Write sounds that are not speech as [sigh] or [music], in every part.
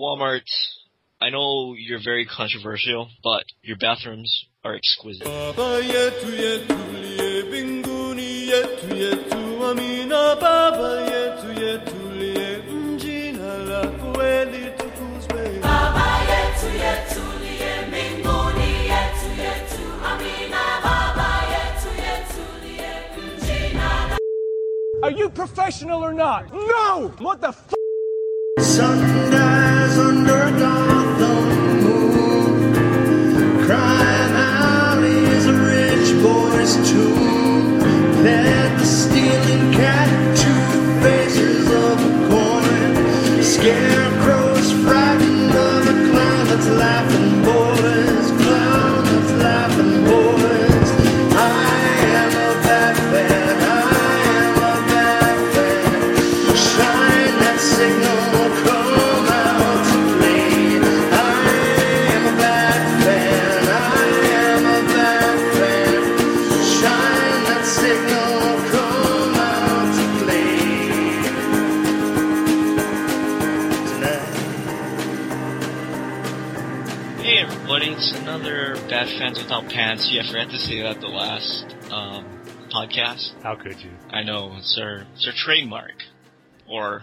Walmart, I know you're very controversial, but your bathrooms are exquisite. Baba yetu yetu liye mbinguni yetu yetu amina Baba yetu yetu liye mjina la kweli tukuzwe Baba yetu yetu liye mbinguni yetu yetu amina Baba yetu yetu liye mjina Are you professional or not? No! What the f? Sunrise Scarecrow's frightened of a clown that's laughing Without Pants. Yeah, I forgot to say that the last um, podcast. How could you? I know it's our it's our trademark or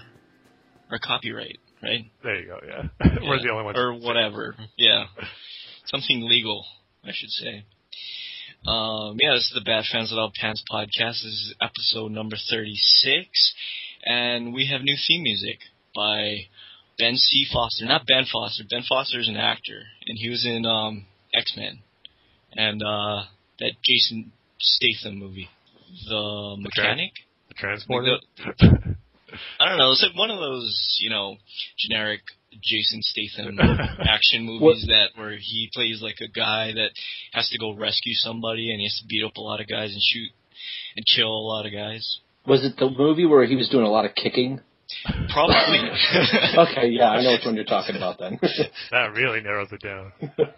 our copyright, right? There you go. Yeah, [laughs] we're the only ones. or whatever. Yeah, something legal, I should say. Um, yeah, this is the Bad Fans Without Pants podcast. This is episode number thirty-six, and we have new theme music by Ben C. Foster. Not Ben Foster. Ben Foster is an actor, and he was in um, X Men and uh, that Jason Statham movie, The Mechanic. The transporter. [laughs] I don't know. It's like one of those, you know, generic Jason Statham [laughs] action movies What- that where he plays like a guy that has to go rescue somebody and he has to beat up a lot of guys and shoot and kill a lot of guys. Was it the movie where he was doing a lot of kicking? Probably. [laughs] Okay, yeah, I know which one you're talking about then. [laughs] that really narrows it down.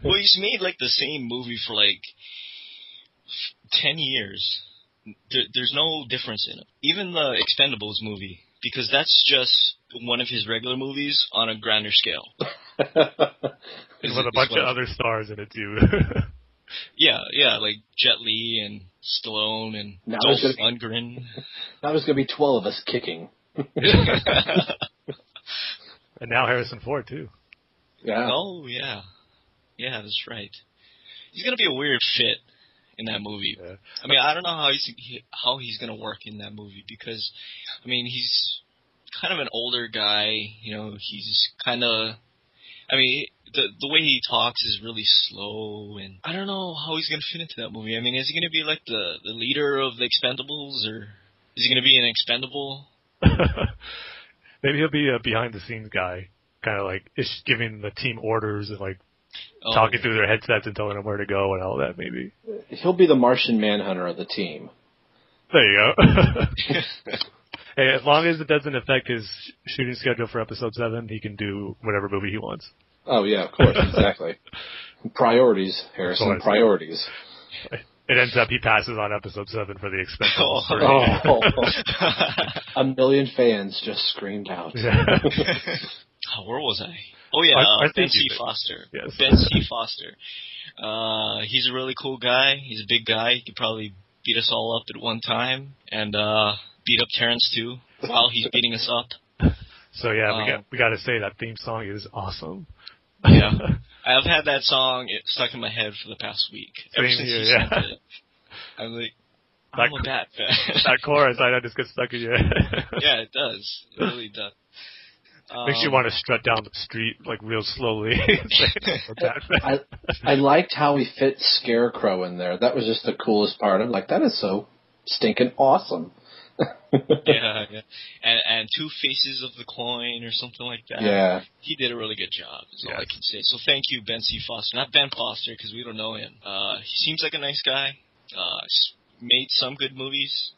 well, he's made like the same movie for like ten years. There, there's no difference in it. Even the Expendables movie, because that's just one of his regular movies on a grander scale. [laughs] With a bunch of other stars in it too. Yeah, yeah, like Jet Li and Stallone and Now Dolph gonna Lundgren. now there's gonna be twelve of us kicking. [laughs] and now Harrison Ford too. Yeah. oh yeah, yeah, that's right. He's gonna be a weird fit in that movie. Yeah. I mean, I don't know how he's he, how he's gonna work in that movie because, I mean, he's kind of an older guy. You know, he's kind of, I mean, the the way he talks is really slow, and I don't know how he's gonna fit into that movie. I mean, is he gonna be like the the leader of the Expendables, or is he gonna be an expendable? [laughs] Maybe he'll be a behind the scenes guy, kind of like ish, giving the team orders and like Oh, talking through their headsets and telling them where to go and all that. Maybe. He'll be the Martian Manhunter of the team. There you go. [laughs] [laughs] hey, as long as it doesn't affect his shooting schedule for episode seven, he can do whatever movie he wants. Oh yeah, of course, exactly. Priorities, Harrison. course. Priorities. It ends up he passes on episode seven for the expense. Oh. Oh, [laughs] a million fans just screamed out. Yeah. [laughs] Oh, where was I? Oh yeah, I- uh, I Ben think C. you did. Foster. Yes. Ben C. Foster. Uh, he's a really cool guy. He's a big guy. He could probably beat us all up at one time, and uh, beat up Terrence too while he's beating us up. So yeah, we Um, got we got to say that theme song is awesome. Yeah. [laughs] I've had that song it stuck in my head for the past week. Ever since here, you yeah. sent it. I'm like, That I'm a bat fan. that chorus, I know, just gets stuck in your head. [laughs] yeah, it does. It really does. Makes you Um, want to strut down the street like real slowly. and say, "We're Batman." I I liked how he fit Scarecrow in there. That was just the coolest part. I'm like, that is so stinking awesome. [laughs] yeah, yeah. And and two faces of the coin or something like that. Yeah. He did a really good job. Is all I can say. So thank you, Ben C. Foster. Not Ben Foster because we don't know him. Uh, he seems like a nice guy. Uh, made some good movies,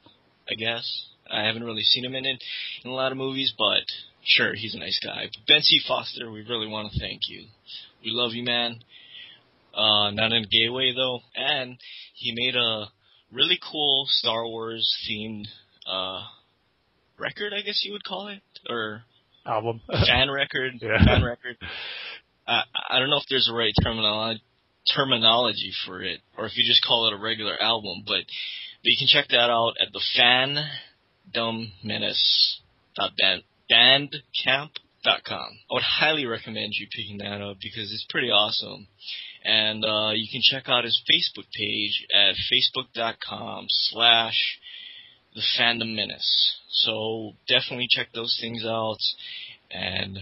I guess. I haven't really seen him in it, in a lot of movies, but sure, he's a nice guy. But Ben C. Foster, we really want to thank you. We love you, man. Uh, not in a gay way though. And he made a really cool Star Wars themed uh record, I guess you would call it, or album. [laughs] fan record, Yeah. fan record. I I don't know if there's a right terminology terminology for it, or if you just call it a regular album, but but you can check that out at the Fan Dumb Menace dot band bandcamp.com. I would highly recommend you picking that up because it's pretty awesome. And uh, you can check out his Facebook page at facebook.com slash the fandom menace. So definitely check those things out. And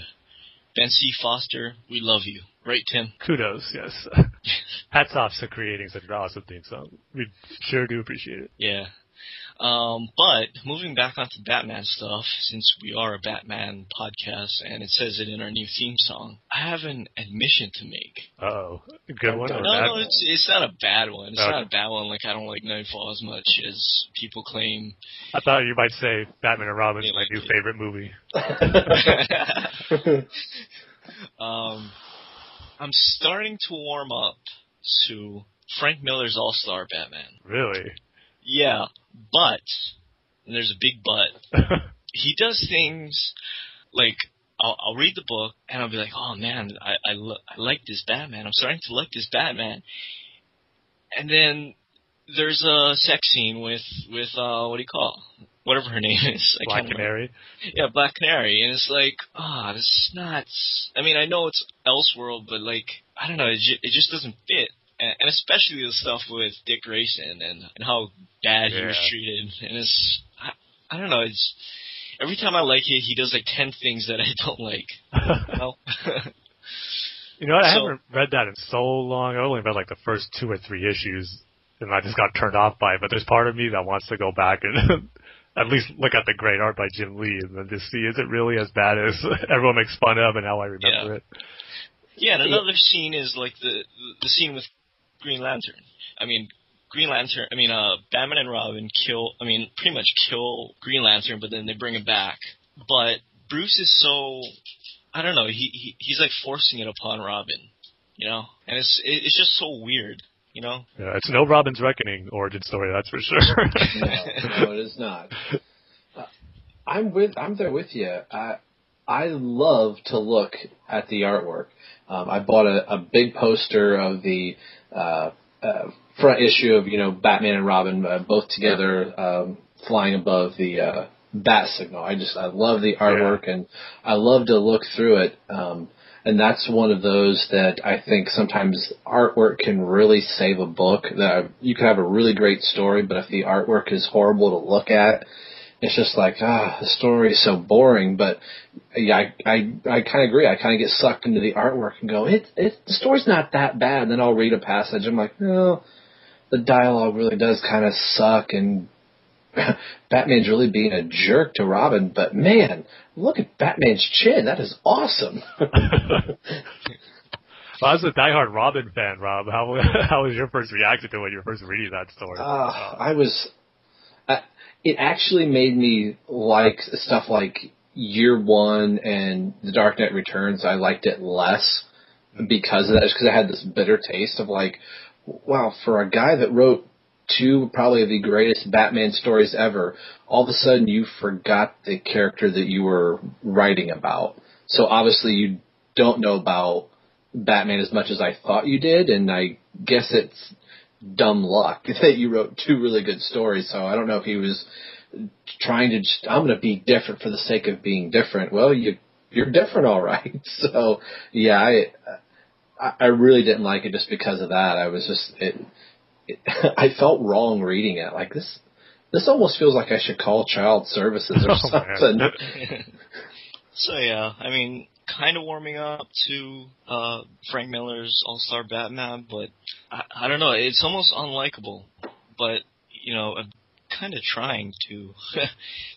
Ben C. Foster, we love you. Right, Tim? Kudos, yes. [laughs] Hats off to creating such an awesome theme song. We sure do appreciate it. Yeah. Um, but moving back onto Batman stuff, since we are a Batman podcast and it says it in our new theme song, I have an admission to make. Uh-oh. Good one or No, bad no, one? it's it's not a bad one. It's Okay. not a bad one. Like I don't like Nightfall as much as people claim. I thought you might say Batman and Robin is my like new it. favorite movie. [laughs] um, I'm starting to warm up to Frank Miller's All Star Batman. Really? Yeah, but and there's a big but. [laughs] he does things like I'll, I'll read the book and I'll be like, oh man, I I, lo- I like this Batman. I'm starting to like this Batman. And then there's a sex scene with with uh what do you call whatever her name is. I Black. Canary. Yeah, Black Canary, and it's like, ah, this is not. I mean, I know it's Elseworld, but like, I don't know, it, ju- it just doesn't fit, and, and especially the stuff with Dick Grayson and and how bad he was treated, and it's, I, I don't know, it's every time I like it, he does like ten things that I [laughs] don't like. You [laughs] know? You know what? I So- haven't read that in so long. I only read like the first two or three issues, and I just got turned off by it. But there's part of me that wants to go back and [laughs] at least look at the great art by Jim Lee and then just see is it really as bad as everyone makes fun of and how I remember Yeah. it. Yeah, and another scene is like the the scene with Green Lantern. I mean, Green Lantern. I mean, uh, Batman and Robin kill. I mean, pretty much kill Green Lantern, but then they bring him back. But Bruce is so. I don't know. He, he he's like forcing it upon Robin, you know, and it's it, it's just so weird, you know. Yeah, it's no Robin's Reckoning origin story, that's for sure. [laughs] no, no, it is not. [laughs] Uh, I'm with. I'm there with you. I I love to look at the artwork. Um, I bought a, a big poster of the uh, uh, front issue of you know Batman and Robin uh, both together um, flying above the uh, bat signal. I just I love the artwork and I love to look through it. Um, and that's one of those that I think sometimes artwork can really save a book. That you could have a really great story, but if the artwork is horrible to look at, it's just like ah, the story is so boring. But yeah, I I, I kind of agree. I kind of get sucked into the artwork and go, it it the story's not that bad. And then I'll read a passage. I'm like, no, the dialogue really does kind of suck and. [laughs] Batman's really being a jerk to Robin, but man, look at Batman's chin. That is awesome. [laughs] Well, was a diehard Robin fan, Rob, how [laughs] how was your first reaction to when you were first reading that story? Uh, I was. It actually made me like stuff like Year One and The Dark Knight Returns. I liked it less because of that, because I had this bitter taste of like, wow, for a guy that wrote two probably the greatest Batman stories ever, all of a sudden you forgot the character that you were writing about. So obviously you don't know about Batman as much as I thought you did, and I guess it's dumb luck [laughs] that you wrote two really good stories. So I don't know if he was trying to just I'm going to be different for the sake of being different. Well, you you're different, all right. [laughs] So yeah, I I- I really didn't like it just because of that. I was just it, it [laughs] I felt wrong reading it. Like this this almost feels like I should call child services or Oh, something. So yeah, I mean, kind of warming up to uh, Frank Miller's All Star Batman, but I, I don't know. It's almost unlikable, but you know, I'm kind of trying to [laughs]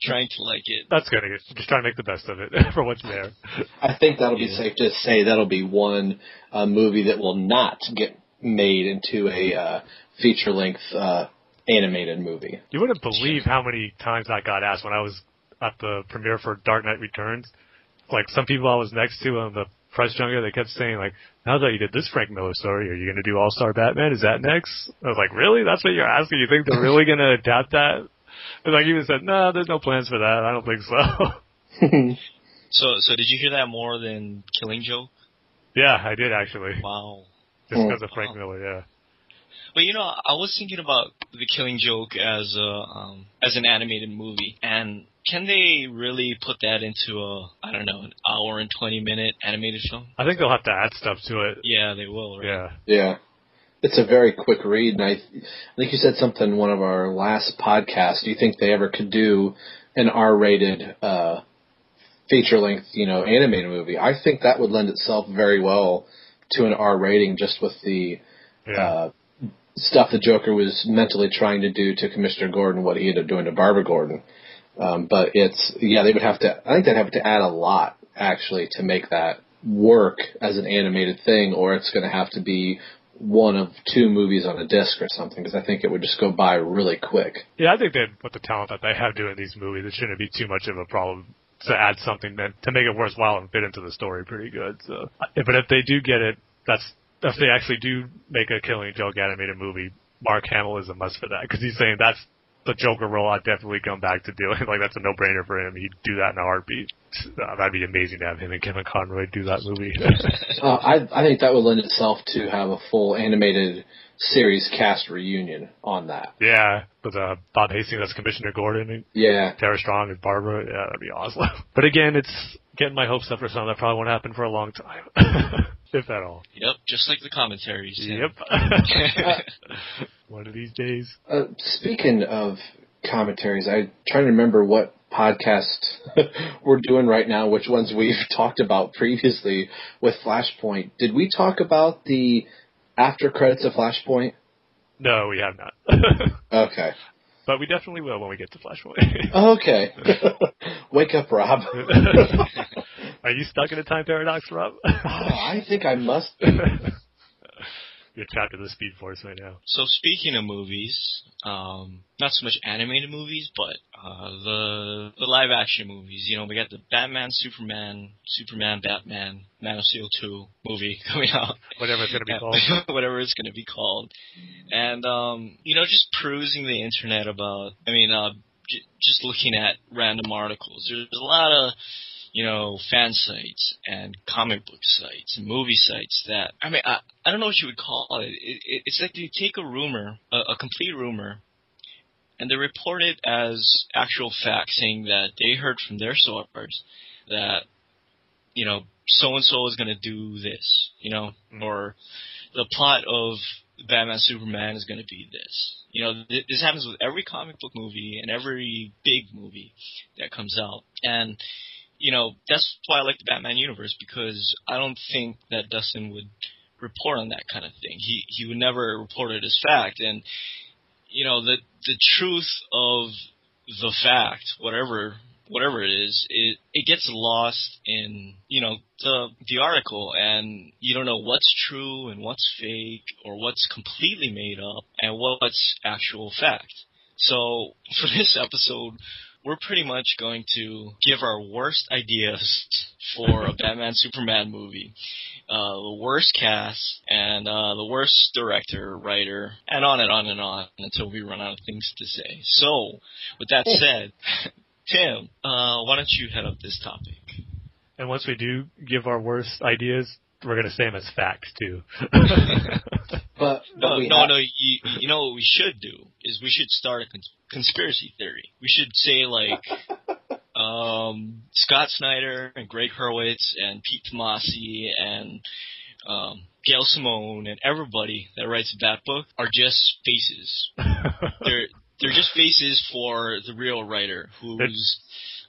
trying to like it. That's good. Just trying to make the best of it [laughs] for what's there. I think that'll be Yeah. safe to say that'll be one uh, movie that will not get made into a uh, feature length uh, animated movie. You wouldn't believe how many times I got asked when I was at the premiere for Dark Knight Returns. Like some people I was next to on the press junket, they kept saying like, "Now that you did this Frank Miller story, are you going to do All Star Batman? Is that next?" I was like, "Really? That's what you're asking? You think they're [laughs] really going to adapt that?" And like even said, "No, there's no plans for that. I don't think so." [laughs] So, so did you hear that more than Killing Joke? Yeah, I did actually. Wow. Just because of Frank Miller, yeah. But you know, I was thinking about the Killing Joke as a um, as an animated movie, and can they really put that into a I don't know an hour and twenty minute animated film? I think they'll have to add stuff to it. Yeah, they will. Right? Yeah. Yeah. It's a very quick read, and I, I think you said something in one of our last podcasts. Do you think they ever could do an R-rated uh, feature-length, you know, animated movie? I think that would lend itself very well to an R rating, just with the Yeah. uh, stuff the Joker was mentally trying to do to Commissioner Gordon, what he ended up doing to Barbara Gordon. Um, but it's yeah, they would have to. I think they'd have to add a lot actually to make that work as an animated thing, or it's going to have to be one of two movies on a disc or something. Because I think it would just go by really quick. Yeah, I think that with the talent that they have doing these movies, it shouldn't be too much of a problem to add something then to make it worthwhile and fit into the story pretty good. So, but if they do get it, that's if they actually do make a Killing Joke animated movie, Mark Hamill is a must for that because he's saying that's the Joker role I'd definitely come back to doing. [laughs] like that's a no brainer for him. He'd do that in a heartbeat. Uh, that'd be amazing to have him and Kevin Conroy do that movie. [laughs] Uh, I I think that would lend itself to have a full animated series cast reunion on that. yeah, with uh, Bob Hastings as Commissioner Gordon and Yeah, Tara Strong as Barbara. Yeah, that'd be awesome. [laughs] But again, it's getting my hopes up for something that probably won't happen for a long time, [laughs] if at all. Yep. Just like the commentaries. Yep. [laughs] One of these days. Uh, speaking of commentaries, I'm trying to remember what podcast [laughs] we're doing right now, which ones we've talked about previously with Flashpoint. Did we talk about the after credits of Flashpoint? No, we have not. Okay. But we definitely will when we get to Flashpoint. Okay. [laughs] Wake up, Rob. Are you stuck in a time paradox, Rob? Oh, I think I must. [laughs] You're trapped in the Speed Force right now. So speaking of movies, um, not so much animated movies, but uh, the the live action movies. You know, we got the Batman, Superman, Superman, Batman, Man of Steel two movie [laughs] coming out. Whatever it's going to be called. [laughs] whatever it's going to be called. And, um, you know, just perusing the internet about, I mean, uh, j- just looking at random articles. There's a lot of, you know, fan sites and comic book sites and movie sites that, I mean, I, I don't know what you would call it. it, it it's like you take a rumor, a, a complete rumor, and they report it as actual fact, saying that they heard from their source that, you know, so and so is going to do this, you know, Mhm. or the plot of Batman Superman is going to be this. You know, th- this happens with every comic book movie and every big movie that comes out. And, you know, that's why I like the Batman universe because I don't think that Dustin would report on that kind of thing. He he would never report it as fact and you know, the the truth of the fact, whatever whatever it is, it it gets lost in you know the the article, and you don't know what's true and what's fake, or what's completely made up, and what's actual fact. So [laughs] for this episode, we're pretty much going to give our worst ideas for a Batman Superman movie. Uh, the worst cast and uh, the worst director, writer, and on and on and on until we run out of things to say. So, with that said, [laughs] Tim, uh, why don't you head up this topic? And once we do give our worst ideas, we're going to say them as facts, too. [laughs] But, but No, we no, have- no. You, you know what we should do is we should start a cons- conspiracy theory. We should say like [laughs] um, Scott Snyder and Gregg Hurwitz and Pete Tomasi and um, Gail Simone and everybody that writes that book are just faces. [laughs] They're they're just faces for the real writer who's. They're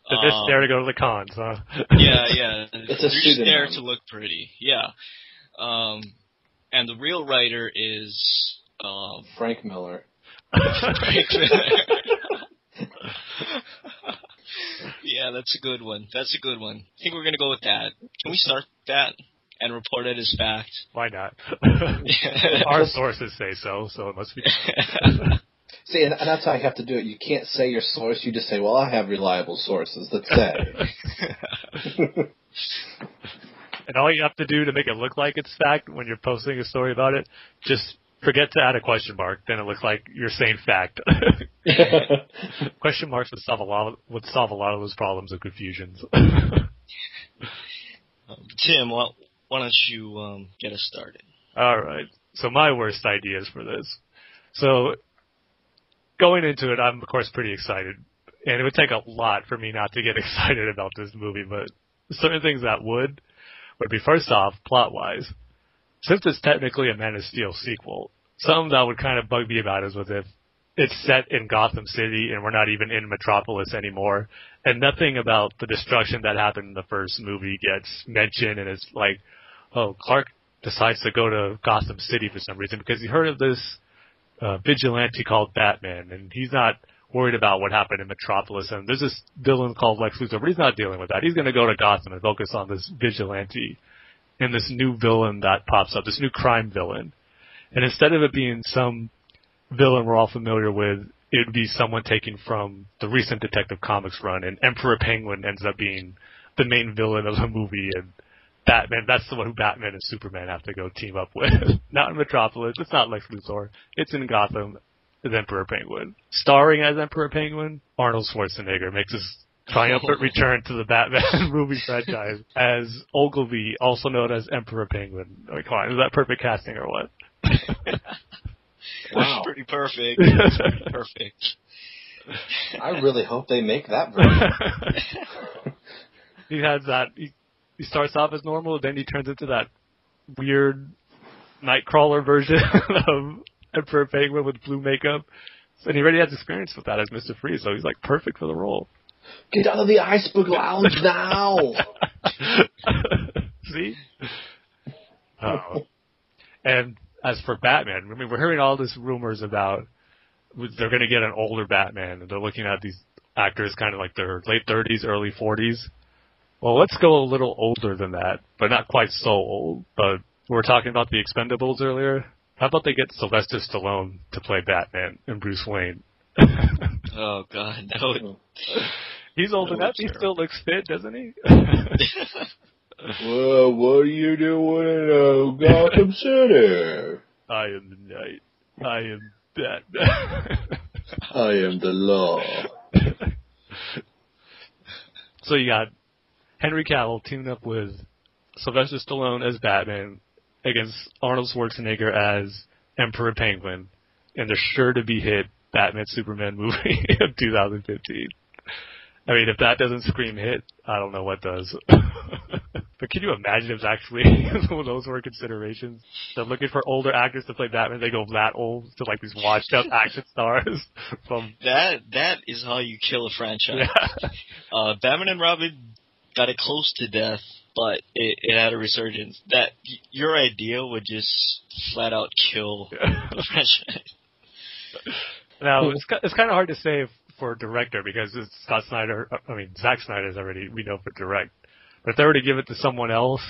just um, there to go to the cons, huh? yeah, [laughs] yeah. It's a They're just there to look pretty. Yeah. Um, and the real writer is um, Frank Miller. Frank [laughs] Miller. yeah, that's a good one. That's a good one. I think we're gonna go with that. Can we start that and report it as fact? Why not? [laughs] Our sources say so, so it must be. See, and, and that's how you have to do it. You can't say your source. You just say, "Well, I have reliable sources that say." [laughs] And all you have to do to make it look like it's fact when you're posting a story about it, just forget to add a question mark. Then it looks like you're saying fact. [laughs] question marks would solve a lot. Of, would solve a lot of those problems of confusions. Um, [laughs] Tim, why, why don't you um, get us started? All right. So my worst ideas for this. So going into it, I'm of course pretty excited, and it would take a lot for me not to get [laughs] excited about this movie. But certain things that would. Would be first off, plot wise, since it's technically a Man of Steel sequel, something that would kind of bug me about is with if it's set in Gotham City and we're not even in Metropolis anymore, and nothing about the destruction that happened in the first movie gets mentioned, and it's like, oh, Clark decides to go to Gotham City for some reason because he heard of this uh, vigilante called Batman, and he's not worried about what happened in Metropolis. And there's this villain called Lex Luthor, but he's not dealing with that. He's going to go to Gotham and focus on this vigilante and this new villain that pops up, this new crime villain. And instead of it being some villain we're all familiar with, it would be someone taken from the recent Detective Comics run, and Emperor Penguin ends up being the main villain of the movie, and Batman, that's the one who Batman and Superman have to go team up with. [laughs] not in Metropolis, it's not Lex Luthor, it's in Gotham, as Emperor Penguin. Starring as Emperor Penguin, Arnold Schwarzenegger makes his triumphant [laughs] return to the Batman [laughs] movie franchise as Ogilvy, also known as Emperor Penguin. Like, come on, is that perfect casting or what? Wow. Pretty perfect. Pretty perfect. I really hope they make that version. he has that. He, he starts off as normal, then he turns into that weird Nightcrawler version [laughs] of Emperor Penguin with blue makeup. And he already has experience with that as Mister Freeze, so he's like perfect for the role. Get out of the iceberg lounge now. [laughs] See? Oh. And as for Batman, I mean, we're hearing all these rumors about they're going to get an older Batman, and they're looking at these actors kind of like their late 30s, early 40s. Well, let's go a little older than that, but not quite so old. But we were talking about the Expendables earlier. How about they get Sylvester Stallone to play Batman and Bruce Wayne? [laughs] Oh God, no! He's old enough. He still looks fit, doesn't he? [laughs] well, what are you doing in uh, Gotham [laughs] City? I am the knight. I am Batman. I am the law. so you got Henry Cavill teaming up with Sylvester Stallone as Batman against Arnold Schwarzenegger as Emperor Penguin in the sure to be hit Batman Superman [laughs] movie of 2015. I mean, if that doesn't scream hit, I don't know what does. [laughs] but can you imagine if actually [laughs] those were considerations? They're looking for older actors to play Batman. They go that old to like these washed up action stars from That that is how you kill a franchise. yeah. Uh, Batman and Robin got it close to death, but it, it had a resurgence. That y- your idea would just flat out kill [laughs] the franchise. Now it's it's kind of hard to say for director because it's Scott Snyder. Uh, I mean, Zack Snyder's already we know for direct, but if they were to give it to someone else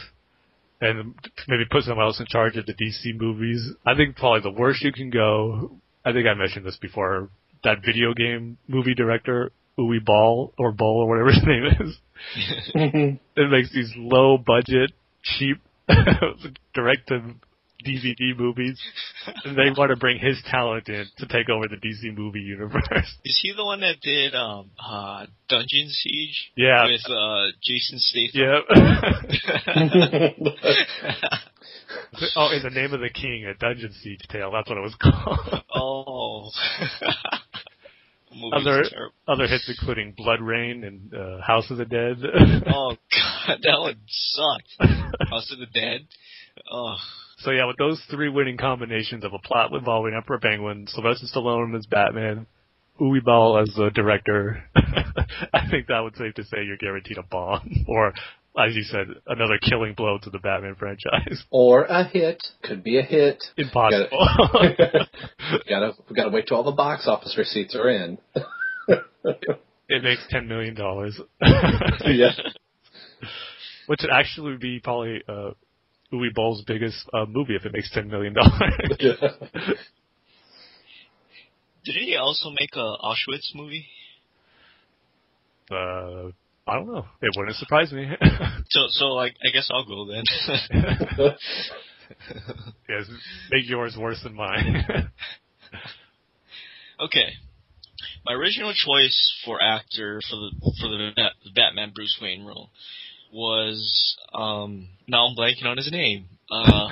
and maybe put someone else in charge of the DC movies, I think probably the worst you can go. I think I mentioned this before. That video game movie director Uwe Ball or Bull or whatever [laughs] his name is. [laughs] it makes these low budget, cheap [laughs] direct to DVD movies, and they want to bring his talent in to take over the DC movie universe. Is he the one that did um uh Dungeon Siege Yeah. with uh Jason Statham? Yep. oh, in the name of the king, a Dungeon Siege tale. That's what it was called. Oh. Movie's other other hits including BloodRayne and uh, House of the Dead. [laughs] Oh god, that one sucked. House of the Dead. Oh. So yeah, with those three winning combinations of a plot involving Emperor Penguin, Sylvester Stallone as Batman, Uwe Ball as the director, [laughs] I think that would safe to say you're guaranteed a bomb, or as you said, another killing blow to the Batman franchise. [laughs] Or a hit. Could be a hit. Impossible. [laughs] gotta we gotta wait till all the box office receipts are in. it makes ten million dollars, [laughs] yeah. which would actually be probably uh, Uwe Ball's biggest uh, movie if it makes ten million dollars. Did he also make a Auschwitz movie? uh, I don't know. It wouldn't surprise me. [laughs] So so like I guess I'll go then. [laughs] yes, make yours worse than mine. [laughs] okay. My original choice for actor for the for the Bat- Batman Bruce Wayne role was um now I'm blanking on his name. Uh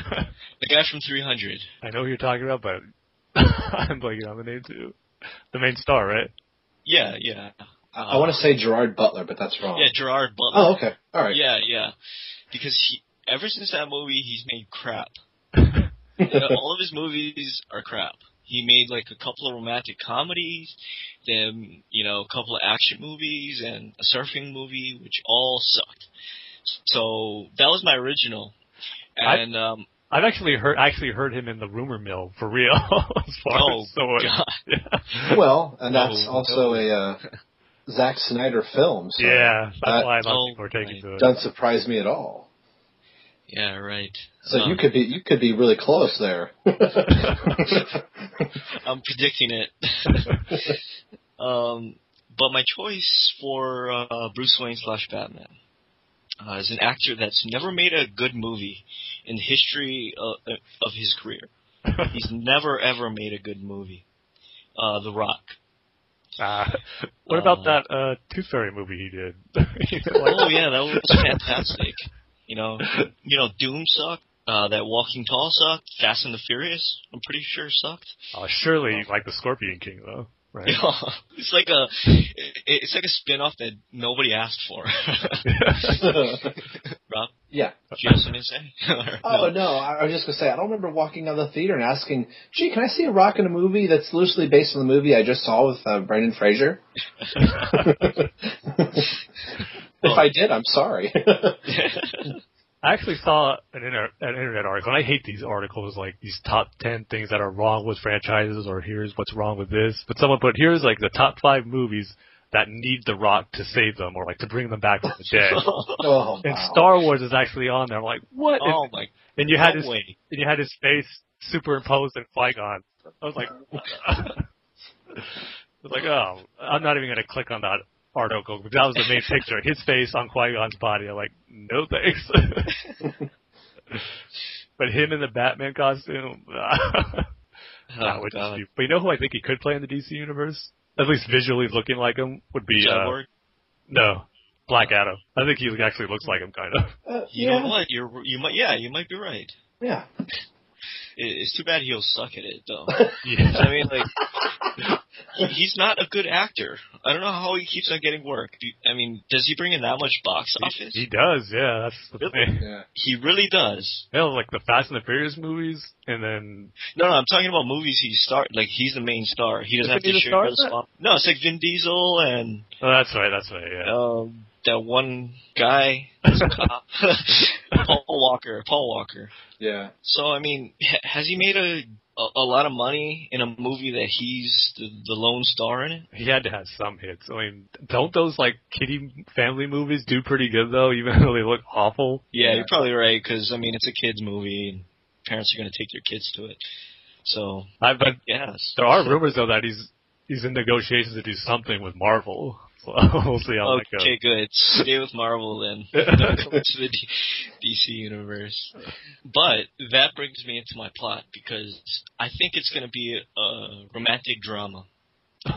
the guy from 300. I know who you're talking about, but I'm blanking on the name too. The main star, right? Yeah, yeah. I, I want to say Gerard Butler, but that's wrong. Yeah, Gerard Butler. Oh, okay. All right. Yeah, yeah. Because he ever since that movie he's made crap. [laughs] All of his movies are crap. He made like a couple of romantic comedies, then you know, a couple of action movies and a surfing movie, which all sucked. So that was my original. I- And um I've actually heard actually heard him in the rumor mill for real. [laughs] as far Oh, as so, God. [laughs] yeah. Well, and that's No, also a uh, Zack Snyder film. So yeah, that's that why a lot oh, of people are taking right. to it. doesn't surprise me at all. yeah, right. So Um, you could be you could be really close there. [laughs] I'm predicting it. [laughs] um, but my choice for uh, Bruce Wayne slash Batman uh, is an actor that's never made a good movie in the history of, of his career. [laughs] He's never ever made a good movie. Uh, the Rock. Uh, [laughs] what about Uh, that uh, Tooth Fairy movie he did? [laughs] oh yeah, that was fantastic. You know, you know, Doom sucked. Uh, that Walking Tall sucked. Fast and the Furious, I'm pretty sure sucked. Uh, surely you like the Scorpion King though, right? [laughs] it's like a, it's like a spin-off that nobody asked for. Rob, yeah. do you have something to say? Or Oh no? no, I I was just gonna say I don't remember walking out of the theater and asking, "Gee, can I see a rock in a movie that's loosely based on the movie I just saw with uh, Brendan Fraser?" [laughs] if I did, I'm sorry. [laughs] I actually saw an, inter- an internet article, and I hate these articles like these top ten things that are wrong with franchises, or here's what's wrong with this. But someone put here's like the top five movies that need The Rock to save them, or like to bring them back from the dead. [laughs] Oh, oh, and wow. Star Wars is actually on there. I'm like, what? Oh and, my and you had his way. and you had his face superimposed in Qui Gon. I was like, [laughs] I was like, oh, I'm not even gonna click on that article because that was the main picture. His face on Qui Gon's body. I'm like, no thanks. [laughs] but him in the Batman costume, that Oh, would just be. But you know who I think he could play in the DC universe? At least visually looking like him would be uh, no Black Adam. I think he actually looks like him, kind of. Uh, You yeah, know what? You're you might yeah you might be right. yeah. It, it's too bad he'll suck at it though. [laughs] Yeah. I mean like he, he's not a good actor. I don't know how he keeps on getting work. Do you- I mean, does he bring in that much box office? He does, yeah. That's the Really? thing. yeah. He really does. Yeah, like the Fast and the Furious movies, and then No, no, I'm talking about movies he star. Like he's the main star. He doesn't Isn't have to share the of that? spot. No, it's like Vin Diesel and oh, that's right, that's right, yeah. um, that one guy, who's a cop. [laughs] [laughs] Paul Walker. Paul Walker. Yeah. So I mean, ha- has he made a, a a lot of money in a movie that he's the, the lone star in it? He had to have some hits. I mean, don't those like kitty family movies do pretty good though, even though they look awful? Yeah, Yeah. you're probably right because I mean it's a kids movie and parents are going to take their kids to it. So I but yes. there are rumors though that he's he's in negotiations to do something with Marvel. So [laughs] we'll see how that goes. Okay, good. Stay with Marvel then. [laughs] Don't come to the D- DC universe. But that brings me into my plot because I think it's going to be a romantic drama. [laughs]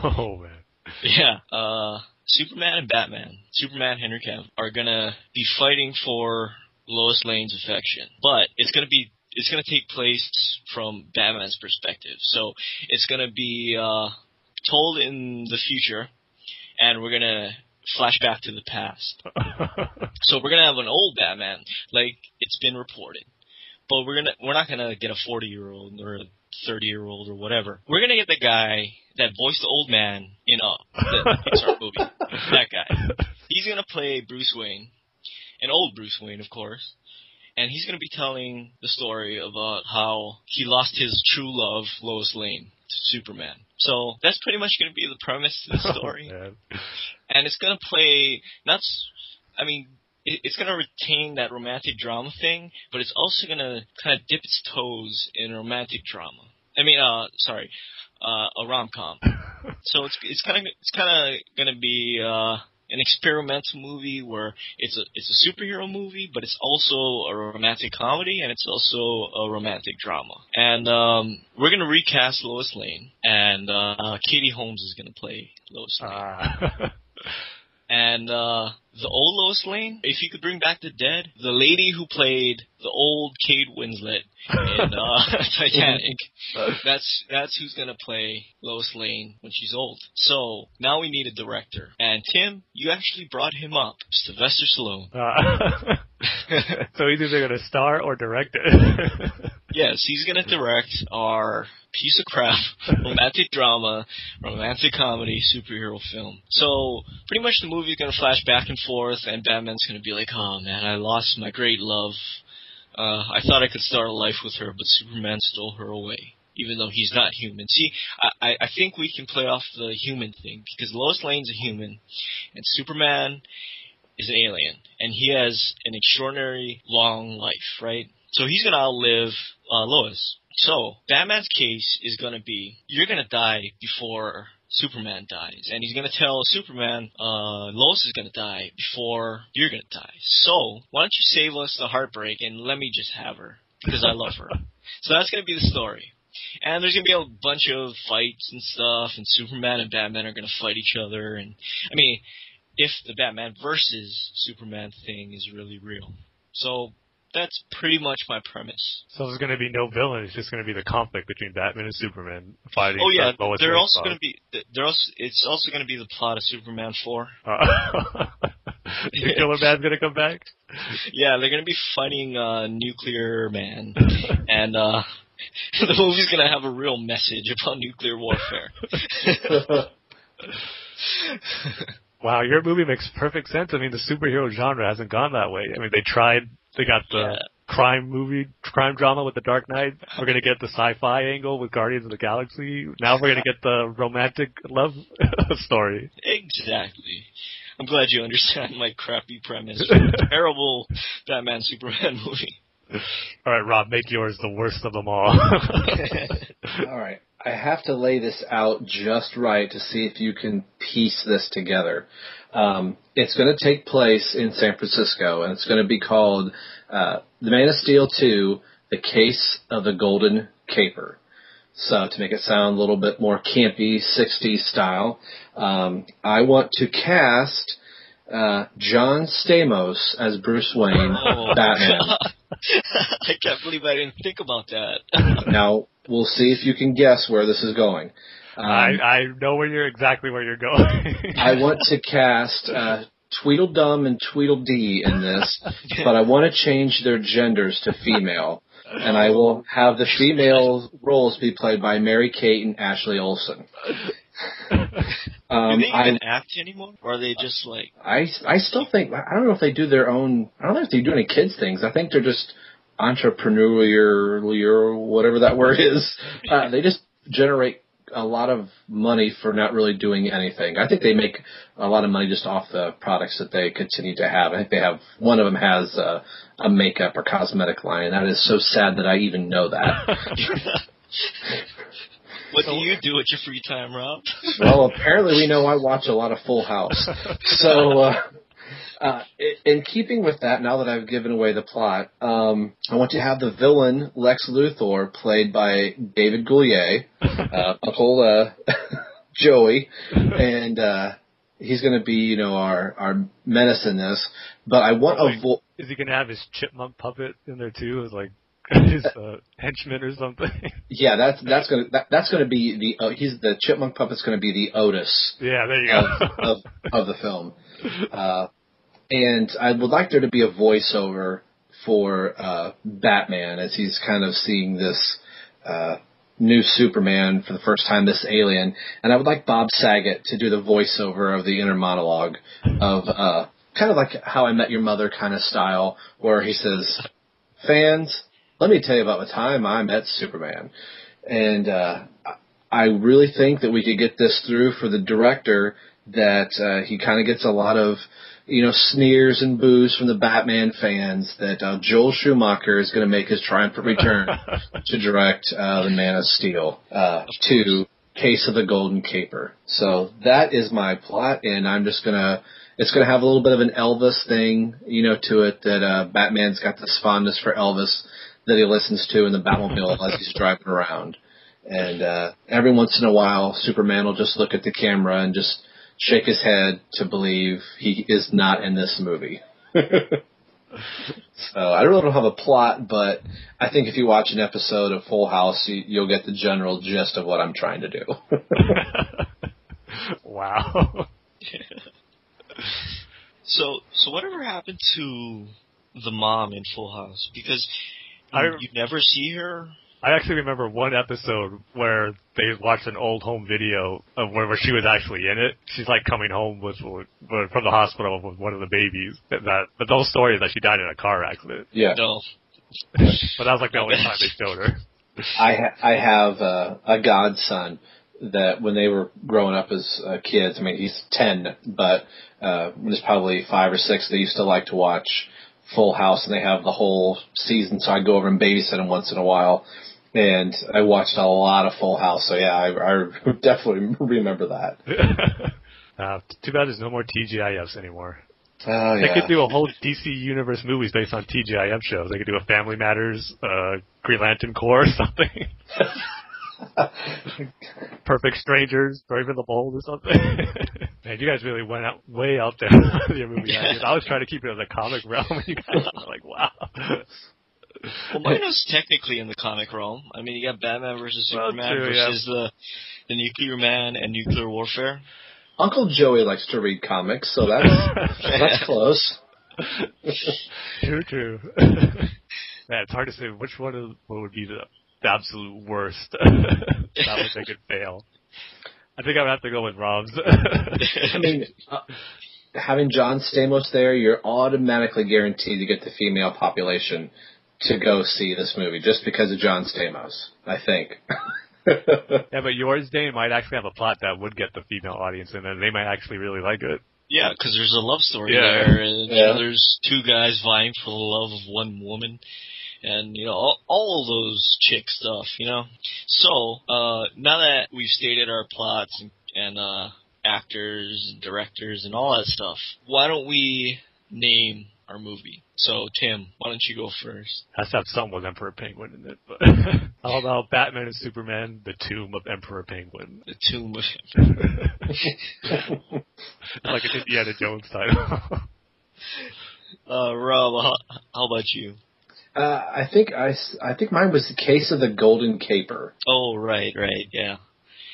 Oh man. Yeah. Uh, Superman and Batman, Superman Henry Cavill, are going to be fighting for Lois Lane's affection. But it's going to be it's going to take place from Batman's perspective. So it's going to be uh, told in the future, and we're going to flash back to the past. [laughs] So we're gonna have an old Batman, like it's been reported. But we're gonna we're not gonna get a forty year old or a thirty year old or whatever. We're gonna get the guy that voiced the old man in Up, the Pixar [laughs] movie. That guy. He's gonna play Bruce Wayne, an old Bruce Wayne, of course. And he's gonna be telling the story about how he lost his true love, Lois Lane, to Superman. So that's pretty much gonna be the premise of the [laughs] story Oh, and it's gonna play not. I mean, it, it's gonna retain that romantic drama thing, but it's also gonna kind of dip its toes in romantic drama. I mean, uh, sorry, uh, a rom com. [laughs] so it's it's kind of it's kind of gonna be uh an experimental movie where it's a it's a superhero movie, but it's also a romantic comedy and it's also a romantic drama. And um, we're gonna recast Lois Lane, and uh, Katie Holmes is gonna play Lois Lane. Ah. [laughs] And uh the old Lois Lane, if you could bring back the dead, the lady who played the old Kate Winslet in uh [laughs] [laughs] Titanic, that's that's who's gonna play Lois Lane when she's old. So now we need a director. And Tim, you actually brought him up, Sylvester Stallone. Uh, [laughs] so he's either going to star or direct it. Yes, he's gonna direct our piece of crap [laughs] romantic drama, romantic comedy, superhero film. So pretty much the movie's gonna flash back and forth, and Batman's gonna be like, "Oh man, I lost my great love. Uh, I thought I could start a life with her, but Superman stole her away." Even though he's not human. See, I, I- I think we can play off the human thing because Lois Lane's a human, and Superman is an alien, and he has an extraordinary long life, right? So he's gonna outlive uh, Lois. So Batman's case is gonna be you're gonna die before Superman dies, and he's gonna tell Superman uh, Lois is gonna die before you're gonna die. So why don't you save us the heartbreak and let me just have her because I love her. [laughs] so that's gonna be the story. And there's gonna be a bunch of fights and stuff, and Superman and Batman are gonna fight each other. And I mean, if the Batman versus Superman thing is really real. So that's pretty much my premise. so there's going to be no villain. It's just going to be the conflict between Batman and Superman fighting. Oh yeah, they're also going to be. They're also. It's also going to be the plot of Superman four. Uh, [laughs] the Killer Man's going to come back. [laughs] Yeah, they're going to be fighting uh, Nuclear Man, [laughs] and uh, the movie's going to have a real message about nuclear warfare. Wow, your movie makes perfect sense. I mean, the superhero genre hasn't gone that way. I mean, they tried. They got the Yeah. crime movie, crime drama with The Dark Knight. We're gonna get the sci-fi angle with Guardians of the Galaxy. Now we're gonna get the romantic love [laughs] story. exactly. I'm glad you understand my crappy premise. for a [laughs] terrible Batman Superman movie. All right, Rob, make yours the worst of them all. [laughs] All right. I have to lay this out just right to see if you can piece this together. Um, it's going to take place in San Francisco, and it's going to be called uh, The Man of Steel 2 The Case of the Golden Caper. So, to make it sound a little bit more campy, 60s style, um, I want to cast uh, John Stamos as Bruce Wayne, Oh, Batman. God. [laughs] I can't believe I didn't think about that. [laughs] Now, we'll see if you can guess where this is going. Um, I I know where you're exactly where you're going. I want to cast uh, Tweedledum and Tweedledee in this, but I want to change their genders to female. And I will have the female roles be played by Mary Kate and Ashley Olsen. [laughs] Do Um, they I, even act anymore? Or are they just like, I, I still think, I don't know if they do their own, I don't know if they do any kids things. I think they're just entrepreneurial or whatever that word is. [laughs] Uh, they just generate a lot of money for not really doing anything. I think they make a lot of money just off the products that they continue to have. I think they have one of them has a, a makeup or cosmetic line. That is so sad that I even know that. [laughs] [laughs] what do you do at your free time, Rob? [laughs] well, apparently we know I watch a lot of Full House. So, uh, uh, in keeping with that, now that I've given away the plot, um, I want to have the villain Lex Luthor played by David Coulier, uh, [laughs] Uncle uh, [laughs] Joey, and uh, he's going to be, you know, our our menace in this. But I want a vo- Is he gonna have his chipmunk puppet in there too, as like [laughs] his uh, henchman or something? [laughs] yeah, that's that's gonna that, that's gonna be the uh, he's the chipmunk puppet's gonna be the Otis yeah, there you of, go. of, of the film. Uh, and I would like there to be a voiceover for uh, Batman as he's kind of seeing this uh, new Superman for the first time, this alien. And I would like Bob Saget to do the voiceover of the inner monologue of uh, kind of like How I Met Your Mother kind of style, where he says, "Fans, let me tell you about the time I met Superman." And uh, I really think that we could get this through for the director that uh, he kind of gets a lot of you know sneers and boos from the Batman fans that uh, Joel Schumacher is going to make his triumphant return [laughs] to direct uh, the Man of Steel uh, to Case of the Golden Caper. So that is my plot, and I'm just gonna. It's gonna have a little bit of an Elvis thing, you know, to it. That uh, Batman's got this fondness for Elvis that he listens to in the Batmobile [laughs] as he's driving around. And uh, every once in a while, Superman will just look at the camera and just shake his head to believe he is not in this movie. [laughs] so I really don't have a plot, but I think if you watch an episode of Full House, you, you'll get the general gist of what I'm trying to do. [laughs] wow. So, so whatever happened to the mom in Full House? Because I- you, you never see her. I actually remember one episode where they watched an old home video of where, where she was actually in it. She's like coming home with, with from the hospital with one of the babies. That, that but the whole story is that she died in a car accident. yeah. No. [laughs] But that was like the only time they showed her. I ha- I have uh, a godson that when they were growing up as uh, kids, I mean he's ten, but uh, when he's probably five or six, they used to like to watch Full House, and they have the whole season. So I'd go over and babysit them once in a while, and I watched a lot of Full House. So yeah, I, I definitely [laughs] remember that. [laughs] uh, too bad there's no more TGIFs anymore. Oh They yeah. could do a whole DC Universe movies based on TGIF shows. They could do a Family Matters, uh, Green Lantern Corps or something. [laughs] [laughs] Perfect Strangers, Brave and the Bold or something. [laughs] Man, you guys really went out way out there [laughs] with your movie ideas. I was trying to keep it in the comic realm, and you guys were like, wow. Well, mine was technically in the comic realm. I mean, you got Batman versus Well, Superman true, yeah. versus the the Nuclear Man and Nuclear Warfare. Uncle Joey likes to read comics, so that's that's close. true, true. Man, it's hard to say which one of what would be the, the absolute worst. that would make it fail. I think I would have to go with Rob's. [laughs] I mean, uh, having John Stamos there, you're automatically guaranteed to get the female population to go see this movie just because of John Stamos. I think. [laughs] Yeah, but yours, Dane, might actually have a plot that would get the female audience in, and they might actually really like it. Yeah, because there's a love story Yeah. there, and you know, there's two guys vying for the love of one woman, and you know all, all of those chick stuff. You know, so uh, now that we've stated our plots and, and uh, actors, and directors, and all that stuff, why don't we name our movie? So Tim, why don't you go first? To have something with Emperor Penguin in it. But [laughs] how about Batman and Superman: The Tomb of Emperor Penguin? The Tomb of [laughs] like an Indiana Jones title. [laughs] uh, Rob. How, how about you? Uh, I think I, s- I think mine was the case of the Golden Caper. Oh, right, right, yeah.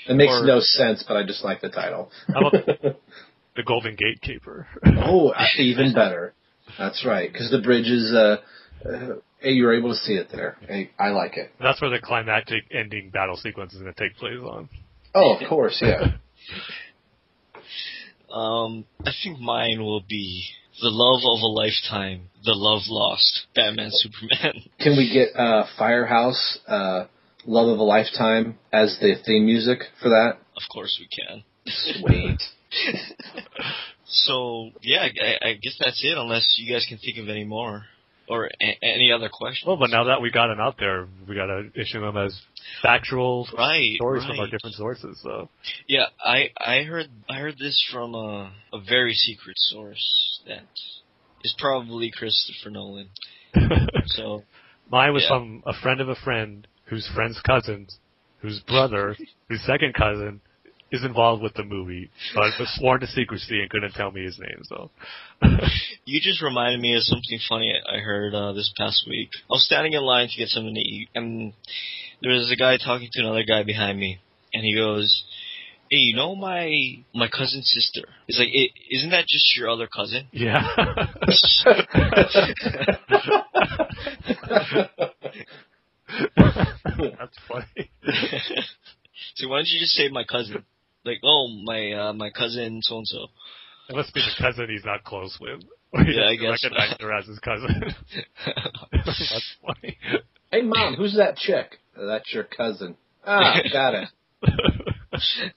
It makes Or- no sense, but I just like the title. How about [laughs] the Golden Gatekeeper? oh, [laughs] even better. That's right, because the bridge is. Uh, uh, you're able to see it there. Hey, I like it. That's where the climactic ending battle sequence is going to take place on. Oh, of course, yeah. [laughs] Um, I think mine will be the love of a lifetime, the love lost, Batman Superman. [laughs] Can we get uh, Firehouse, uh, Love of a Lifetime as the theme music for that? Of course we can. Sweet. [laughs] So yeah, I, I guess that's it. Unless you guys can think of any more or a- any other questions. Well, but now that we got them out there, we got to issue them as factual right, stories right. from our different sources. So Yeah, I I heard I heard this from a a very secret source that is probably Christopher Nolan. [laughs] So mine was Yeah. from a friend of a friend whose friend's cousin, whose brother, [laughs] whose second cousin, is involved with the movie, but was sworn to secrecy and couldn't tell me his name. So [laughs] You just reminded me of something funny I heard uh, this past week. I was standing in line to get something to eat, and there was a guy talking to another guy behind me, and he goes, "Hey, you know my my cousin's sister?" He's like, "I- "Isn't that just your other cousin?" yeah. [laughs] [laughs] That's funny. so why don't you just say my cousin? Like, oh, my uh, my cousin so and so. It must be the cousin he's not close with. [laughs] Yeah, I guess. Recognize her as his cousin. [laughs] That's funny. hey, Mom, who's that chick? "Uh, That's your cousin. Ah, got it. [laughs]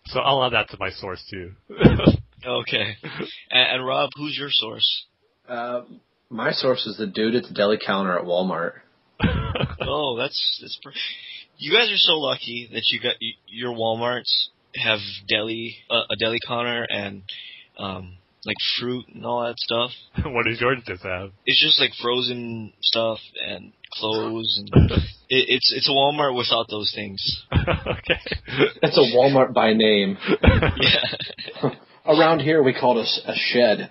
so I'll add that to my source too. Okay. And, and Rob, who's your source? Uh, my source is the dude at the deli counter at Walmart. Oh, that's that's. Per- you guys are so lucky that you got y- your WalMarts have deli uh, a deli counter and um like fruit and all that stuff. [laughs] what does yours just have? It's just like frozen stuff and clothes and [laughs] it, it's it's a Walmart without those things. [laughs] okay. That's a Walmart by name. Yeah. Around here, we call it a shed.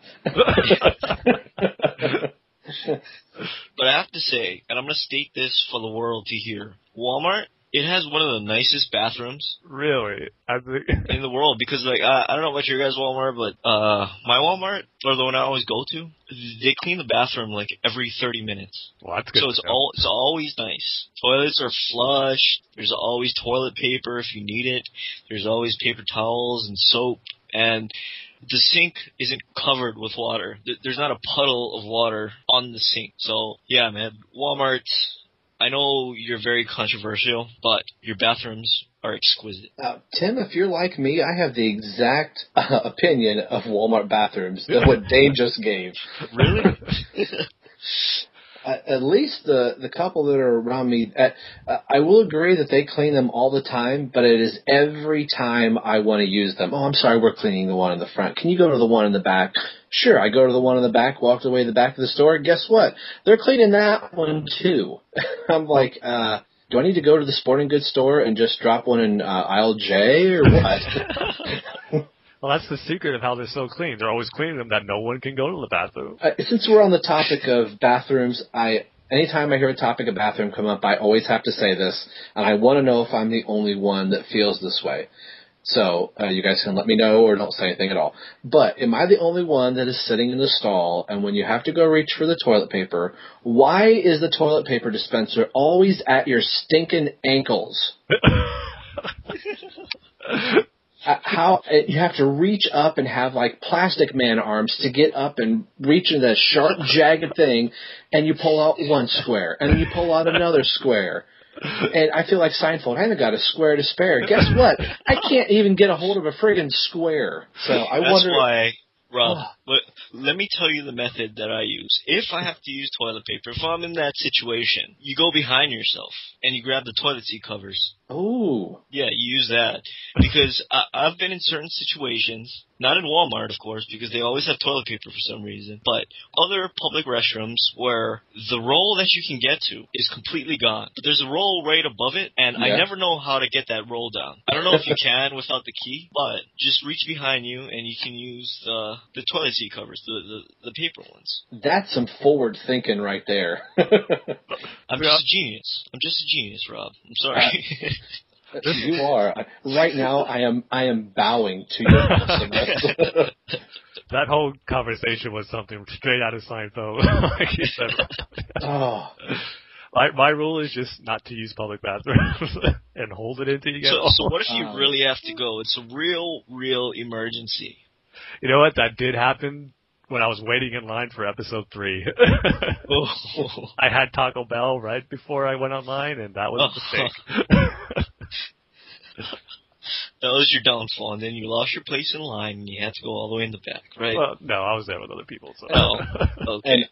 But I have to say, and I'm going to state this for the world to hear, Walmart, it has one of the nicest bathrooms Really? I think. [laughs] in the world because, like, I, I don't know about your guys' Walmart, but uh, my Walmart, or the one I always go to, they clean the bathroom like every 30 minutes. Well, that's good. So it's know. all it's always nice. Toilets are flush. There's always toilet paper if you need it. There's always paper towels and soap, and the sink isn't covered with water. Th- There's not a puddle of water on the sink. So yeah, man, Walmart. I know you're very controversial, but your bathrooms are exquisite. Uh, Tim, if you're like me, I have the exact uh, opinion of Walmart bathrooms that what [laughs] Dane just gave. Really? [laughs] At least the the couple that are around me, uh, uh, I will agree that they clean them all the time, but it is every time I want to use them. Oh, I'm sorry, we're cleaning the one in the front. Can you go to the one in the back? Sure, I go to the one in the back, walk away to the back of the store. Guess what? They're cleaning that one too. [laughs] I'm like, uh, do I need to go to the sporting goods store and just drop one in uh, aisle J or what? [laughs] [laughs] Well, that's the secret of how they're so clean. They're always cleaning them that no one can go to the bathroom. Uh, since we're on the topic of bathrooms, I anytime I hear a topic of bathroom come up, I always have to say this, and I want to know if I'm the only one that feels this way. So uh, you guys can let me know or don't say anything at all. But am I the only one that is sitting in the stall and when you have to go reach for the toilet paper, why is the toilet paper dispenser always at your stinking ankles? [laughs] How uh, you have to reach up and have like plastic man arms to get up and reach into that sharp jagged [laughs] thing and you pull out one square and then you pull out another square and I feel like Seinfeld. I haven't got a square to spare. Guess what? I can't even get a hold of a friggin' square. So I That's wonder. why, Rob. Ah. let, let me tell you the method that I use. If I have to use toilet paper, if I'm in that situation, you go behind yourself and you grab the toilet seat covers. Ooh, Yeah, you use that because I, I've been in certain situations, not in Walmart, of course, because they always have toilet paper for some reason, but other public restrooms where the roll that you can get to is completely gone. But there's a roll right above it, and I never know how to get that roll down. I don't know if you [laughs] can without the key, but just reach behind you and you can use the the toilet seat covers, the the, the paper ones. that's some forward thinking right there. [laughs] I'm Yeah. just a genius. I'm just a genius, Rob. I'm sorry. [laughs] you are right now. I am. I am bowing to your awesomeness. [laughs] That whole conversation was something straight out of Seinfeld, like you said. oh. My my rule is just not to use public bathrooms and hold it until you get so, home. so what if you really have to go? It's a real, real emergency. You know what? That did happen when I was waiting in line for episode three. Oh. [laughs] I had Taco Bell right before I went online, and that was a mistake. [laughs] That was your downfall, and then you lost your place in line, and you had to go all the way in the back, right? well, no, I was there with other people. So. Oh, [laughs] okay. And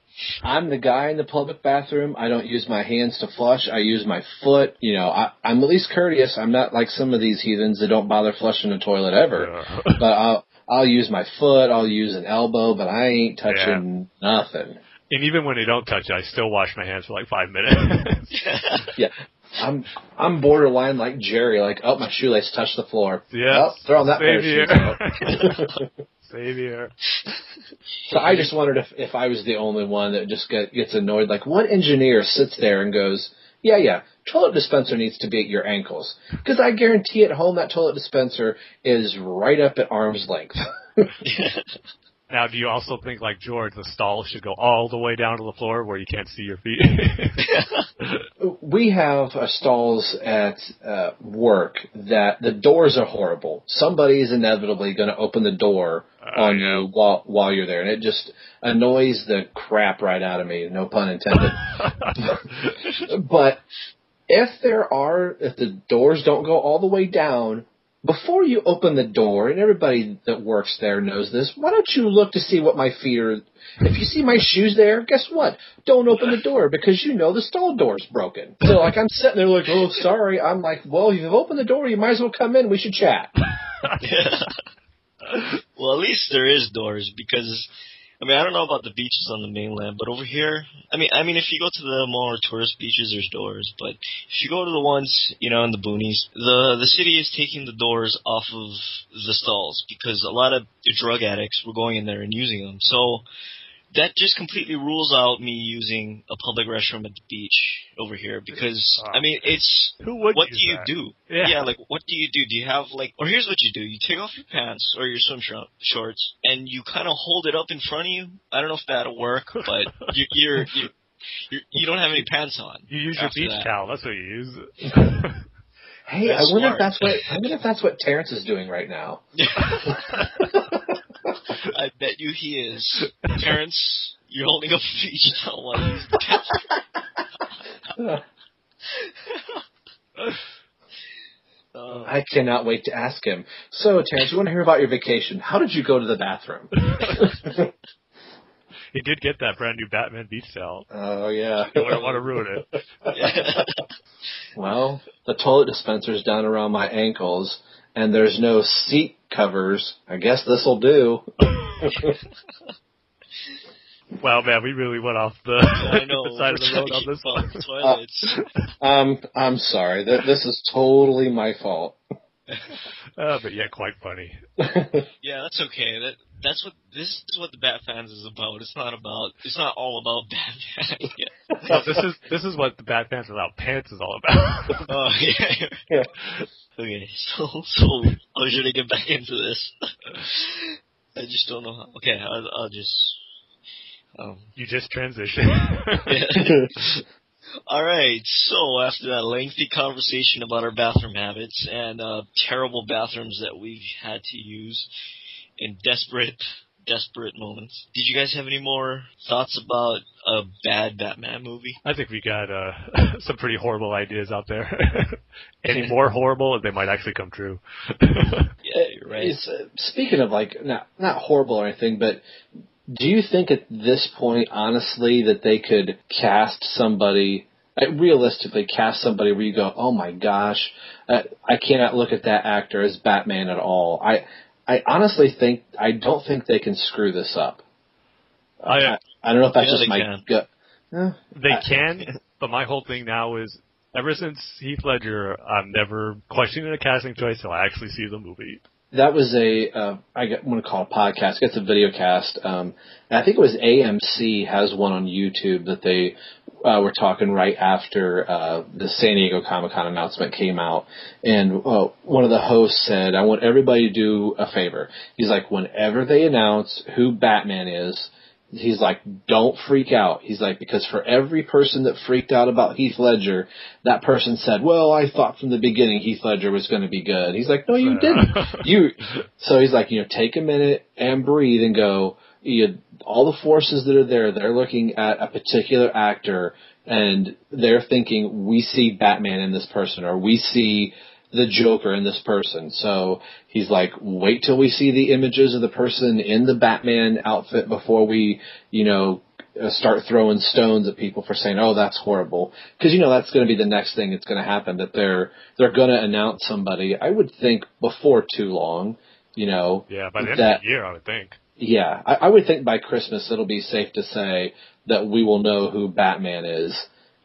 I'm the guy in the public bathroom. I don't use my hands to flush. I use my foot. You know, I, I'm at least courteous. I'm not like some of these heathens that don't bother flushing the toilet ever. Yeah. But I'll I'll use my foot. I'll use an elbow, but I ain't touching nothing. and even when they don't touch it, I still wash my hands for like five minutes. [laughs] Yeah. I'm I'm borderline like Jerry. Like, oh, my shoelace touched the floor. yeah. Oh, throw on that pair of shoes. here. [laughs] Same here. So I just wondered if if I was the only one that just get, gets annoyed. Like, what engineer sits there and goes, "Yeah, yeah, toilet dispenser needs to be at your ankles," because I guarantee at home that toilet dispenser is right up at arm's length. [laughs] Now, do you also think, like George, the stall should go all the way down to the floor where you can't see your feet? [laughs] we have uh, stalls at uh, work that the doors are horrible. Somebody is inevitably going to open the door Uh, on you while while you're there, and it just annoys the crap right out of me. No pun intended. [laughs] but if there are, if the doors don't go all the way down, before you open the door, and everybody that works there knows this, why don't you look to see what my feet are? If you see my shoes there, guess what? Don't open the door because you know the stall door's broken. So like I'm sitting there like, oh sorry. I'm like, well, if you've opened the door, you might as well come in. We should chat. [laughs] well, at least there is doors because I mean, I don't know about the beaches on the mainland, but over here, I mean, I mean, if you go to the more tourist beaches, there's doors. But if you go to the ones, you know, in the boonies, the the city is taking the doors off of the stalls because a lot of drug addicts were going in there and using them. So that just completely rules out me using a public restroom at the beach over here because I mean, it's Who would what do you that? do? Yeah. like what do you do? Do you have like, or here's what you do: you take off your pants or your swim shor- shorts, and you kind of hold it up in front of you. I don't know if that'll work, but [laughs] you, you're you you're, you don't have any pants on. You use your beach that. towel. That's what you use. Hey, That's I wonder smart. if that's what I wonder if that's what Terrence is doing right now. [laughs] [laughs] I bet you he is. Terrence, you're holding up a beach towel while you use the pants. Uh, I cannot wait to ask him. So, Terrence, we want to hear about your vacation. How did you go to the bathroom? [laughs] he did get that brand new Batman beach towel. oh yeah. You wouldn't want to ruin it. [laughs] Well, the toilet dispenser's down around my ankles, and there's no seat covers. I guess this'll do. [laughs] Wow, man, we really went off the, I know. [laughs] the side of the road on this one. Toilets. Um, I'm sorry. Th- This is totally my fault. [laughs] Uh, but yeah, quite funny. Yeah, that's okay. That that's what this is what the Bat fans is about. It's not about. It's not all about Batman. yeah. [laughs] No, this is this is what the Bat Fans Without Pants is all about. [laughs] Oh yeah. Yeah. Okay, so so how should I get back into this? I just don't know how. Okay, I'll, I'll just. Um, you just transition. [laughs] All right. So after that lengthy conversation about our bathroom habits and uh, terrible bathrooms that we've had to use in desperate, desperate moments, did you guys have any more thoughts about a bad Batman movie? I think we got uh, [laughs] some pretty horrible ideas out there. [laughs] Any more horrible, they might actually come true. [laughs] Yeah, you're right. Is, uh, speaking of like not not horrible or anything, but do you think at this point, honestly, that they could cast somebody, uh, realistically cast somebody where you go, oh my gosh, uh, I cannot look at that actor as Batman at all. I I honestly think I don't think they can screw this up. I, I, I don't know if that's Yeah, just my can. gut. Eh, They I- can, but my whole thing now is ever since Heath Ledger, I'm never questioning a casting choice till I actually see the movie. that was a uh, I get- want to call it a podcast. It's a video cast. Um, and I think it was AMC has one on YouTube that they uh, were talking right after uh, the San Diego Comic Con announcement came out, and uh, one of the hosts said, "I want everybody to do a favor." He's like, "Whenever they announce who Batman is." He's like, don't freak out. He's like, because for every person that freaked out about Heath Ledger, that person said, well, I thought from the beginning Heath Ledger was going to be good. He's like, no, you [laughs] didn't. You, so he's like, you know, take a minute and breathe and go, you, all the forces that are there, they're looking at a particular actor and they're thinking, we see Batman in this person or we see the Joker in this person. So he's like, wait till we see the images of the person in the Batman outfit before we, you know, uh, start throwing stones at people for saying, "Oh, that's horrible," because you know that's going to be the next thing that's going to happen. That they're they're going to announce somebody. I would think before too long, you know, Yeah, by the end that of the year, I would think. Yeah, I, I would think by Christmas it'll be safe to say that we will know who Batman is,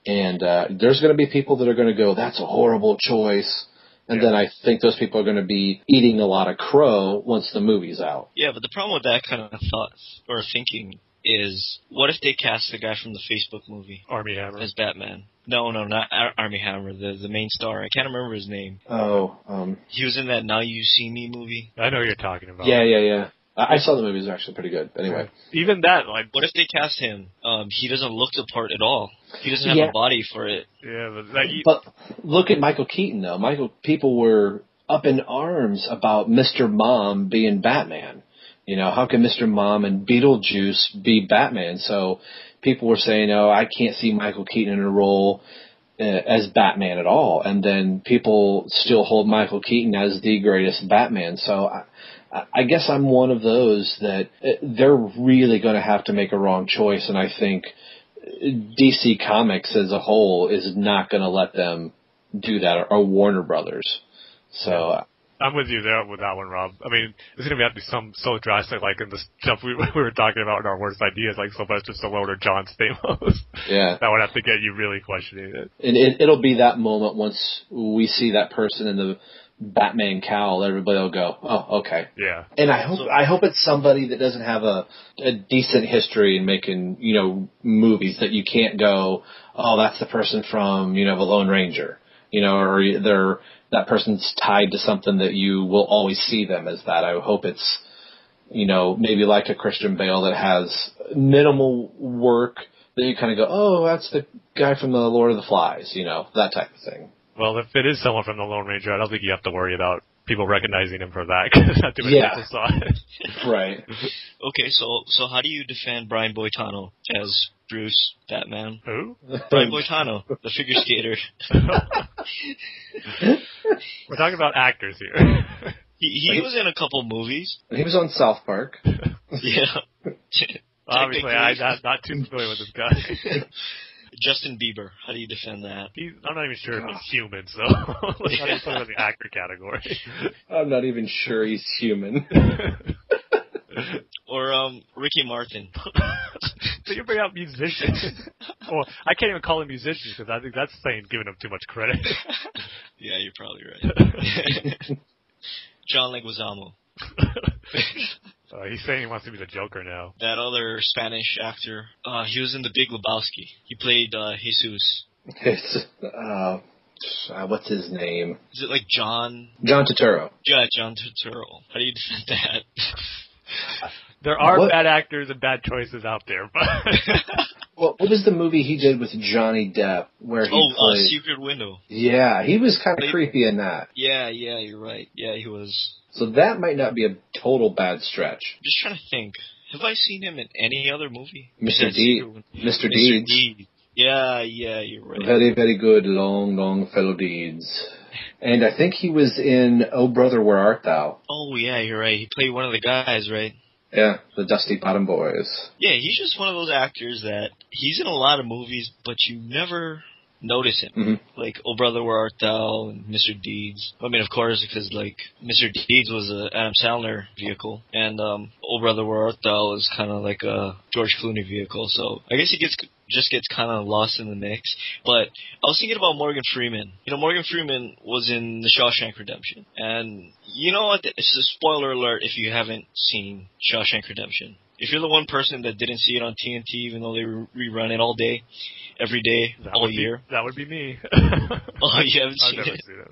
and uh, there's going to be people that are going to go, "That's a horrible choice," and Yeah. then I think those people are going to be eating a lot of crow once the movie's out. Yeah, but the problem with that kind of thought or thinking is, what if they cast the guy from the Facebook movie Armie Hammer. as Batman? No, no, not Ar- Armie Hammer, the the main star. I can't remember his name. Oh, um, He was in that Now You See Me movie. I know what you're talking about. yeah, yeah, yeah. I, I saw the movies; they're actually pretty good. Anyway, Even that, like, What if they cast him? Um, he doesn't look the part at all. He doesn't have Yeah. a body for it. yeah, but like, you- but look at Michael Keaton though. Michael, people were up in arms about Mr. Mom being Batman. You know, how can Mr. Mom and Beetlejuice be Batman? So people were saying, "Oh, I can't see Michael Keaton in a role uh, as Batman at all." And then people still hold Michael Keaton as the greatest Batman. So I, I guess I'm one of those that uh, they're really going to have to make a wrong choice, and I think DC Comics as a whole is not going to let them do that, or, or Warner Brothers. So I'm with you there with that one, Rob. I mean, it's gonna be have to be some so drastic, like in the stuff we, [laughs] we were talking about in our worst ideas, like Sylvester Stallone or John Stamos. [laughs] Yeah. that would have to get you really questioning it. And it, it'll be that moment once we see that person in the Batman cowl, everybody will go, oh, okay. Yeah. And I hope I hope it's somebody that doesn't have a a decent history in making you know movies that you can't go, oh, that's the person from you know the Lone Ranger, you know, or they're that person's tied to something that you will always see them as that. I hope it's you know maybe like a Christian Bale that has minimal work that you kind of go, oh, that's the guy from the Lord of the Flies, you know, that type of thing. Well, if it is someone from the Lone Ranger, I don't think you have to worry about people recognizing him for that because [laughs] not too many Yeah. people saw it. [laughs] Right. [laughs] Okay, so so how do you defend Brian Boitano as Bruce Batman? Who? Brian Boitano, the figure skater. We're talking about actors here. He he was in a couple movies. He was on South Park. Yeah. Obviously, I'm Technically. not, not too familiar with this guy. Justin Bieber. How do you defend that? He's, I'm not even sure if he's [laughs] human, so [laughs] [laughs] let's not even put him in the actor category. I'm not even sure he's human. Or um Ricky Martin. so you bring out musicians. well, I can't even call them musicians because I think that's saying giving him too much credit. Yeah, you're probably right. John Leguizamo. Uh, he's saying he wants to be the Joker now. That other Spanish actor. Uh, he was in The Big Lebowski. He played uh, Jesus. It's uh, uh, what's his name? Is it like John? John Turturro. Yeah, John Turturro. How do you defend that? There are What- bad actors and bad choices out there, but [laughs] Well, what was the movie he did with Johnny Depp where he oh, uh. Secret Window. yeah, he was kind of creepy in that. Yeah, yeah, you're right. Yeah, he was. So that might not be a total bad stretch. Just trying to think. Have I seen him in any other movie? Mr. D-? Mr. Mr. Deeds. Deeds. Yeah, yeah, you're right. Very, very good, long, Longfellow Deeds. And I think he was in Oh Brother, Where Art Thou? Oh yeah, you're right. He played one of the guys, right? Yeah, the Dusty Bottom Boys. Yeah, he's just one of those actors that he's in a lot of movies, but you never notice him. Mhm. Like Oh Brother Where Art Thou and Mr. Deeds. I mean, of course, because like Mr. Deeds was a Adam Sandler vehicle, and um, Oh Brother Where Art Thou is kind of like a George Clooney vehicle. So I guess he gets just gets kind of lost in the mix. But I was thinking about Morgan Freeman. You know, Morgan Freeman was in The Shawshank Redemption, and you know what? It's a spoiler alert if you haven't seen Shawshank Redemption. If you're the one person that didn't see it on TNT, even though they re- rerun it all day, every day, that all would be, year. that would be me. [laughs] Oh, you haven't I've seen never it? seen it.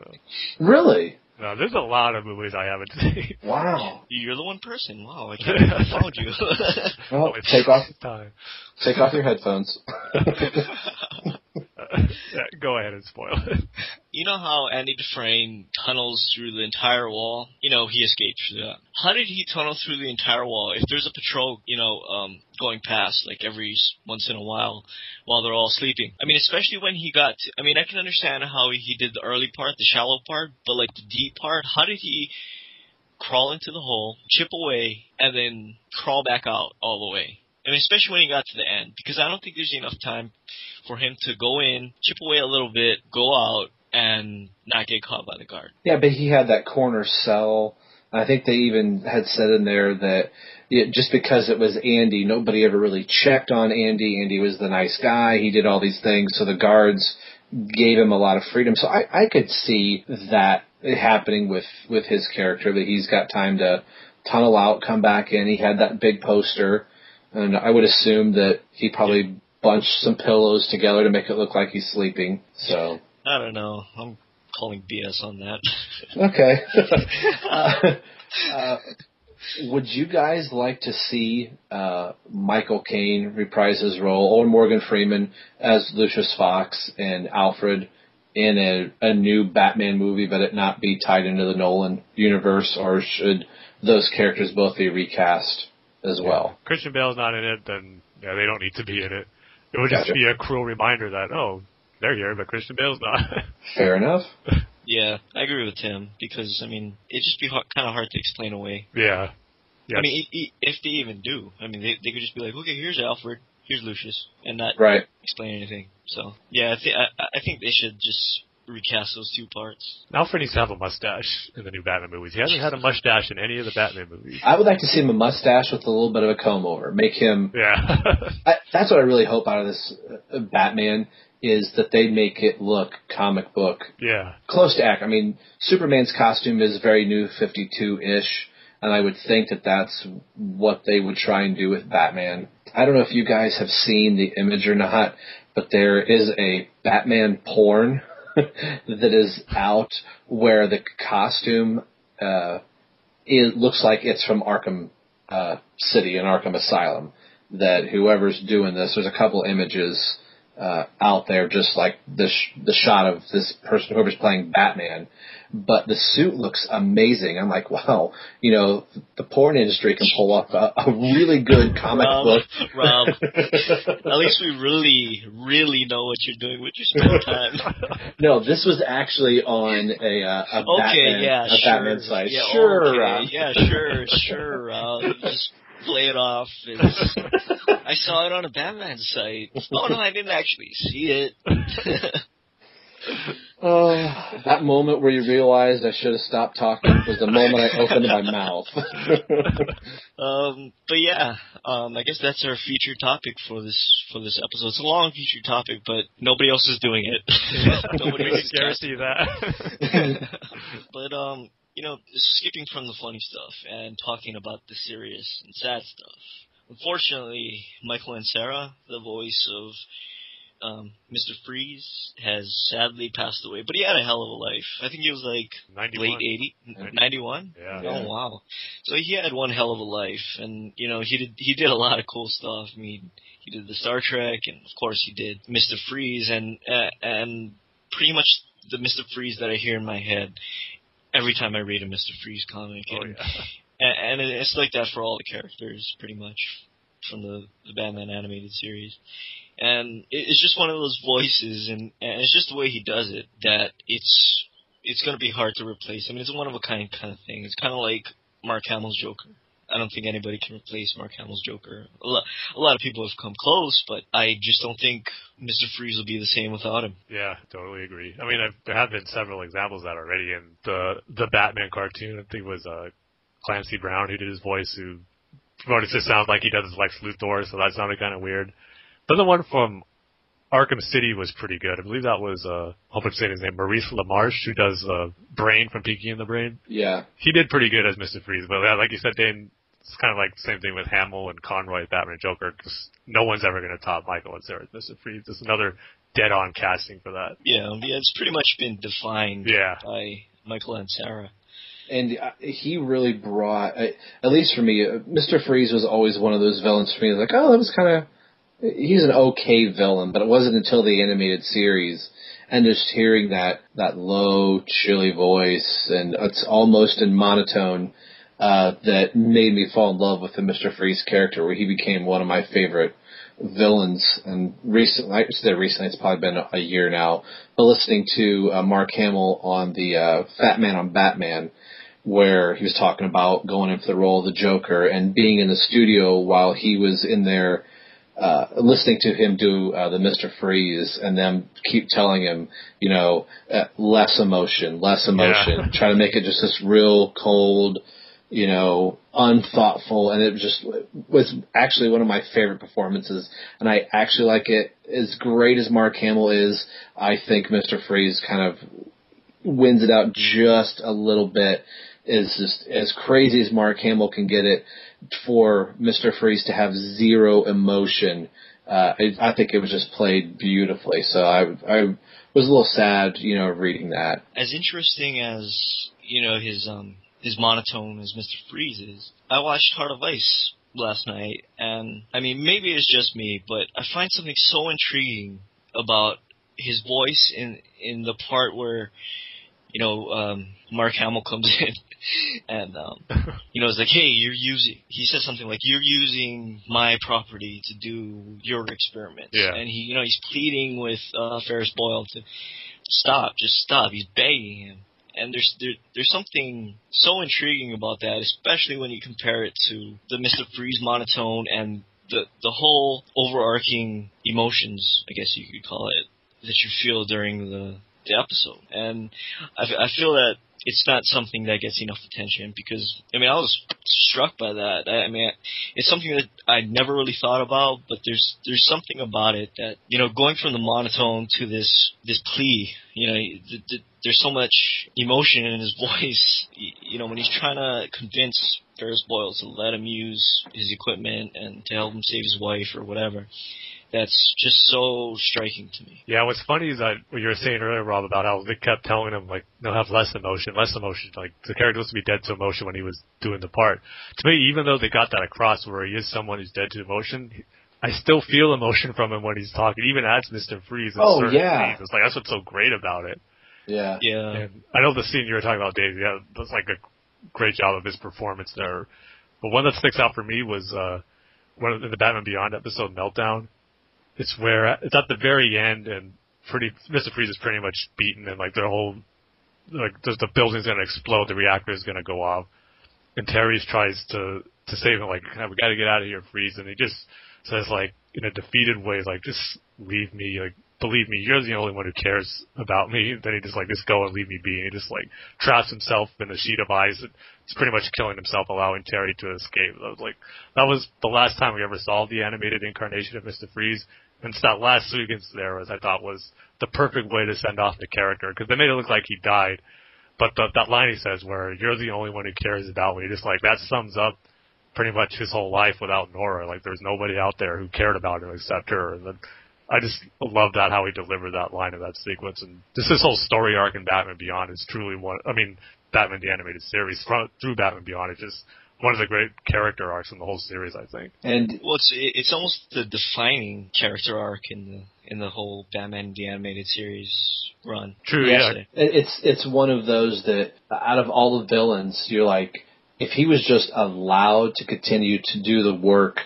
Though. Really? No, there's a lot of movies I haven't [laughs] seen. Wow. You're the one person. Wow, I can't [laughs] I found you. Well, [laughs] Only take off, time. take off your headphones. [laughs] go ahead and spoil it. you know how Andy Dufresne tunnels through the entire wall? You know, he escaped through that. How did he tunnel through the entire wall? If there's a patrol, you know, um, going past, like every once in a while, while they're all sleeping. I mean, especially when he got to, I mean, I can understand how he did the early part, the shallow part, but like the deep part, how did he crawl into the hole, chip away, and then crawl back out all the way? I mean, especially when he got to the end, because I don't think there's enough time for him to go in, chip away a little bit, go out, and not get caught by the guard. Yeah, but he had that corner cell. I think they even had said in there that it, just because it was Andy, nobody ever really checked on Andy. Andy was the nice guy. He did all these things, so the guards gave him a lot of freedom. So I, I could see that happening with with his character that he's got time to tunnel out, come back in. He had that big poster, and I would assume that he probably bunched some pillows together to make it look like he's sleeping. So I don't know. I'm calling BS on that. Okay. [laughs] uh, uh, would you guys like to see uh, Michael Caine reprise his role, or Morgan Freeman as Lucius Fox and Alfred in a, a new Batman movie, but it not be tied into the Nolan universe, or should those characters both be recast as well? Christian Bale's not in it, then yeah, they don't need to be in it. It would just be a cruel reminder that oh, they're here, but Christian Bale's not. [laughs] Fair enough. yeah, I agree with Tim because I mean it'd just be hard, kind of hard to explain away. yeah. Yeah. I mean, e- e- if they even do, I mean, they they could just be like, okay, here's Alfred, here's Lucius, and not Right. explain anything. So yeah, I think I, I think they should just recast those two parts. Alfred needs to have a mustache in the new Batman movies. He hasn't had a mustache in any of the Batman movies. I would like to see him a mustache with a little bit of a comb over. Make him. Yeah. [laughs] I, that's what I really hope out of this uh, Batman is that they make it look comic book yeah. close to act. I mean, Superman's costume is very new 52 ish, and I would think that that's what they would try and do with Batman. I don't know if you guys have seen the image or not, but there is a Batman porn [laughs] that is out where the costume uh, it looks like it's from Arkham uh, City and Arkham Asylum. That whoever's doing this, there's a couple images uh, out there, just like the sh- the shot of this person whoever's playing Batman. But the suit looks amazing. I'm like, wow, you know, the porn industry can pull off a, a really good comic Rob, book. Rob, [laughs] at least we really, really know what you're doing with your spare time. [laughs] no, this was actually on a uh, a Okay, Batman, yeah, a sure. Batman site. Yeah, sure, okay, Rob. yeah, sure, sure. Rob. Just play it off. It's, [laughs] I saw it on a Batman site. Oh no, I didn't actually see it. Oh, that moment where you realized I should have stopped talking was the moment I opened my mouth. [laughs] um, but yeah, um, I guess that's our feature topic for this for this episode. It's a long feature topic, but nobody else is doing it. [laughs] nobody can is guarantee that. [laughs] but um, you know, skipping from the funny stuff and talking about the serious and sad stuff. Unfortunately, Michael Ansara, the voice of um, Mr. Freeze, has sadly passed away. But he had a hell of a life. I think he was like 91. late 80, 91? Yeah. Oh wow! So he had one hell of a life, and you know he did he did a lot of cool stuff. I mean, he did the Star Trek, and of course he did Mister Freeze, and uh, and pretty much the Mister Freeze that I hear in my head every time I read a Mister Freeze comic, Oh, and, yeah. and and it's like that for all the characters, pretty much from the the Batman animated series. And it- it's just one of those voices, and, and it's just the way he does it that it's it's going to be hard to replace. I mean, it's a one of a kind kind of thing. It's kind of like Mark Hamill's Joker. I don't think anybody can replace Mark Hamill's Joker. A lot, a lot of people have come close, but I just don't think Mr. Freeze will be the same without him. Yeah, totally agree. I mean, I've, there have been several examples of that already in the the Batman cartoon. I think it was uh, Clancy Brown who did his voice, who promoted to sound like he does Lex Luthor, so that sounded kind of weird. But the one from Arkham City was pretty good. I believe that was uh, I hope I'm saying his name, Maurice LaMarche, who does uh, Brain from Pinky and the Brain. yeah. He did pretty good as Mr. Freeze, but yeah, like you said, Dane, it's kind of like the same thing with Hamill and Conroy, Batman and Joker. Just no one's ever going to top Michael Ansara as Mr. Freeze. It's another dead-on casting for that. Yeah, yeah, it's pretty much been defined Yeah. by Michael Ansara. and uh, he really brought, uh, at least for me, uh, Mr. Freeze was always one of those villains for me. Like, oh, that was kind of, he's an okay villain, but it wasn't until the animated series and just hearing that that low, chilly voice, and it's almost in monotone. Uh, that made me fall in love with the Mr. Freeze character, where he became one of my favorite villains. And recently, I said recently, it's probably been a year now, but listening to uh, Mark Hamill on the uh, Fat Man on Batman, where he was talking about going in for the role of the Joker and being in the studio while he was in there, uh, listening to him do uh, the Mister Freeze, and them keep telling him, you know, uh, less emotion, less emotion, Yeah. [laughs] try to make it just this real cold, you know, unthoughtful, and it just was actually one of my favorite performances. And I actually like it as great as Mark Hamill is. I think Mister Freeze kind of wins it out just a little bit. Is just as crazy as Mark Hamill can get it for Mister Freeze to have zero emotion. Uh, I, I think it was just played beautifully. So I I was a little sad, you know, reading that. As interesting as you know his um his monotone as Mr. Freeze is, I watched Heart of Ice last night, and I mean maybe it's just me, but I find something so intriguing about his voice in in the part where you know um Mark Hamill comes [laughs] in and um you know it's like hey you're using he says something like you're using my property to do your experiments Yeah. and he you know he's pleading with uh Ferris Boyle to stop just stop he's begging him and there's there, there's something so intriguing about that especially when you compare it to the Mr. Freeze monotone and the the whole overarching emotions I guess you could call it that you feel during the the episode, and I, feel that it's not something that gets enough attention because I mean I was struck by that. I, I mean it's something that I never really thought about, but there's there's something about it that you know going from the monotone to this this plea, you know, th- th- there's so much emotion in his [laughs] voice. You know when he's trying to convince Ferris Boyle to let him use his equipment and to help him save his wife or whatever. That's just so striking to me. Yeah, what's funny is that what you were saying earlier, Rob, about how they kept telling him like, no, have less emotion, less emotion. Like the character was to be dead to emotion when he was doing the part. To me, even though they got that across where he is someone who's dead to emotion, I still feel emotion from him when he's talking, even as Mr. Freeze. Oh, yeah. scenes. It's like that's what's so great about it. Yeah. Yeah. And I know the scene you were talking about, Dave. Yeah, that's like a great job of his performance there. But one that sticks out for me was uh, one of the Batman Beyond episode, Meltdown. It's where uh, it's at the very end, and pretty Mr. Freeze is pretty much beaten, and like their whole like the, the building's gonna explode, the reactor is gonna go off, and Terry tries to to save him, like we got to get out of here, Freeze, and he just says like in a defeated way, like just leave me, like believe me, you're the only one who cares about me. And Then he just like just go and leave me be. And he just like traps himself in a sheet of ice. It's pretty much killing himself, allowing Terry to escape. That was like that was the last time we ever saw the animated incarnation of Mister Freeze. And that last sequence there, as I thought was the perfect way to send off the character because they made it look like he died. But the, that line he says, where you're the only one who cares about me, just like that sums up pretty much his whole life without Nora. Like there's nobody out there who cared about him except her. And then I just love that how he delivered that line in that sequence. And just this whole story arc in Batman Beyond is truly one. I mean, Batman the animated series from, through Batman Beyond is just one of the great character arcs in the whole series. I think. And Well, it's it's almost the defining character arc in the in the whole Batman the animated series run. True. I'd Yeah. It- It's it's one of those that out of all the villains, you're like, if he was just allowed to continue to do the work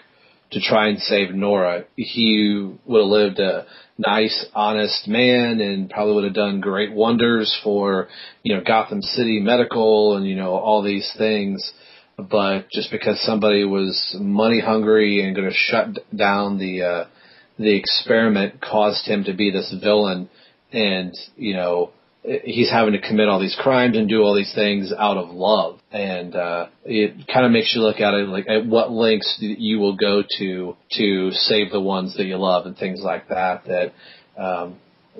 to try and save Nora, he would have lived a nice, honest man and probably would have done great wonders for you know Gotham City Medical and you know all these things. But just because somebody was money hungry and going to shut down the uh, the experiment caused him to be this villain, and you know he's having to commit all these crimes and do all these things out of love, and uh, it kind of makes you look at it like at what lengths you will go to to save the ones that you love and things like that. That um,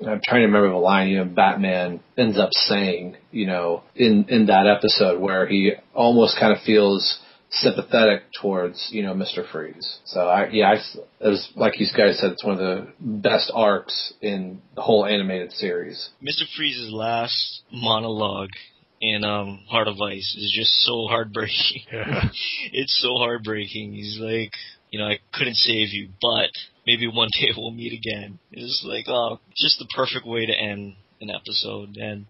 I'm trying to remember the line, you know, Batman ends up saying, you know, in in that episode where he almost kind of feels sympathetic towards, you know, Mister Freeze. So I, yeah, I, it was like you guys said, it's one of the best arcs in the whole animated series. Mr. Freeze's last monologue in um, Heart of Ice is just so heartbreaking. Yeah. [laughs] [laughs] it's so heartbreaking. He's like, you know, I couldn't save you, but maybe one day [laughs] we'll meet again. It's like, oh, just the perfect way to end an episode. And,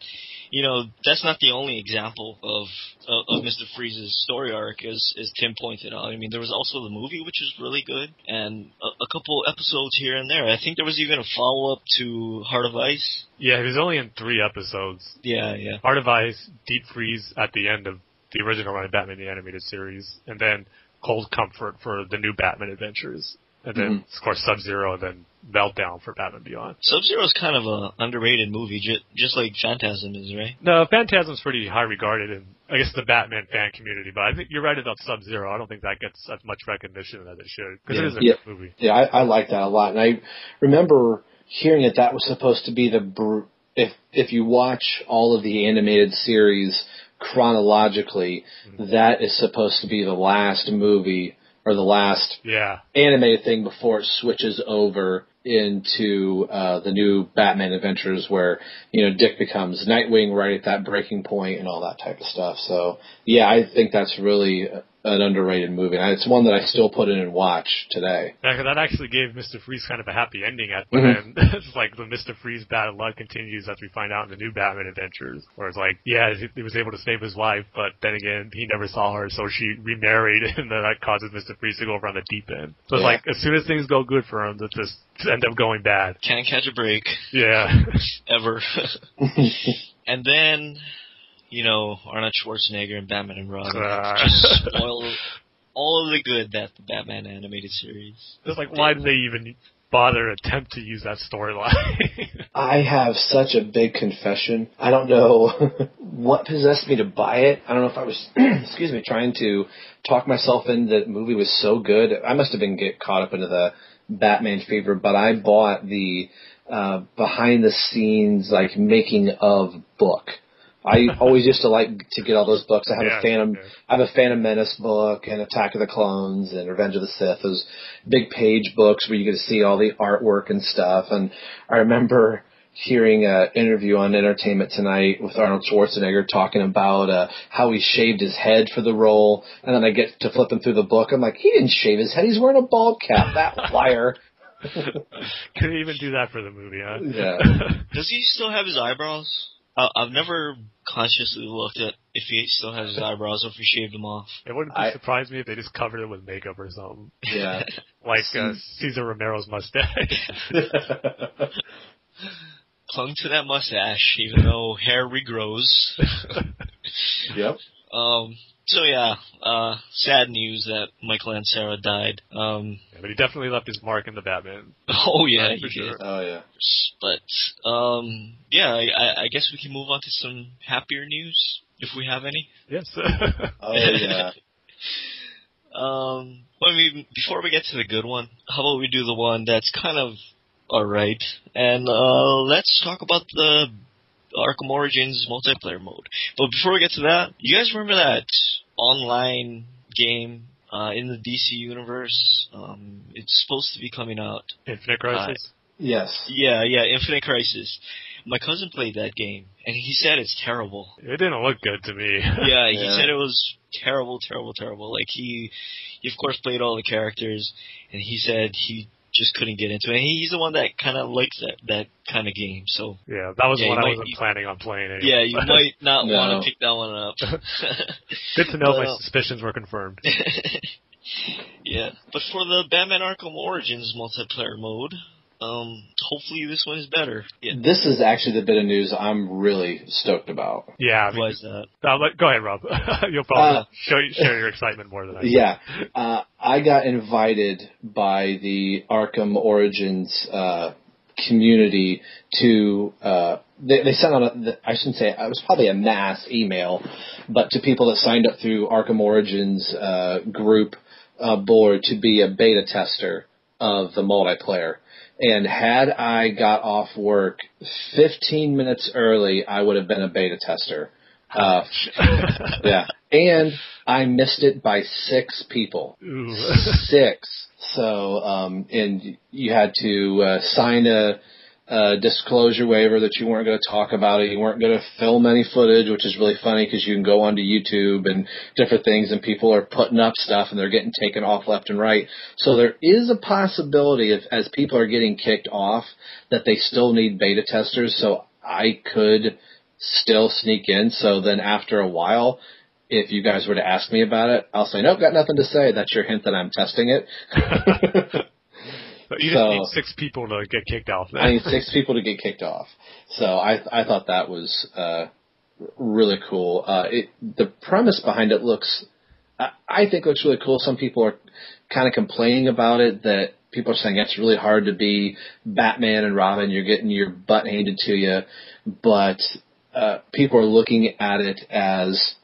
you know, that's not the only example of of, of Mr. Freeze's story arc, as as Tim pointed out. I mean, there was also the movie, which was really good, and a, a couple episodes here and there. I think there was even a follow up to Heart of Ice. Yeah. it was only in three episodes. Yeah, yeah. Heart of Ice, Deep Freeze at the end of the original run of Batman the Animated Series, and then Cold Comfort for the new Batman Adventures, and then mm-hmm. of course Sub Zero, and then Meltdown for Batman Beyond. Sub Zero is kind of a underrated movie, ju- just like Phantasm is, right? No, Phantasm's pretty high regarded in I guess the Batman fan community, but I think you're right about Sub Zero. I don't think that gets as much recognition as it should because it is a Yeah. good movie. Yeah, I, I like that a lot, and I remember hearing that that was supposed to be the br- if if you watch all of the animated series chronologically, that is supposed to be the last movie or the last Yeah, animated thing before it switches over into uh, the new Batman Adventures, where you know Dick becomes Nightwing right at that breaking point and all that type of stuff. So yeah, I think that's really a- an underrated movie. And it's one that I still put in and watch today. Yeah, 'cause that actually gave Mr. Freeze kind of a happy ending at the Mhm. end. [laughs] it's like the Mr. Freeze bad luck continues as we find out in the new Batman Adventures, where it's like, yeah, he, he was able to save his wife, but then again, he never saw her, so she remarried, [laughs] and then that causes Mr. Freeze to go over on the deep end. So it's Yeah. like, as soon as things go good for him, they just end up going bad. Can't catch a break Yeah. [laughs] ever. and then, you know, Arnold Schwarzenegger and Batman and Robin Ah. [laughs] just spoil all of the good that the Batman animated series. It's like, why did they even bother attempt to use that storyline? [laughs] I have such a big confession. I don't know [laughs] what possessed me to buy it. I don't know if I was, [clears throat] excuse me, trying to talk myself into the movie was so good. I must have been get caught up into the Batman fever, but I bought the uh, behind the scenes like making of book. I always used to like to get all those books. I have Yeah, a Phantom, yeah. I have a Phantom Menace book and Attack of the Clones and Revenge of the Sith. Those big page books where you get to see all the artwork and stuff. And I remember hearing an interview on Entertainment Tonight with Arnold Schwarzenegger talking about uh, how he shaved his head for the role. And then I get to flipping through the book. I'm like, he didn't shave his head. He's wearing a bald cap. That [laughs] liar. Couldn't even do that for the movie, huh? Yeah. [laughs] Does he still have his eyebrows? I, I've never consciously looked at if he still has his [laughs] eyebrows or if he shaved them off. it wouldn't be I- surprise me if they just covered it with makeup or something, Yeah. [laughs] like uh, Cesar Romero's mustache. [laughs] Clung to that mustache, even though hair regrows. yep. Um, so yeah, uh, sad news that Michael Ansara died. Um, Yeah, but he definitely left his mark in the Batman. oh yeah, for he sure. did. Oh yeah. But um, yeah, I, I- I guess we can move on to some happier news if we have any. Yes. [laughs] Oh yeah. [laughs] Um, I mean, before we get to the good one, how about we do the one that's kind of alright, and uh, let's talk about the Arkham Origins multiplayer mode. But before we get to that, you guys remember that online game uh, in the DC universe? Um, it's supposed to be coming out. Infinite Crisis. Yes. Yeah, yeah, Infinite Crisis. My cousin played that game, and he said it's terrible. It didn't look good to me. [laughs] Yeah, he Yeah. said it was terrible, terrible, terrible. Like he, he of course played all the characters, and he said he just couldn't get into it. And he's the one that kind of likes that that kind of game. So Yeah, that was Yeah, one I might- wasn't planning on playing. Anyway. yeah, you [laughs] might not No. want to pick that one up. [laughs] Good to know my Well- suspicions were confirmed. [laughs] yeah, but for the Batman Arkham Origins multiplayer mode, um, hopefully this one is better. Yeah, This is actually the bit of news I'm really stoked about. Yeah, I mean, why that? uh, let- go ahead, Rob. [laughs] You'll probably Uh, show share your excitement more than I. do. Yeah, uh, I got invited by the Arkham Origins uh, community to. Uh, they, they sent out. A, I shouldn't say it was probably a mass email, but to people that signed up through Arkham Origins uh, group uh, board to be a beta tester of the multiplayer. And had I got off work 15 minutes early, I would have been a beta tester. Uh, [laughs] yeah. And I missed it by six people. Ooh. [laughs] Six. So, um, and you had to uh, sign a, a disclosure waiver that you weren't going to talk about it. You weren't going to film any footage, which is really funny because you can go onto YouTube and different things, and people are putting up stuff and they're getting taken off left and right. So there is a possibility, if as people are getting kicked off, that they still need beta testers. So I could still sneak in. So then after a while, if you guys were to ask me about it, I'll say, nope, got nothing to say. That's your hint that I'm testing it. [laughs] You just So- need six people to get kicked off. I need six people to get kicked off. So I I thought that was uh, really cool. Uh, it the premise behind it looks I, I think looks really cool. Some people are kind of complaining about it that people are saying it's really hard to be Batman and Robin. You're getting your butt handed to you, but uh, people are looking at it as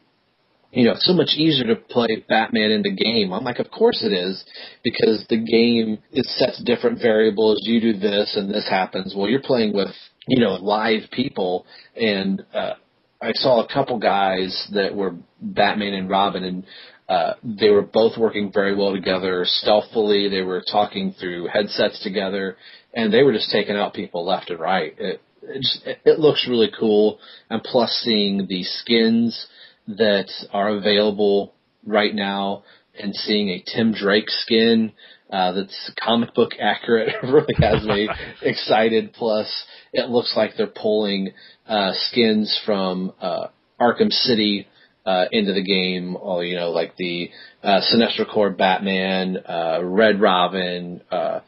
you know, it's so much easier to play Batman in the game. I'm like, of course it is, because the game it sets different variables. You do this and this happens. Well, you're playing with, you know, live people, and uh, I saw a couple guys that were Batman and Robin, and uh, they were both working very well together, stealthily. They were talking through headsets together, and they were just taking out people left and right. It, it, just, it, it looks really cool, and plus seeing the skins that are available right now and seeing a Tim Drake skin uh, that's comic book accurate [laughs] really has me [laughs] excited. Plus, it looks like they're pulling uh, skins from uh, Arkham City uh, into the game. Or you know, like the uh, Sinestro Corps Batman, uh, Red Robin, uh,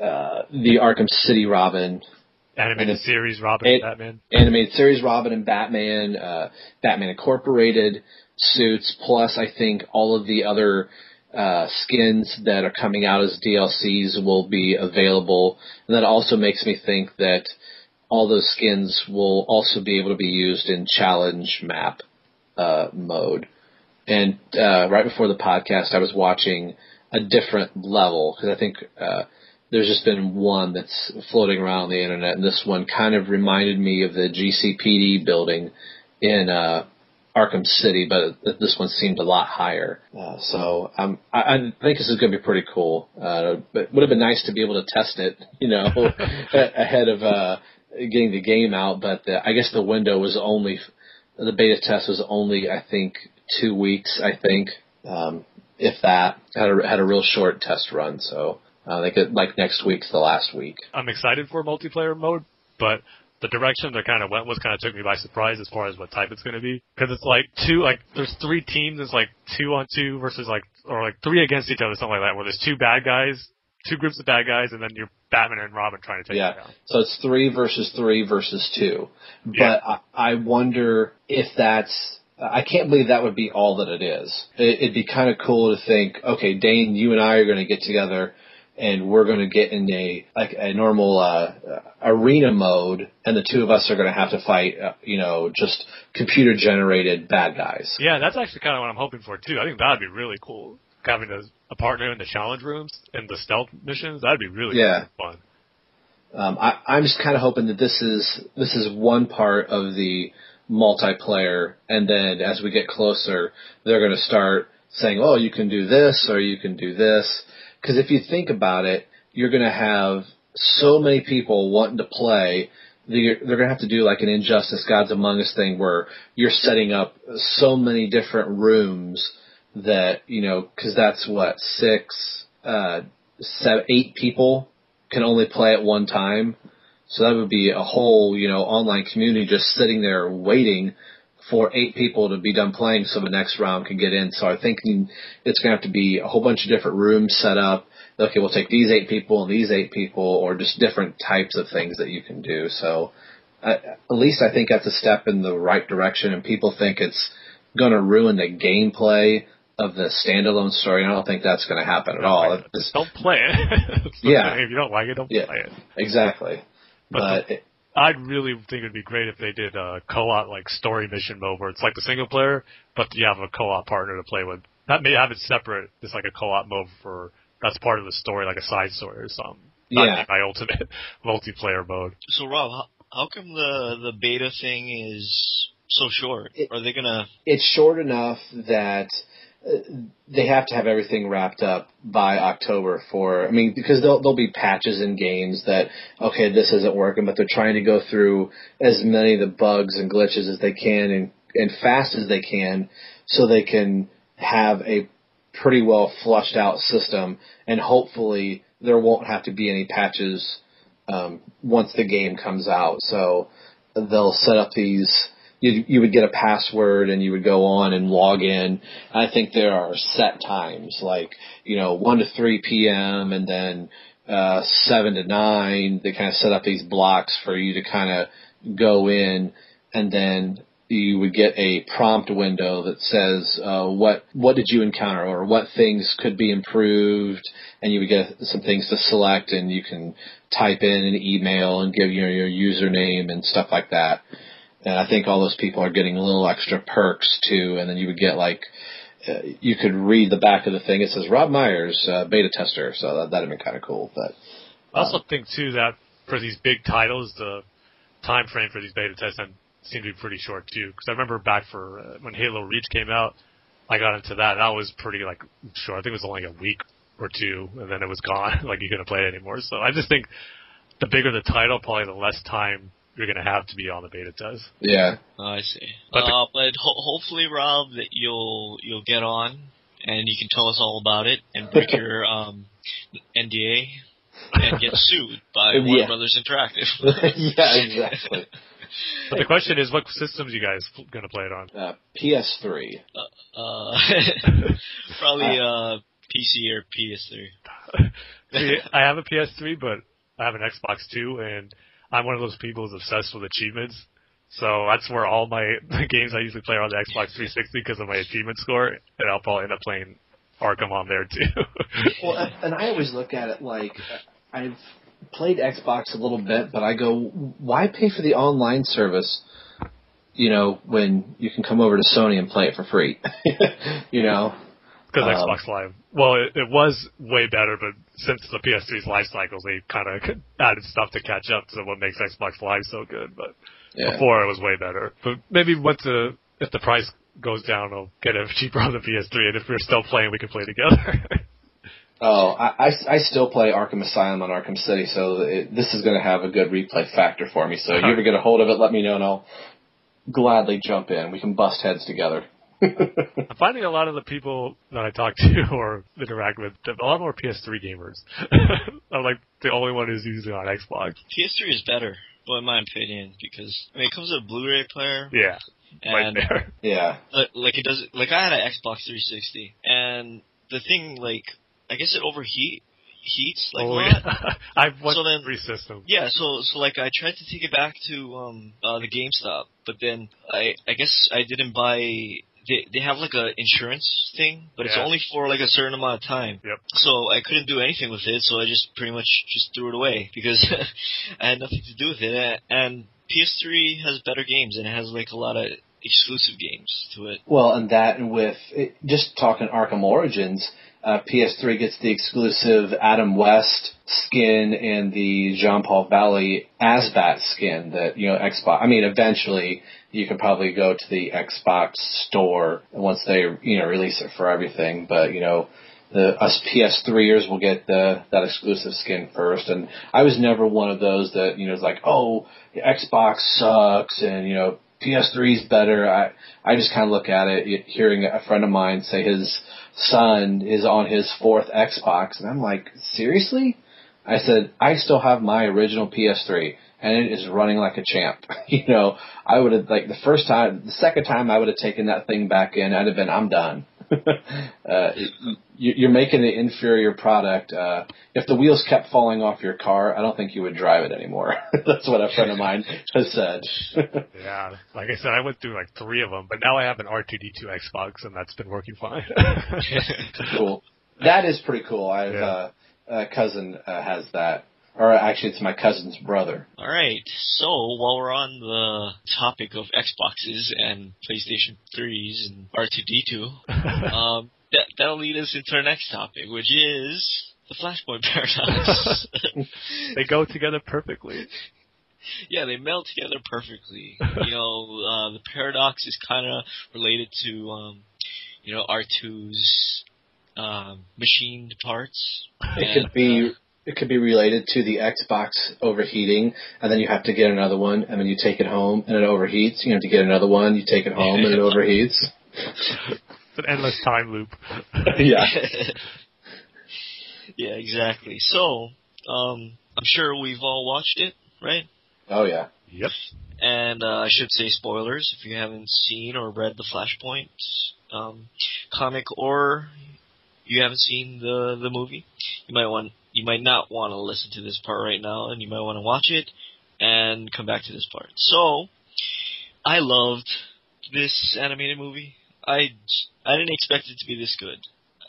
uh, the Arkham City Robin, Animated series, Robin and Batman. animated series Robin and Batman, uh, Batman Incorporated suits, plus I think all of the other uh, skins that are coming out as DLCs will be available. And that also makes me think that all those skins will also be able to be used in challenge map uh, mode. And uh, right before the podcast, I was watching a different level because I think uh, there's just been one that's floating around the internet, and this one kind of reminded me of the GCPD building in uh, Arkham City, but this one seemed a lot higher. Uh, so um, I, I think this is going to be pretty cool. Uh, but it would have been nice to be able to test it, you know, [laughs] ahead of uh, getting the game out. But the, I guess the window was only the beta test was only I think two weeks. I think um, if that had a, had a real short test run. So uh, like like next week's the last week. I'm excited for multiplayer mode, but the direction they kind of went was kind of took me by surprise as far as what type it's going to be. Because it's like two, like there's three teams. It's like two on two versus like or like three against each other, something like that. Where there's two bad guys, two groups of bad guys, and then you're Batman and Robin trying to take Yeah. down. So it's three versus three versus two. But Yeah. I, I wonder if that's. I can't believe that would be all that it is. It, it'd be kind of cool to think, okay, Dane, you and I are going to get together and we're going to get in a like a normal uh, arena mode, and the two of us are going to have to fight, uh, you know, just computer generated bad guys. Yeah, that's actually kind of what I'm hoping for too. I think that'd be really cool. Having a, a partner in the challenge rooms and the stealth missions, that'd be really Yeah. fun. Um, I, I'm just kind of hoping that this is this is one part of the multiplayer, and then as we get closer, they're going to start saying, "Oh, you can do this or you can do this." Because if you think about it, you're going to have so many people wanting to play. They're, they're going to have to do like an Injustice Gods Among Us thing where you're setting up so many different rooms that you know because that's what six, uh, seven, eight people can only play at one time. So that would be a whole, you know, online community just sitting there waiting for eight people to be done playing so the next round can get in. So I think it's going to have to be a whole bunch of different rooms set up. Okay, we'll take these eight people and these eight people or just different types of things that you can do. So uh, at least I think that's a step in the right direction and people think it's going to ruin the gameplay of the standalone story. I don't think that's going to happen at all. It's- Don't play it. [laughs] Yeah. If you don't like it, don't Yeah. play it. exactly. But But, it, I'd really think it'd be great if they did a co-op like story mission mode where it's like the single player, but you have a co-op partner to play with. That may have it separate. It's like a co-op mode for that's part of the story, like a side story or something. Not Yeah. my ultimate [laughs] multiplayer mode. So Rob, how, how come the the beta thing is so short? It- Are they gonna? it's short enough that they have to have everything wrapped up by October for I mean because there'll there'll be patches in games that okay this isn't working but they're trying to go through as many of the bugs and glitches as they can and and fast as they can so they can have a pretty well flushed out system. And hopefully there won't have to be any patches um, once the game comes out. So they'll set up these you you would get a password and you would go on and log in. I think there are set times like you know one to three p.m. and then uh, seven to nine. They kind of set up these blocks for you to kind of go in and then you would get a prompt window that says uh, what what did you encounter or what things could be improved and you would get some things to select and you can type in an email and give your your username and stuff like that and I think all those people are getting a little extra perks too. And then you would get like, uh, you could read the back of the thing. It says Rob Myers, uh, beta tester. So that that'd been kind of cool. But I also think too that for these big titles, the time frame for these beta tests seemed to be pretty short too. Because I remember back for uh, when Halo Reach came out, I got into that. That was pretty like short. I think it was only a week or two, and then it was gone. [laughs] like you couldn't play it anymore. So I just think the bigger the title, probably the less time you're gonna have to be on the beta test. yeah, Oh, I see. But the- uh, but ho- hopefully, Rob, that you'll you'll get on and you can tell us all about it and break [laughs] your um, NDA and get [laughs] sued by Yeah. Warner Brothers Interactive. [laughs] yeah, exactly. But the question is, what systems you guys gonna play it on? Uh, PS3. uh, probably uh, PC or PS3. See, I have a PS3, but I have an Xbox too, and I'm one of those people who's obsessed with achievements. So that's where all my [laughs] the games I usually play are on the Xbox 360 because of my achievement score, and I'll probably end up playing Arkham on there too. [laughs] Well, and I always look at it like I've played Xbox a little bit, but I go, why pay for the online service? You know, when you can come over to Sony and play it for free. [laughs] you know, Because Um, Xbox Live, well, it, it was way better, but since the PS3's life cycles, they kind of [laughs] added stuff to catch up to what makes Xbox Live so good. But yeah. before it was way better. But maybe once the if the price goes down, I'll get it [laughs] cheaper on the PS3, and if we're still playing, we can play together. [laughs] Oh, I, I, I still play Arkham Asylum on Arkham City, so it, this is going to have a good replay factor for me. So if you ever get a hold of it, let me know, and I'll gladly jump in. We can bust heads together. I'm finding a lot of the people that I talk to [laughs] or interact with, a lot more PS3 gamers. [laughs] I'm like the only one who's using it on Xbox. PS3 is better, well, in my opinion, because I mean it comes with a Blu-ray player, Yeah, right and there. [laughs] yeah. like, like it does. Like I had an Xbox 360, and the thing like I guess it overheat heats like a oh, yeah. I've went So then- three systems. Yeah, so so like I tried to take it back to um uh the GameStop, but then I I guess I didn't buy they they have like a insurance thing, but it's only for like a certain amount of time. Yep. So I couldn't do anything with it, so I just pretty much just threw it away because [laughs] I had nothing to do with it. And PS3 has better games and it has like a lot of exclusive games to it. Well, and that and with it, just talking Arkham Origins, uh, PS3 gets the exclusive Adam West skin and the Jean Paul Valley Azbat skin that you know Xbox. I mean, eventually you could probably go to the Xbox store once they you know release it for everything. But you know, the us PS3ers will get the that exclusive skin first. And I was never one of those that you know is like, oh, Xbox sucks, and you know PS3 is better. I I just kind of look at it, hearing a friend of mine say his son is on his fourth Xbox, and I'm like, seriously? I said, I still have my original PS3, and it is running like a champ. [laughs] you know, I would have like the first time, the second time I would have taken that thing back in, I'd have been, I'm done. [laughs] uh, you're making an inferior product. Uh, if the wheels kept falling off your car, I don't think you would drive it anymore. [laughs] That's what a friend of mine has said. [laughs] Yeah, like I said, I went through like three of them, but now I have an R2D2 Xbox, and that's been working fine. [laughs] cool. That is pretty cool. I have Yeah. uh, a cousin uh, has that, or actually, it's my cousin's brother. All right. So while we're on the topic of Xboxes and PlayStation 3s and R2D2, um, that that'll lead us into our next topic, which is the Flashpoint paradox. [laughs] they go together perfectly. yeah, they meld together perfectly. [laughs] You know, uh, the paradox is kind of related to, um, you know, R2's um, machined parts. It And, could be it could be related to the Xbox overheating, and then you have to get another one, and then you take it home, and it overheats. You have to get another one, you take it home, and it [laughs] overheats. It's an endless time loop. [laughs] yeah. [laughs] yeah, exactly. So, um, I'm sure we've all watched it, right? Oh yeah. Yep. And uh, I should say spoilers if you haven't seen or read the Flashpoint um, comic, or you haven't seen the the movie. You might want you might not want to listen to this part right now, and you might want to watch it and come back to this part. So, I loved this animated movie. I I didn't expect it to be this good.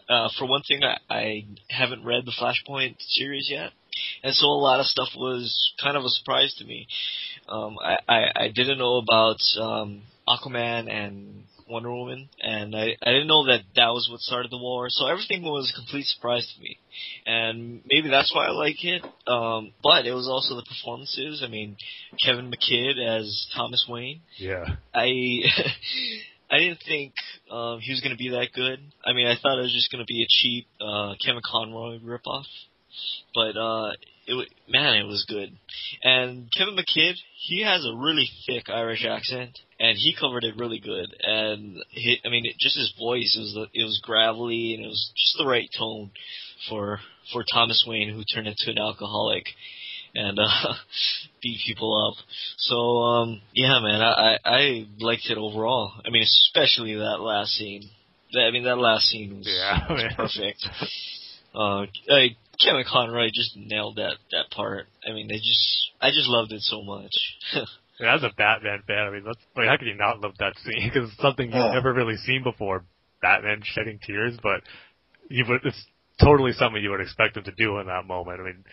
Uh, for one thing, I, I haven't read the Flashpoint series yet, and so a lot of stuff was kind of a surprise to me. Um, I, I, I didn't know about um, Aquaman and Wonder Woman, and I, I didn't know that that was what started the war. So everything was a complete surprise to me, and maybe that's why I like it. Um, but it was also the performances. I mean, Kevin McKidd as Thomas Wayne. Yeah. I [laughs] I didn't think um, he was going to be that good. I mean, I thought it was just going to be a cheap uh, Kevin Conroy ripoff, but uh, it man, it was good. And Kevin McKidd, he has a really thick Irish accent, and he covered it really good. And he, I mean, it, just his voice it was it was gravelly, and it was just the right tone for for Thomas Wayne, who turned into an alcoholic and uh, [laughs] beat people up. So um, yeah, man, I, I I liked it overall. I mean, especially that last scene. I mean, that last scene was, Yeah, was perfect. Uh, I, Kevin Conroy just nailed that that part. I mean, they just I just loved it so much. [laughs] Yeah, as a Batman fan, I mean, that's, like, how could you not love that scene? Because it's something you've Oh. never really seen before. Batman shedding tears, but you would, it's totally something you would expect him to do in that moment. I mean,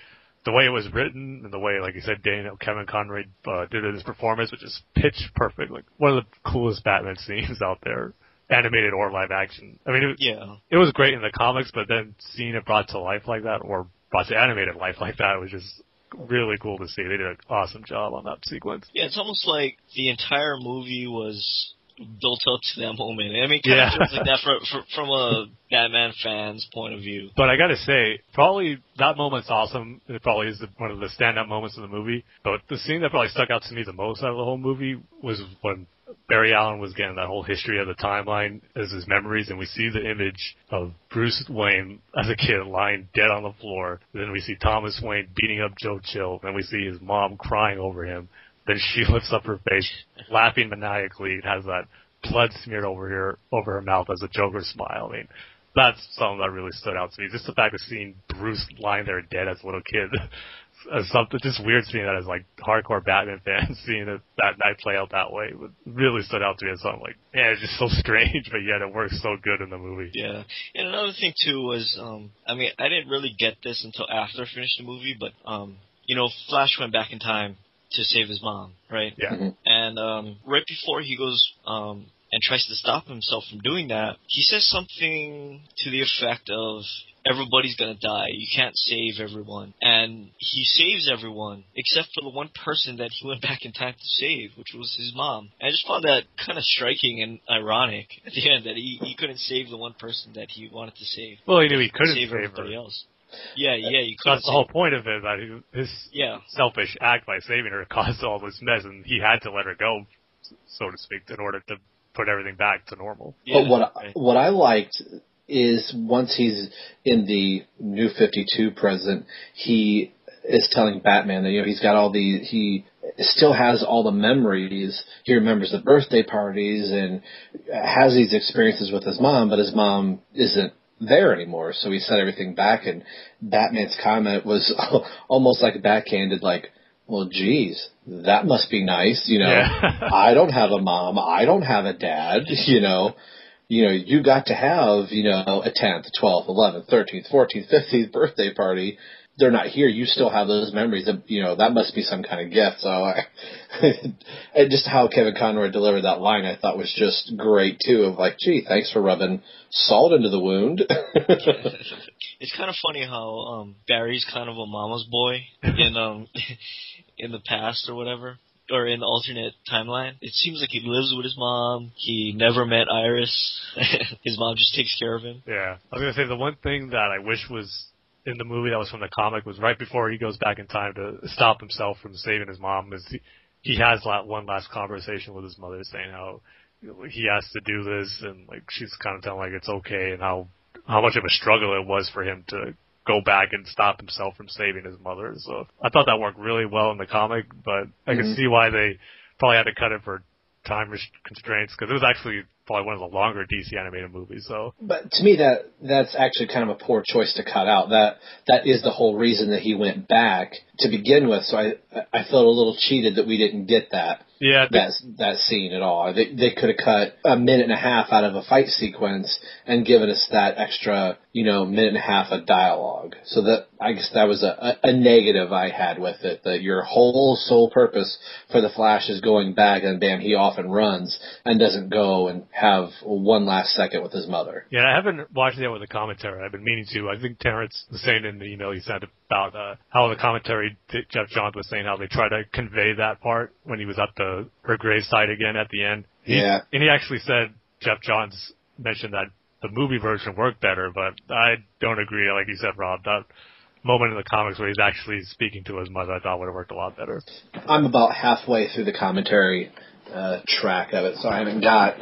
the way it was written and the way, like you said, Daniel Kevin Conroy uh, did his performance, which is pitch perfect. Like one of the coolest Batman [laughs] scenes out there, animated or live action. I mean, it, Yeah. it was great in the comics, but then seeing it brought to life like that, or brought to animated life like that, was just really cool to see. They did an awesome job on that sequence. Yeah, it's almost like the entire movie was built up to that moment. I mean, kind Yeah. of feels like that from, from, from a Batman fan's point of view. But I gotta say, probably that moment's awesome. It probably is the, one of the standout moments of the movie. But the scene that probably stuck out to me the most out of the whole movie was when Barry Allen was getting that whole history of the timeline as his memories, and we see the image of Bruce Wayne as a kid lying dead on the floor. Then we see Thomas Wayne beating up Joe Chill. and we see his mom crying over him. Then she [laughs] lifts up her face, laughing maniacally, and has that blood smeared over her over her mouth as a Joker smile. I mean, that's something that really stood out to me. Just the fact of seeing Bruce lying there dead as a little kid, [laughs] as something just weird seeing that as like hardcore Batman fans [laughs] seeing it that night play out that way. Really stood out to me as something like, yeah, it's just so strange, but yet it works so good in the movie. Yeah, and another thing too was, um, I mean, I didn't really get this until after I finished the movie, but um, you know, Flash went back in time to save his mom, right? Yeah. And um, right before he goes um, and tries to stop himself from doing that, he says something to the effect of, "Everybody's gonna die. You can't save everyone." And he saves everyone except for the one person that he went back in time to save, which was his mom. And I just found that kind of striking and ironic at the end that he, he couldn't save the one person that he wanted to save. Well, he knew he couldn't save save everybody her. else. Yeah, yeah, you. That's the whole point of it, that his Yeah, selfish act by saving her caused all this mess, and he had to let her go, so to speak, in order to put everything back to normal. yeah. but what right. what I liked is once he's in the New Fifty Two present, he is telling Batman that you know he's got all the he still has all the memories. He remembers the birthday parties and has these experiences with his mom, but his mom isn't there anymore. So he set everything back, and Batman's comment was [laughs] almost like backhanded, like, "Well, geez, that must be nice." You know, Yeah. [laughs] I don't have a mom. I don't have a dad. [laughs] You know. You know, you got to have, you know, a 10th, 12th, 11th, 13th, 14th, 15th birthday party. They're not here. You still have those memories. Of, you know, that must be some kind of gift. So I, [laughs] and just how Kevin Conroy delivered that line, I thought was just great too. Of like, gee, thanks for rubbing salt into the wound. [laughs] it's kind of funny how um Barry's kind of a mama's boy in [laughs] um in the past or whatever. Or in the alternate timeline. It seems like he lives with his mom. He never met Iris. his mom just takes care of him. Yeah. I was gonna say the one thing that I wish was in the movie that was from the comic was right before he goes back in time to stop himself from saving his mom is he, he has that one last conversation with his mother saying how he has to do this and like she's kind of telling like it's okay and how how much of a struggle it was for him to go back and stop himself from saving his mother. So I thought that worked really well in the comic, but I can Mhm. see why they probably had to cut it for time constraints because it was actually probably one of the longer DC animated movies. So But to me, that that's actually kind of a poor choice to cut out. That that is the whole reason that he went back to begin with. So I I felt a little cheated that we didn't get that yeah, that that scene at all. They they could have cut a minute and a half out of a fight sequence and given us that extra you know minute and a half of dialogue. So that I guess that was a, a, a negative I had with it. That your whole sole purpose for the Flash is going back and bam he off and runs and doesn't go and have one last second with his mother. Yeah, I haven't watched it with the commentary. I've been meaning to. I think Terrence was saying in the email he sent about uh, how the commentary that Geoff Johns was saying how they tried to convey that part when he was at the her graveside again at the end. He- Yeah. and he actually said Geoff Johns mentioned that the movie version worked better, but I don't agree. Like you said, Rob, that moment in the comics where he's actually speaking to his mother, I thought would have worked a lot better. I'm about halfway through the commentary uh, track of it, so I haven't got.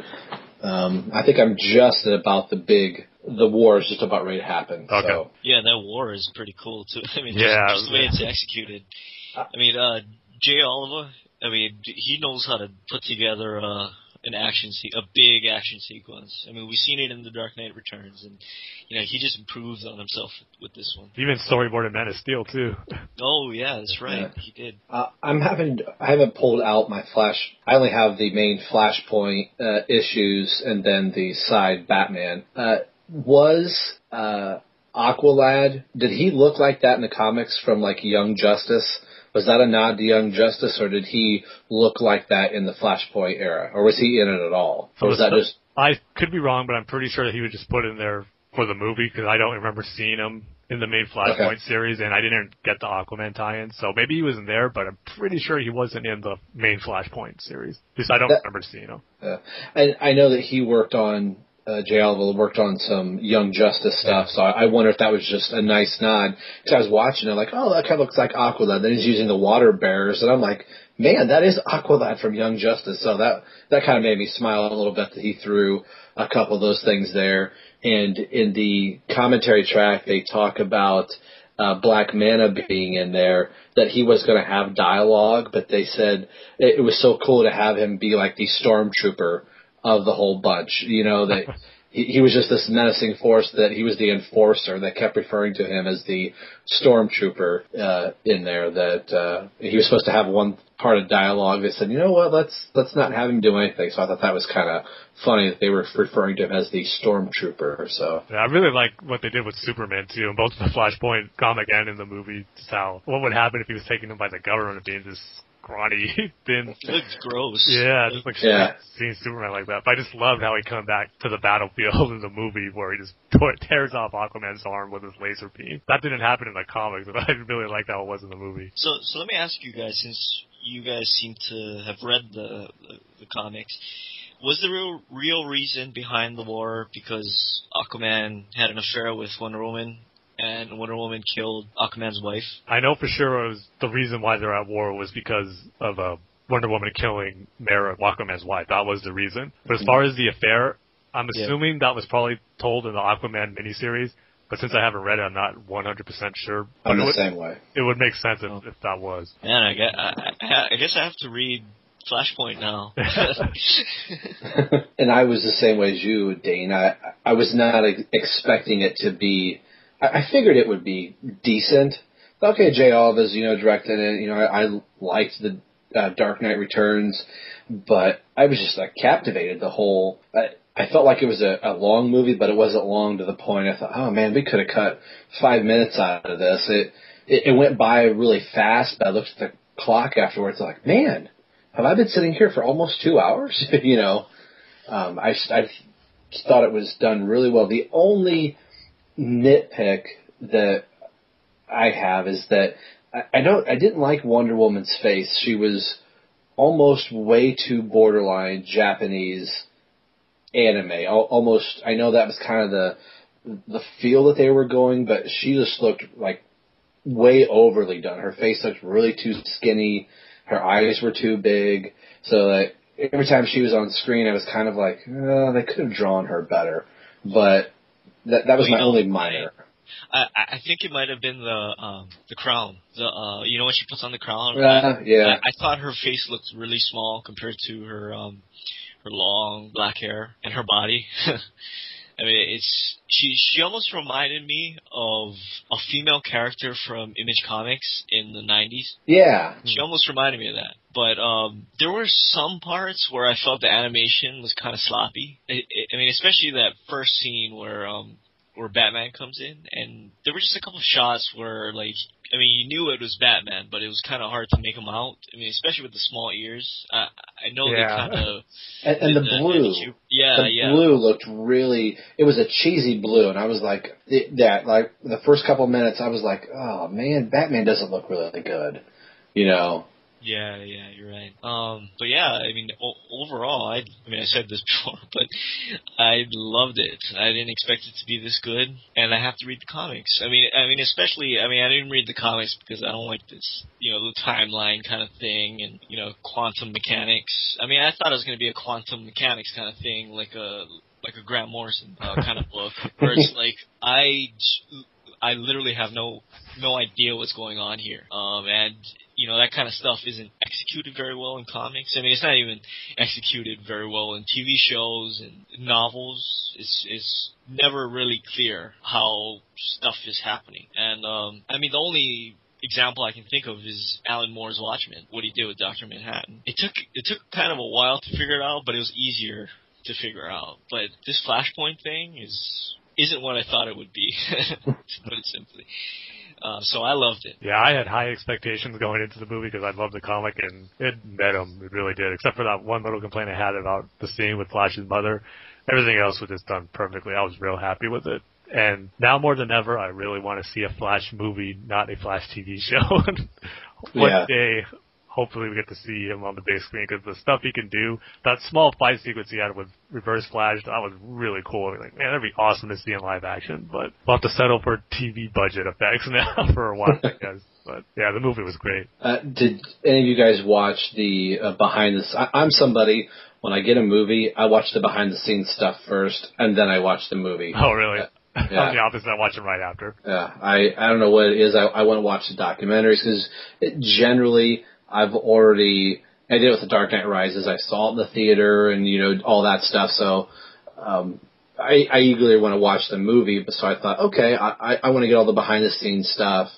Um, I think I'm just at about the big. The war is just about ready to happen. Okay. So Yeah, that war is pretty cool too. [laughs] I mean, Yeah, just, just the way yeah. it's executed. I mean, uh, Jay Oliva. I mean, he knows how to put together uh, an action, se- a big action sequence. I mean, we've seen it in The Dark Knight Returns, and you know, he just improves on himself with this one. Even storyboarded Man of Steel too. [laughs] Oh yeah, that's right. Yeah. He did. uh, I'm having. I haven't pulled out my flash. I only have the main Flashpoint uh, issues and then the side Batman. Uh, was uh, Aqualad, did he look like that in the comics from like Young Justice? Was that a nod to Young Justice, or did he look like that in the Flashpoint era, or was he in it at all, or was that just I could be wrong, but I'm pretty sure that he was just put in there for the movie because I don't remember seeing him in the main Flashpoint Okay. series, and I didn't get the Aquaman tie-in. So maybe he wasn't there, but I'm pretty sure he wasn't in the main Flashpoint series. At least I don't That- remember seeing him. Uh, and I know that he worked on uh, Jay Oliva worked on some Young Justice stuff, so I, I wonder if that was just a nice nod. Because I was watching it, like, oh, that kind of looks like Aqualad. Then he's using the water bearers, and I'm like, man, that is Aqualad from Young Justice. So that that kind of made me smile a little bit that he threw a couple of those things there. And in the commentary track, they talk about uh, Black Manta being in there, that he was going to have dialogue, but they said it, it was so cool to have him be like the stormtrooper of the whole bunch. You know that [laughs] he, he was just this menacing force that he was the enforcer. That kept referring to him as the stormtrooper uh, in there. That uh, he was supposed to have one part of dialogue. They said, you know what, let's let's not have him do anything. So I thought that was kind of funny that they were referring to him as the stormtrooper. So Yeah, I really like what they did with Superman too, in both the Flashpoint comic and in the movie. Just how what would happen if he was taken by the government and being this scrawny, [laughs] thin. It looked gross. Yeah, just like Yeah. seeing Superman like that. But I just loved how he come back to the battlefield [laughs] in the movie where he just tore, tears off Aquaman's arm with his laser beam. That didn't happen in the comics, [laughs] but I really liked how it was in the movie. So, so let me ask you guys, since you guys seem to have read the the, the comics, was the real real reason behind the war because Aquaman had an affair with Wonder Woman, and Wonder Woman killed Aquaman's wife? I know for sure it was the reason why they're at war was because of uh, Wonder Woman killing Mera, Aquaman's wife. That was the reason. But as far as the affair, I'm Yeah. assuming that was probably told in the Aquaman miniseries. But since I haven't read it, I'm not 100% sure. But I'm it the would, same way. it would make sense if, Oh. if that was. Man, I guess I, I, I guess I have to read Flashpoint now. [laughs] [laughs] and I was the same way as you, Dane. I I was not ex- expecting it to be. I, figured it would be decent. Okay, Jay Oliva's you know directed it. You know, I, I liked the uh, Dark Knight Returns, but I was just like captivated the whole. I, I felt like it was a, a long movie, but it wasn't long to the point. I thought, oh man, we could have cut five minutes out of this. It, it it went by really fast. But I looked at the clock afterwards, like, man, have I been sitting here for almost two hours? [laughs] you know, um, I, I thought it was done really well. The only nitpick that I have is that I, I don't, I didn't like Wonder Woman's face. She was almost way too borderline Japanese anime. Al- Almost, I know that was kind of the the feel that they were going, but she just looked like way overly done. Her face looked really too skinny. Her eyes were too big. So that every time she was on screen, I was kind of like, oh, they could have drawn her better. But that that was my only minor. I, I I think it might have been the um the crown. The uh you know when she puts on the crown. Uh, yeah. I, I thought her face looked really small compared to her um her long black hair and her body. [laughs] I mean, it's she. She almost reminded me of a female character from Image Comics in the '90s. Yeah. She almost reminded me of that. But um, there were some parts where I felt the animation was kind of sloppy. I, I mean, especially that first scene where um, where Batman comes in, and there were just a couple of shots where, like, I mean, you knew it was Batman, but it was kind of hard to make him out. I mean, especially with the small ears. I, I know Yeah. they kind of And, and the blue. Yeah, the yeah. blue looked really it was a cheesy blue and i was like it, that like the first couple minutes i was like oh man batman doesn't look really good you know Yeah, yeah, you're right. Um, but yeah, I mean, o- overall, I, I mean, I said this [laughs] before, but I loved it. I didn't expect it to be this good, and I have to read the comics. I mean, I mean, especially, I mean, I didn't read the comics because I don't like this, you know, the timeline kind of thing, and you know, quantum mechanics. I mean, I thought it was going to be a quantum mechanics kind of thing, like a like a Grant Morrison uh, kind of book, [laughs] where it's like I. j- I literally have no no idea what's going on here. Um, and you know that kind of stuff isn't executed very well in comics. I mean, it's not even executed very well in TV shows and novels. It's it's never really clear how stuff is happening. And um, I mean, the only example I can think of is Alan Moore's Watchmen. What he did with Doctor Manhattan. It took it took kind of a while to figure it out, but it was easier to figure out. But this Flashpoint thing is isn't what I thought it would be, [laughs] to put it simply. Uh, so I loved it. Yeah, I had high expectations going into the movie because I loved the comic and it met them. It really did. Except for that one little complaint I had about the scene with Flash's mother. Everything else was just done perfectly. I was real happy with it. And now more than ever, I really want to see a Flash movie, not a Flash TV show. [laughs] One Yeah. day, hopefully we get to see him on the big screen because the stuff he can do, that small fight sequence he had with Reverse Flash, that was really cool. Like, man, that'd be awesome to see in live action, but we'll have to settle for TV budget effects [laughs] now for a while, I [laughs] guess. But yeah, the movie was great. Uh, did any of you guys watch the uh, behind the? I'm somebody when I get a movie, I watch the behind the scenes stuff first, and then I watch the movie. Oh, really? Yeah. [laughs] I'm the opposite. I watch it right after. Yeah, I I don't know what it is. I I want to watch the documentaries because generally I've already I did it with the Dark Knight Rises. I saw it in the theater and you know all that stuff. So um, I I eagerly want to watch the movie. But so I thought, okay, I I, want to get all the behind the scenes stuff.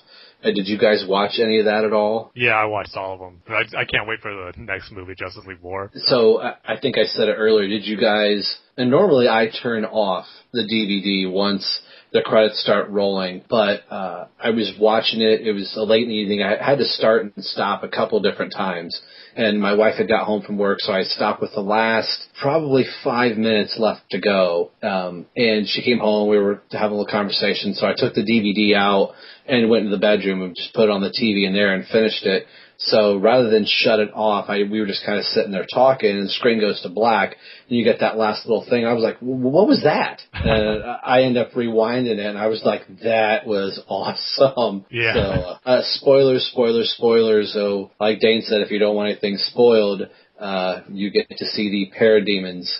Uh, did you guys watch any of that at all? Yeah, I watched all of them. I, I can't wait for the next movie, Justice League War. So I I think I said it earlier. Did you guys? And normally I turn off the DVD once the credits start rolling, but uh, I was watching it. It was late in the evening. I had to start and stop a couple different times, and my wife had got home from work, so I stopped with the last probably five minutes left to go. Um, and she came home. We were having a little conversation, so I took the DVD out and went into the bedroom and just put it on the TV in there and finished it. So rather than shut it off, I we were just kind of sitting there talking, and the screen goes to black, and you get that last little thing. I was like, "W- "What was that?" [laughs] and I end up rewinding it, and I was like, "That was [laughs] awesome." Yeah. So uh, uh, spoilers, spoilers, spoilers. So like Dane said, if you don't want anything spoiled, uh, you get to see the parademons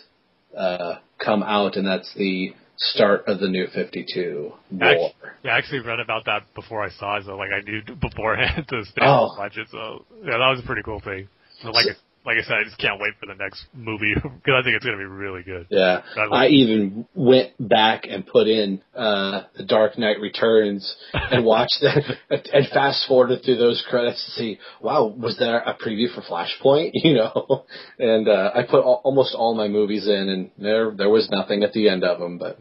uh, come out, and that's the start of the new Fifty Two war. Act- Yeah, I actually read about that before I saw it, so like I knew [laughs] beforehand [laughs] to stay Oh. watch it. So yeah, that was a pretty cool thing. So, like, I- like I said, I just can't wait for the next movie [laughs] because I think it's gonna be really good. Yeah, That I even went back and put in uh, the Dark Knight Returns and [laughs] watched that and fast forwarded through those credits to see, wow, was there a preview for Flashpoint? [laughs] You know, and uh, I put al- almost all my movies in, and there there was nothing at the end of them, but.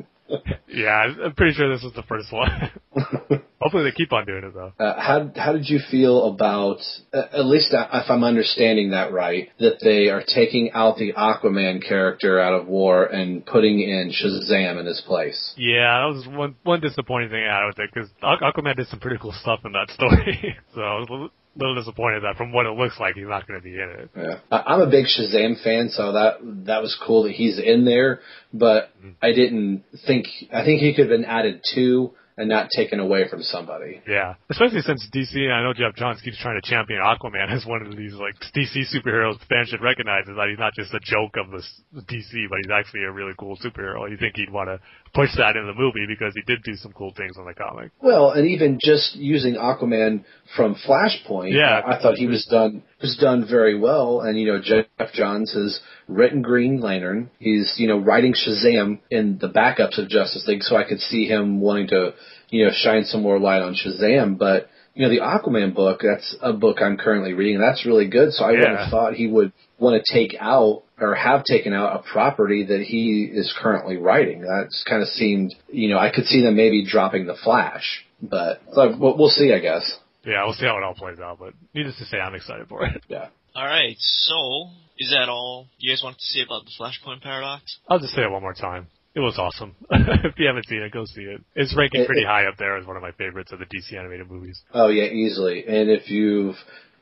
Yeah, I'm- pretty sure this was the first one. [laughs] Hopefully they keep on doing it though. Uh, how how did you feel about uh, at least uh, if I'm understanding that right that they are taking out the Aquaman character out of War and putting in Shazam in his place? Yeah, that was one one disappointing thing I had with it because Aquaman did some pretty cool stuff in that story. [laughs] so I was a little, disappointed that from what it looks like he's not going to be in it. Yeah, I'm a big Shazam fan, so that that was cool that he's in there. But mm-hmm. I didn't think I think he could have been added to and not taken away from somebody. Yeah, especially since DC, I know Geoff Johns keeps trying to champion Aquaman [laughs] as one of these like DC superheroes fans should recognize is that he's not just a joke of the DC, but he's actually a really cool superhero. You think he'd want to push that in the movie because he did do some cool things in the comic. Well, and even just using Aquaman from Flashpoint, Yeah. I, thought he was done was done very well. And you know, Geoff Johns has written Green Lantern. He's you know writing Shazam in the backups of Justice League, so I could see him wanting to you know shine some more light on Shazam. But you know, the Aquaman book that's a book I'm currently reading. That's really good. So I would Yeah. have thought he would want to take out or have taken out a property that he is currently writing. That's kind of seemed, you know, I could see them maybe dropping the Flash, but so we'll, we'll see, I guess. Yeah, we'll see how it all plays out, but needless to say, I'm excited for it. Yeah. All right, so is that all you guys want to say about the Flashpoint paradox? I'll just say it one more time. It was awesome. [laughs] if you haven't seen it, go see it. It's ranking It- pretty it- high up there as one of my favorites of the DC animated movies. Oh yeah, easily. And if you've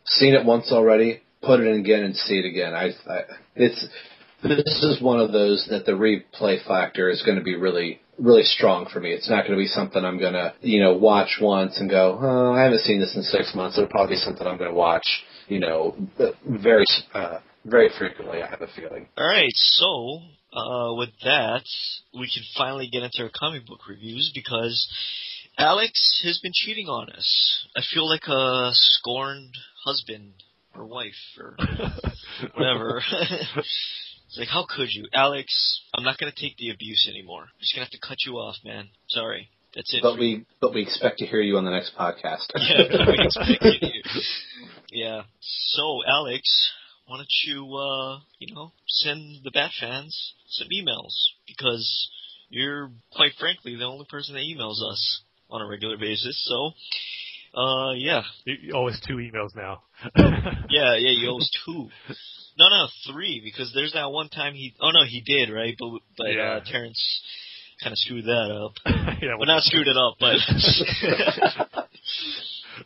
seen it once already, put it in again and see it again. I, I it's this is one of those that the replay factor is going to be really really strong for me. It's not going to be something I'm going to you know watch once and go, oh, I haven't seen this in six months. It'll probably be something I'm going to watch you know very uh, very frequently. I have a feeling. All right, so uh, with that, we can finally get into our comic book reviews because Alex has been cheating on us. I feel like a scorned husband or wife or [laughs] whatever. it's [laughs] like, how could you, Alex? I'm not gonna take the abuse anymore. I'm just gonna have to cut you off, man. Sorry. That's it. But for we but we expect to hear you on the next podcast. [laughs] yeah, we expect you. Yeah. So, Alex, why don't you, uh, you know, send the Bat fans some emails because you're quite frankly the only person that emails us on a regular basis. So, uh, yeah, You, you us two emails now. [laughs] yeah, yeah. You us two. No, no, three because there's that one time he. Oh no, he did right, but but Yeah. uh, Terrence kind of screwed that up. [laughs] yeah, Well, not screwed it up, but [laughs]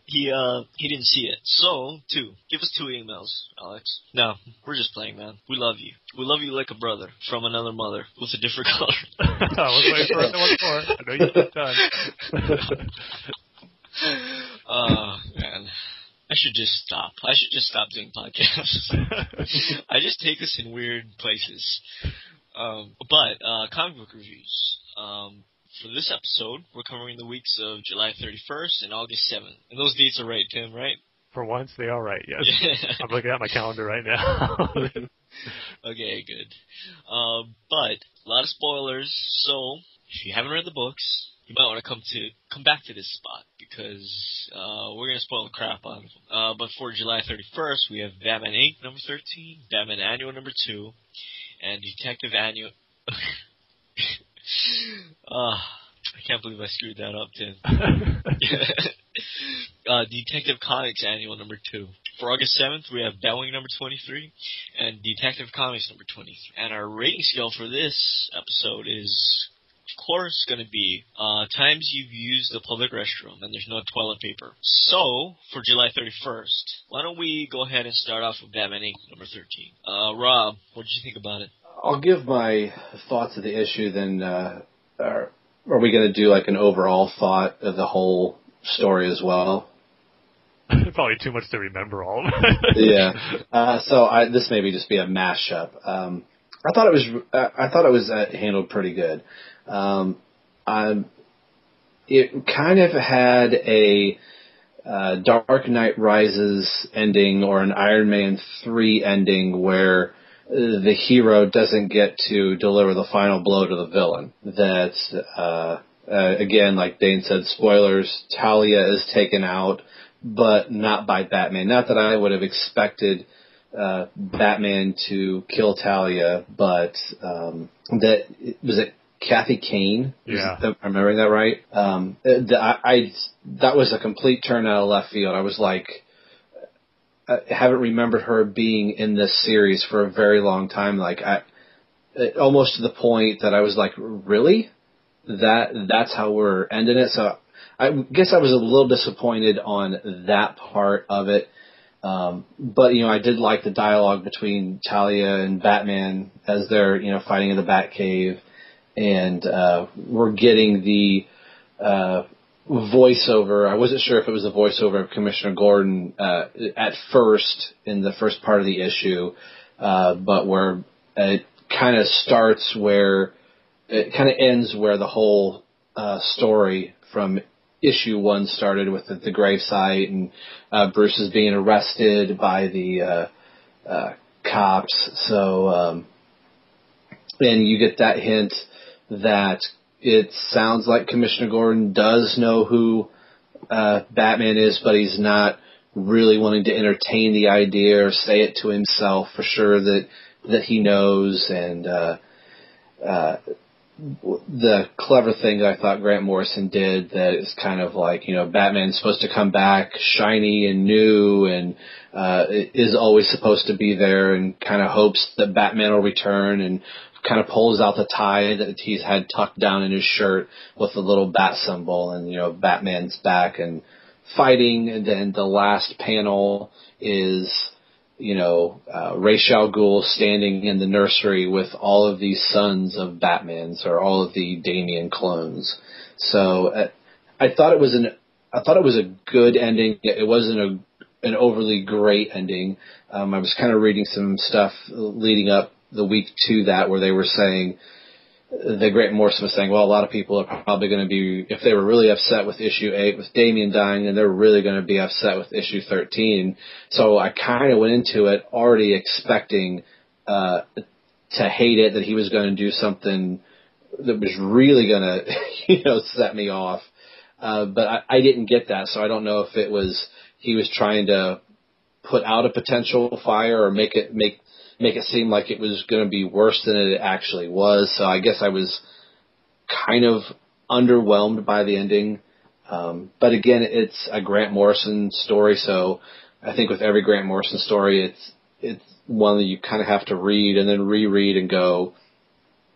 he uh he didn't see it. So two, give us two emails, Alex. No, we're just playing, man. We love you. We love you like a brother from another mother with a different color. I was waiting for another one more. I know you've done. Oh man, I should just stop. I should just stop doing podcasts. [laughs] I just take us in weird places. Um, but uh, comic book reviews. Um, for this episode, we're covering the weeks of July 31st and August 7th. And those dates are right, Tim, right? For once, they are right. Yes. [laughs] I'm looking at my calendar right now. [laughs] okay, good. Um, but a lot of spoilers, so if you haven't read the books, you might want to come to come back to this spot because uh, we're gonna spoil the crap out of them. Uh, but for July 31st, we have Batman Inc. number 13, Batman Annual number two, and Detective Annual. [laughs] Ah, I can't believe I screwed that up, Tim. [laughs] [laughs] uh, Detective Comics Annual number 2. For August 7th, we have Batwing number 23 and Detective Comics number 23. And our rating scale for this episode is, of course, going to be uh, times you've used the public restroom and there's no toilet paper. So, for July 31st, why don't we go ahead and start off with Batman Inc. number 13. Uh, Rob, what did you think about it? I'll give my thoughts of the issue. Then, uh, are, are we going to do like an overall thought of the whole story as well? [laughs] Probably too much to remember all of it. [laughs] yeah. Uh, so I, this maybe just be a mashup. Um, I thought it was I I thought it was uh, handled pretty good. Um, I, it kind of had a uh, Dark Knight Rises ending or an Iron Man three ending where the hero doesn't get to deliver the final blow to the villain. That uh, uh, again, like Dane said, spoilers. Talia is taken out, but not by Batman. Not that I would have expected uh, Batman to kill Talia, but um, that was it. Kathy Kane, Yeah. am I remembering that right? Um, the, I, I that was a complete turn out of left field. I was like, I haven't remembered her being in this series for a very long time. Like I, almost to the point that I was like, really? That that's how we're ending it. So I guess I was a little disappointed on that part of it. Um, but you know, I did like the dialogue between Talia and Batman as they're you know fighting in the Batcave, and uh, we're getting the uh, voiceover. I wasn't sure if it was the voiceover of Commissioner Gordon uh, at first in the first part of the issue, uh, but where it kind of starts where it kind of ends where the whole uh, story from issue one started with the, the gravesite and uh, Bruce is being arrested by the uh, uh, cops. So, um, and you get that hint that it sounds like Commissioner Gordon does know who uh, Batman is, but he's not really wanting to entertain the idea or say it to himself for sure that that he knows. And uh, uh, the clever thing I thought Grant Morrison did that is kind of like you know Batman's supposed to come back shiny and new and uh, is always supposed to be there and kind of hopes that Batman will return and kind of pulls out the tie that he's had tucked down in his shirt with the little bat symbol and you know Batman's back and fighting. And then the last panel is you know uh, Ra's al standing in the nursery with all of these sons of Batman's or all of the Damian clones. So uh, I thought it was an I thought it was a good ending. It wasn't a an overly great ending. Um, I was kind of reading some stuff leading up the week to that where they were saying the great Morrison was saying, well, a lot of people are probably going to be, if they were really upset with issue 8 with Damian dying, then they're really going to be upset with issue 13. So I kind of went into it already expecting uh, to hate it, that he was going to do something that was really going [laughs] to, you know, set me off. Uh, but I, I didn't get that, so I don't know if it was he was trying to put out a potential fire or make it make make it seem like it was going to be worse than it actually was. So I guess I was kind of underwhelmed by the ending. Um, but again, it's a Grant Morrison story, so I think with every Grant Morrison story, it's it's one that you kind of have to read and then reread and go,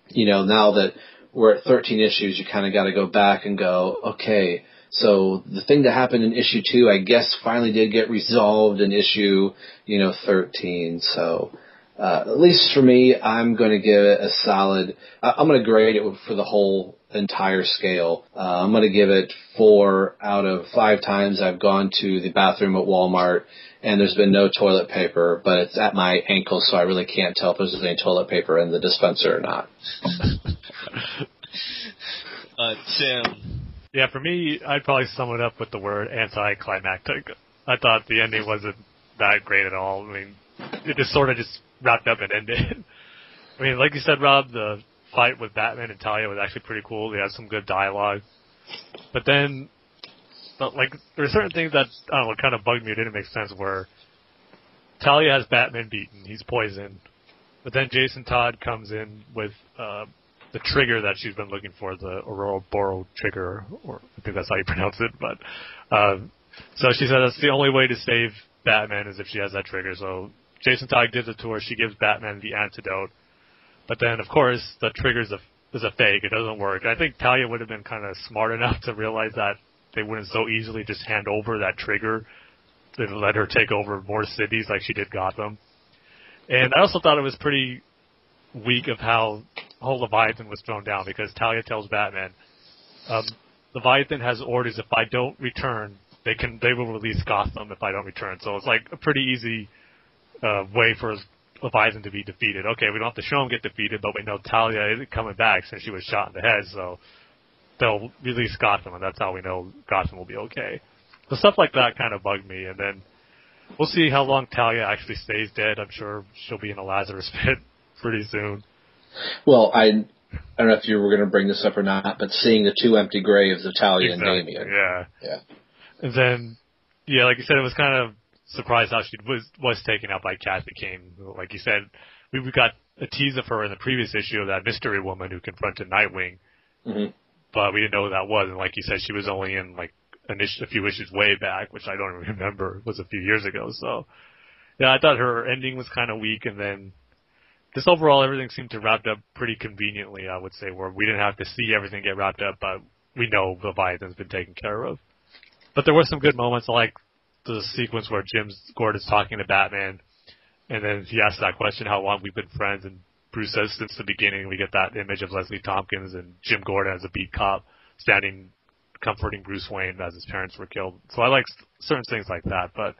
you know, now that we're at 13 issues, you kind of got to go back and go, okay, so the thing that happened in issue two, I guess, finally did get resolved in issue, you know, 13. So, uh, at least for me, I'm going to give it a solid. I- I'm going to grade it for the whole entire scale. Uh, I'm going to give it four out of five times I've gone to the bathroom at Walmart and there's been no toilet paper, but it's at my ankle, so I really can't tell if there's any toilet paper in the dispenser or not. [laughs] Uh, Tim. Yeah, for me, I'd probably sum it up with the word anticlimactic. I thought the ending wasn't that great at all. I mean, it just sort of just wrapped up and ended. [laughs] I mean, like you said, Rob, the fight with Batman and Talia was actually pretty cool. They had some good dialogue. But then, but like, there were certain things that, I don't know, kind of bugged me. It didn't make sense where Talia has Batman beaten. He's poisoned. But then Jason Todd comes in with, uh, the trigger that she's been looking for, the Aurora Boro trigger, or I think that's how you [laughs] pronounce it. But um, so she said that's the only way to save Batman is if she has that trigger. So Jason Todd gives it to her. She gives Batman the antidote. But then, of course, the trigger is a is a fake. It doesn't work. I think Talia would have been kind of smart enough to realize that they wouldn't so easily just hand over that trigger to let her take over more cities like she did Gotham. And I also thought it was pretty weak of how whole Leviathan was thrown down because Talia tells Batman, um, Leviathan has orders if I don't return, they can they will release Gotham if I don't return. So it's like a pretty easy uh, way for Leviathan to be defeated. Okay, we don't have to show him get defeated, but we know Talia isn't coming back since she was shot in the head, so they'll release Gotham, and that's how we know Gotham will be okay. So stuff like that kind of bugged me, and then we'll see how long Talia actually stays dead. I'm sure she'll be in a Lazarus [laughs] pit pretty soon. Well, I, I don't know if you were going to bring this up or not, but seeing the two empty graves of Talia and Exactly, Damian. Yeah. Yeah. And then, yeah, like you said, it was kind of surprised how she was was taken out by Kathy Kane. Like you said, we, we got a tease of her in the previous issue of that mystery woman who confronted Nightwing, Mhm. but we didn't know who that was. And like you said, she was only in like an issue, a few issues way back, which I don't even [laughs] remember. It was a few years ago. So, yeah, I thought her ending was kind of weak, and then just overall everything seemed to wrapped up pretty conveniently. I would say where we didn't have to see everything get wrapped up, but we know Leviathan's been taken care of. But there were some good moments, like the sequence where Jim Gordon's talking to Batman, and then he asks that question, "How long we've been friends?" And Bruce says, "Since the beginning." We get that image of Leslie Tompkins and Jim Gordon as a beat cop standing, comforting Bruce Wayne as his parents were killed. So I like certain things like that. But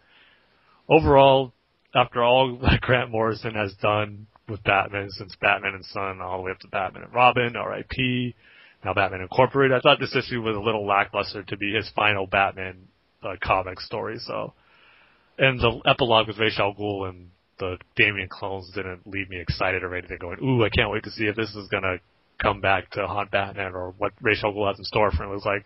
overall, after all [laughs] that Grant Morrison has done with Batman since Batman and Son all the way up to Batman and Robin, R.I.P. Now Batman Incorporated. I thought this issue was a little lackluster to be his final Batman uh, comic story. So, and the epilogue with Ra's al and the Damian clones didn't leave me excited or anything. Going, ooh, I can't wait to see if this is gonna come back to haunt Batman or what Ra's al has in store for him. It was like,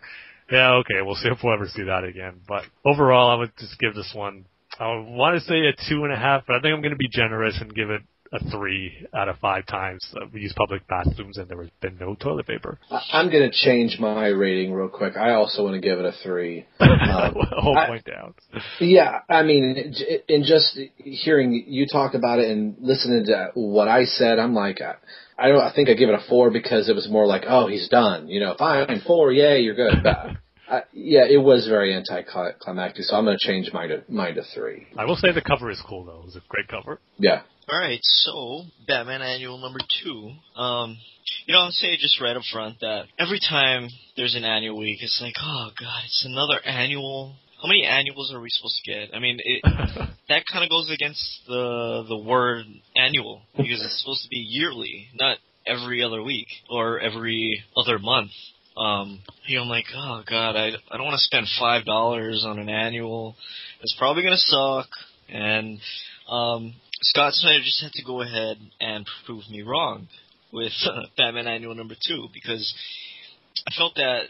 yeah, okay, we'll see if we'll ever see that again. But overall, I would just give this one. I want to say a two and a half, but I think I'm going to be generous and give it a three out of five times. Uh, we use public bathrooms and there has been no toilet paper. I'm going to change my rating real quick. I also want to give it a three. [laughs] Um, Whole point down. Yeah, I mean, j- in just hearing you talk about it and listening to what I said, I'm like, I, I don't. I think I give it a four because it was more like, oh, he's done. You know, fine, four, yay, you're good. [laughs] But, uh, yeah, it was very anticlimactic, so I'm going to change mine to mine to three. I will say the cover is cool though. it's a great cover. Yeah, All right, so Batman Annual number two. Um, you know, I'll say just right up front that every time there's an annual week, it's like, oh god, it's another annual. How many annuals are we supposed to get? I mean, it, [laughs] that kind of goes against the the word annual because it's supposed to be yearly, not every other week or every other month. Um, you know, I'm like, oh god, I I don't want to spend five dollars on an annual. It's probably gonna suck, and um, Scott Snyder just had to go ahead and prove me wrong with uh, [laughs] Batman Annual number two because I felt that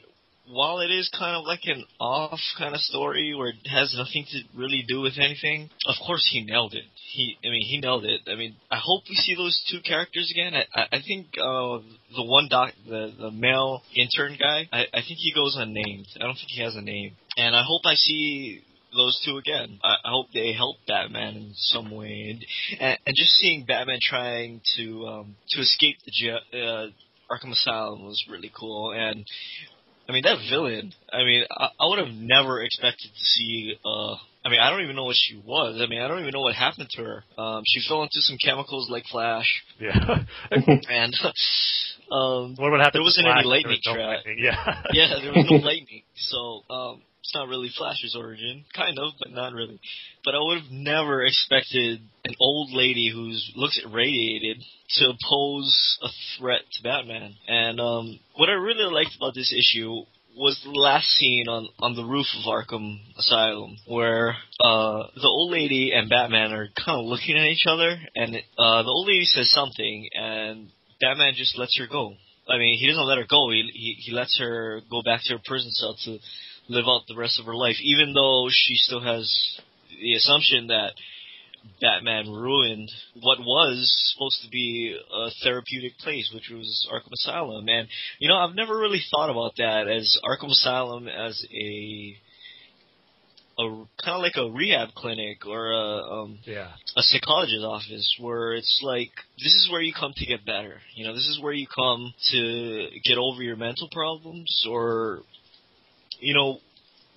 while it is kind of like an off kind of story where it has nothing to really do with anything, of course he nailed it. He, I mean, he nailed it. I mean, I hope we see those two characters again. I, I, think uh, the one doc, the the male intern guy, I, I think he goes unnamed. I don't think he has a name, and I hope I see those two again. I, I hope they help Batman in some way, and, and just seeing Batman trying to um, to escape the uh, Arkham Asylum was really cool, and I mean that villain. I mean, I, I would have never expected to see. uh I mean, I don't even know what she was. I mean, I don't even know what happened to her. Um, she fell into some chemicals like Flash, Yeah. [laughs] and um, what would happen? There wasn't Flash any if there lightning was no trap. lightning? Yeah. yeah, there was no [laughs] lightning, so um, it's not really Flash's origin. Kind of, but not really. But I would have never expected an old lady who looks irradiated to pose a threat to Batman. And um, what I really liked about this issue was the last scene on on the roof of Arkham Asylum, where uh, the old lady and Batman are kind of looking at each other, and uh, the old lady says something, and Batman just lets her go. I mean, he doesn't let her go. He, he he lets her go back to her prison cell to live out the rest of her life, even though she still has the assumption that Batman ruined what was supposed to be a therapeutic place, which was Arkham Asylum. And you know, I've never really thought about that as Arkham Asylum as a a kind of like a rehab clinic or a um, Yeah. a psychologist's office where it's like this is where you come to get better. You know, this is where you come to get over your mental problems or you know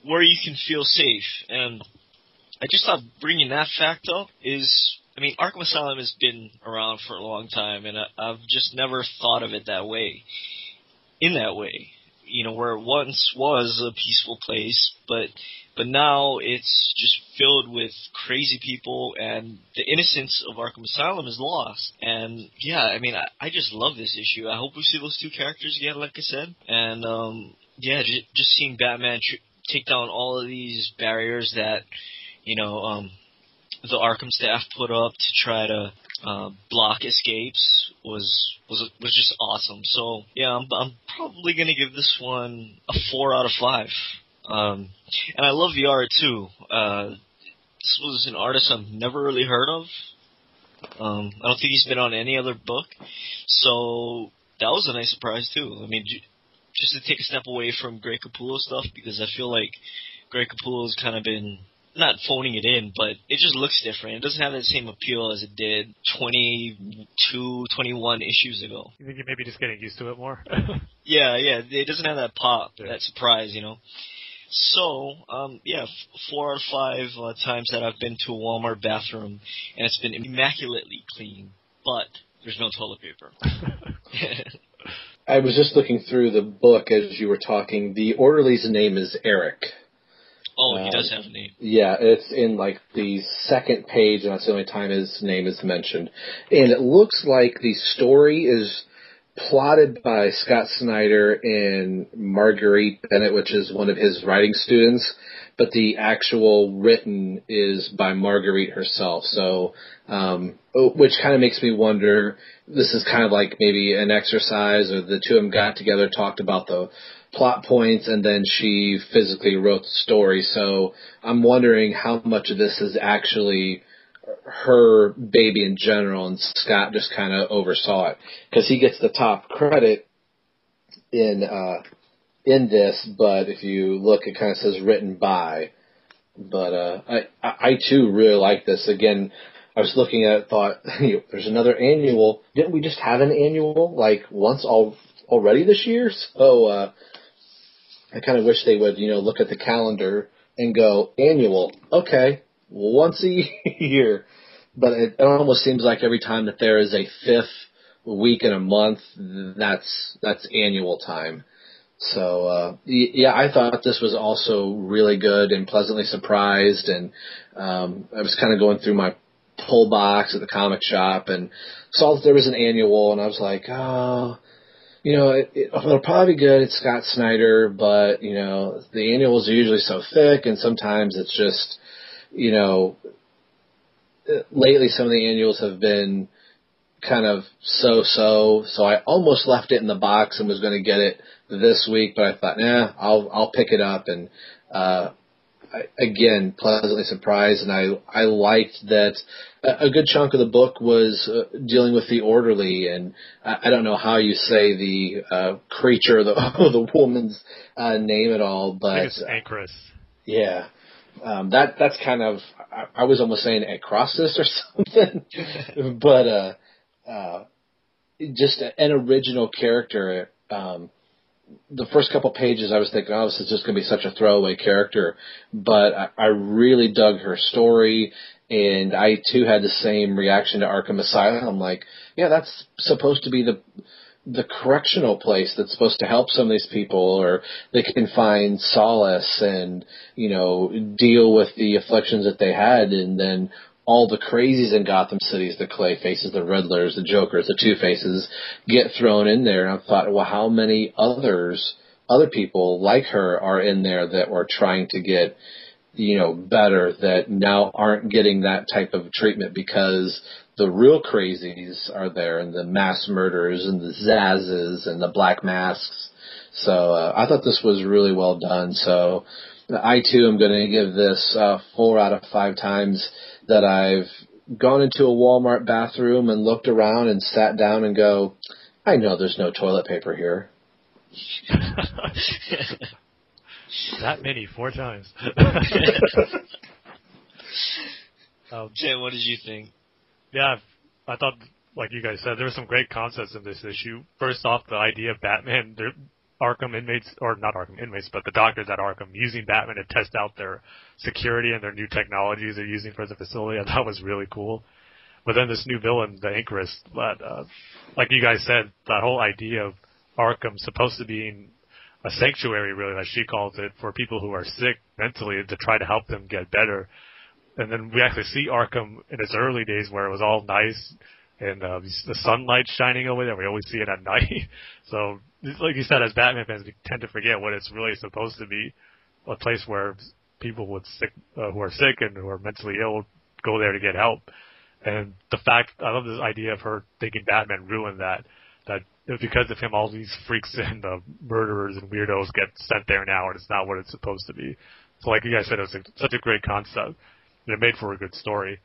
where you can feel safe. And I just thought bringing that fact up is I mean Arkham Asylum has been around for a long time and I, I've just never thought of it that way. In that way. You know, where it once was a peaceful place, but but now it's just filled with crazy people and the innocence of Arkham Asylum is lost. And yeah, I mean, I, I just love this issue. I hope we see those two characters again, like I said. And um, yeah, just, just seeing Batman tr- take down all of these barriers that you know um, the Arkham staff put up to try to uh, block escapes was was was just awesome. So yeah, I'm, I'm probably gonna give this one a four out of five. Um, and I love the art too. Uh, this was an artist I've never really heard of. Um, I don't think he's been on any other book, so that was a nice surprise too. I mean, just to take a step away from Greg Capullo stuff because I feel like Greg Capullo's kind of been not phoning it in, but it just looks different. It doesn't have that same appeal as it did 22, 21 issues ago. You think you're maybe just getting used to it more? [laughs] Yeah, yeah, it doesn't have that pop, Yeah. that surprise, you know. So, um, yeah, f- four out of five uh, times that I've been to a Walmart bathroom, and it's been immaculately clean, but there's no toilet paper. [laughs] [laughs] I was just looking through the book as you were talking. The orderly's name is Eric. oh, he Um, does have a name. Yeah, it's in like the second page, and that's the only time his name is mentioned. And it looks like the story is plotted by Scott Snyder and Marguerite Bennett, which is one of his writing students, but the actual written is by Marguerite herself. So, um, which kind of makes me wonder. This is kind of like maybe an exercise, or the two of them got together, talked about the plot points, and then she physically wrote the story. So I'm wondering how much of this is actually her baby in general, and Scott just kind of oversaw it because he gets the top credit in uh, in this. But if you look, it kind of says written by. But uh, I, I too really like this. Again, I was looking at it, thought [laughs] there's another annual. Didn't we just have an annual like once all already this year? So uh, I kind of wish they would, you know, look at the calendar and go annual. Okay, once a [laughs] year. But it, it almost seems like every time that there is a fifth week in a month, that's that's annual time. So uh, yeah, I thought this was also really good and pleasantly surprised. And um, I was kind of going through my pull box at the comic shop and saw that there was an annual, and I was like, oh, you know, it, it, it'll probably be good. It's Scott Snyder, but you know, the annuals are usually so thick, and sometimes it's just, you know, lately some of the annuals have been kind of so-so. So I almost left it in the box and was going to get it this week, but I thought, nah, I'll I'll pick it up and. uh I, again, pleasantly surprised, and I I liked that a, a good chunk of the book was uh, dealing with the orderly, and I, I don't know how you say the uh, creature, the [laughs] the woman's uh, name at all, but Anchoress. yeah, um, that that's kind of I, I was almost saying acrosis or [laughs] something, but uh, uh, just an original character. Um, the first couple pages, I was thinking, oh, this is just going to be such a throwaway character, but I, I really dug her story, and I too had the same reaction to Arkham Asylum. I'm like, yeah, that's supposed to be the the correctional place that's supposed to help some of these people or they can find solace and you know deal with the afflictions that they had and then all the crazies in Gotham Cities, the Clay Faces, the Riddlers, the Jokers, the Two Faces, get thrown in there. And I thought, well, how many others, other people like her are in there that were trying to get, you know, better that now aren't getting that type of treatment because the real crazies are there and the mass murderers and the Zsaszes and the Black Masks. So uh, I thought this was really well done. So I too am going to give this uh, four out of five times that I've gone into a Walmart bathroom and looked around and sat down and go, I know there's no toilet paper here. [laughs] that many, four times. [laughs] um, Tim, what did you think? yeah, I thought, like you guys said, there were some great concepts in this issue. First off, the idea of Batman, their Arkham inmates, or not Arkham inmates, but the doctors at Arkham using Batman to test out their security and their new technologies they're using for the facility. I thought was really cool. But then this new villain, the Anchoress, that, uh, like you guys said, that whole idea of Arkham supposed to being a sanctuary, really, as she calls it, for people who are sick mentally to try to help them get better. And then we actually see Arkham in its early days where it was all nice and uh, the sunlight shining over there. We always see it at [laughs] night. so, like you said, as Batman fans, we tend to forget what it's really supposed to be a place where people with sick, uh, who are sick and who are mentally ill go there to get help. And the fact, I love this idea of her thinking Batman ruined that. That because of him, all these freaks [laughs] and uh, murderers and weirdos get sent there now, and it's not what it's supposed to be. So, like you guys said, it was a, such a great concept. And it made for a good story.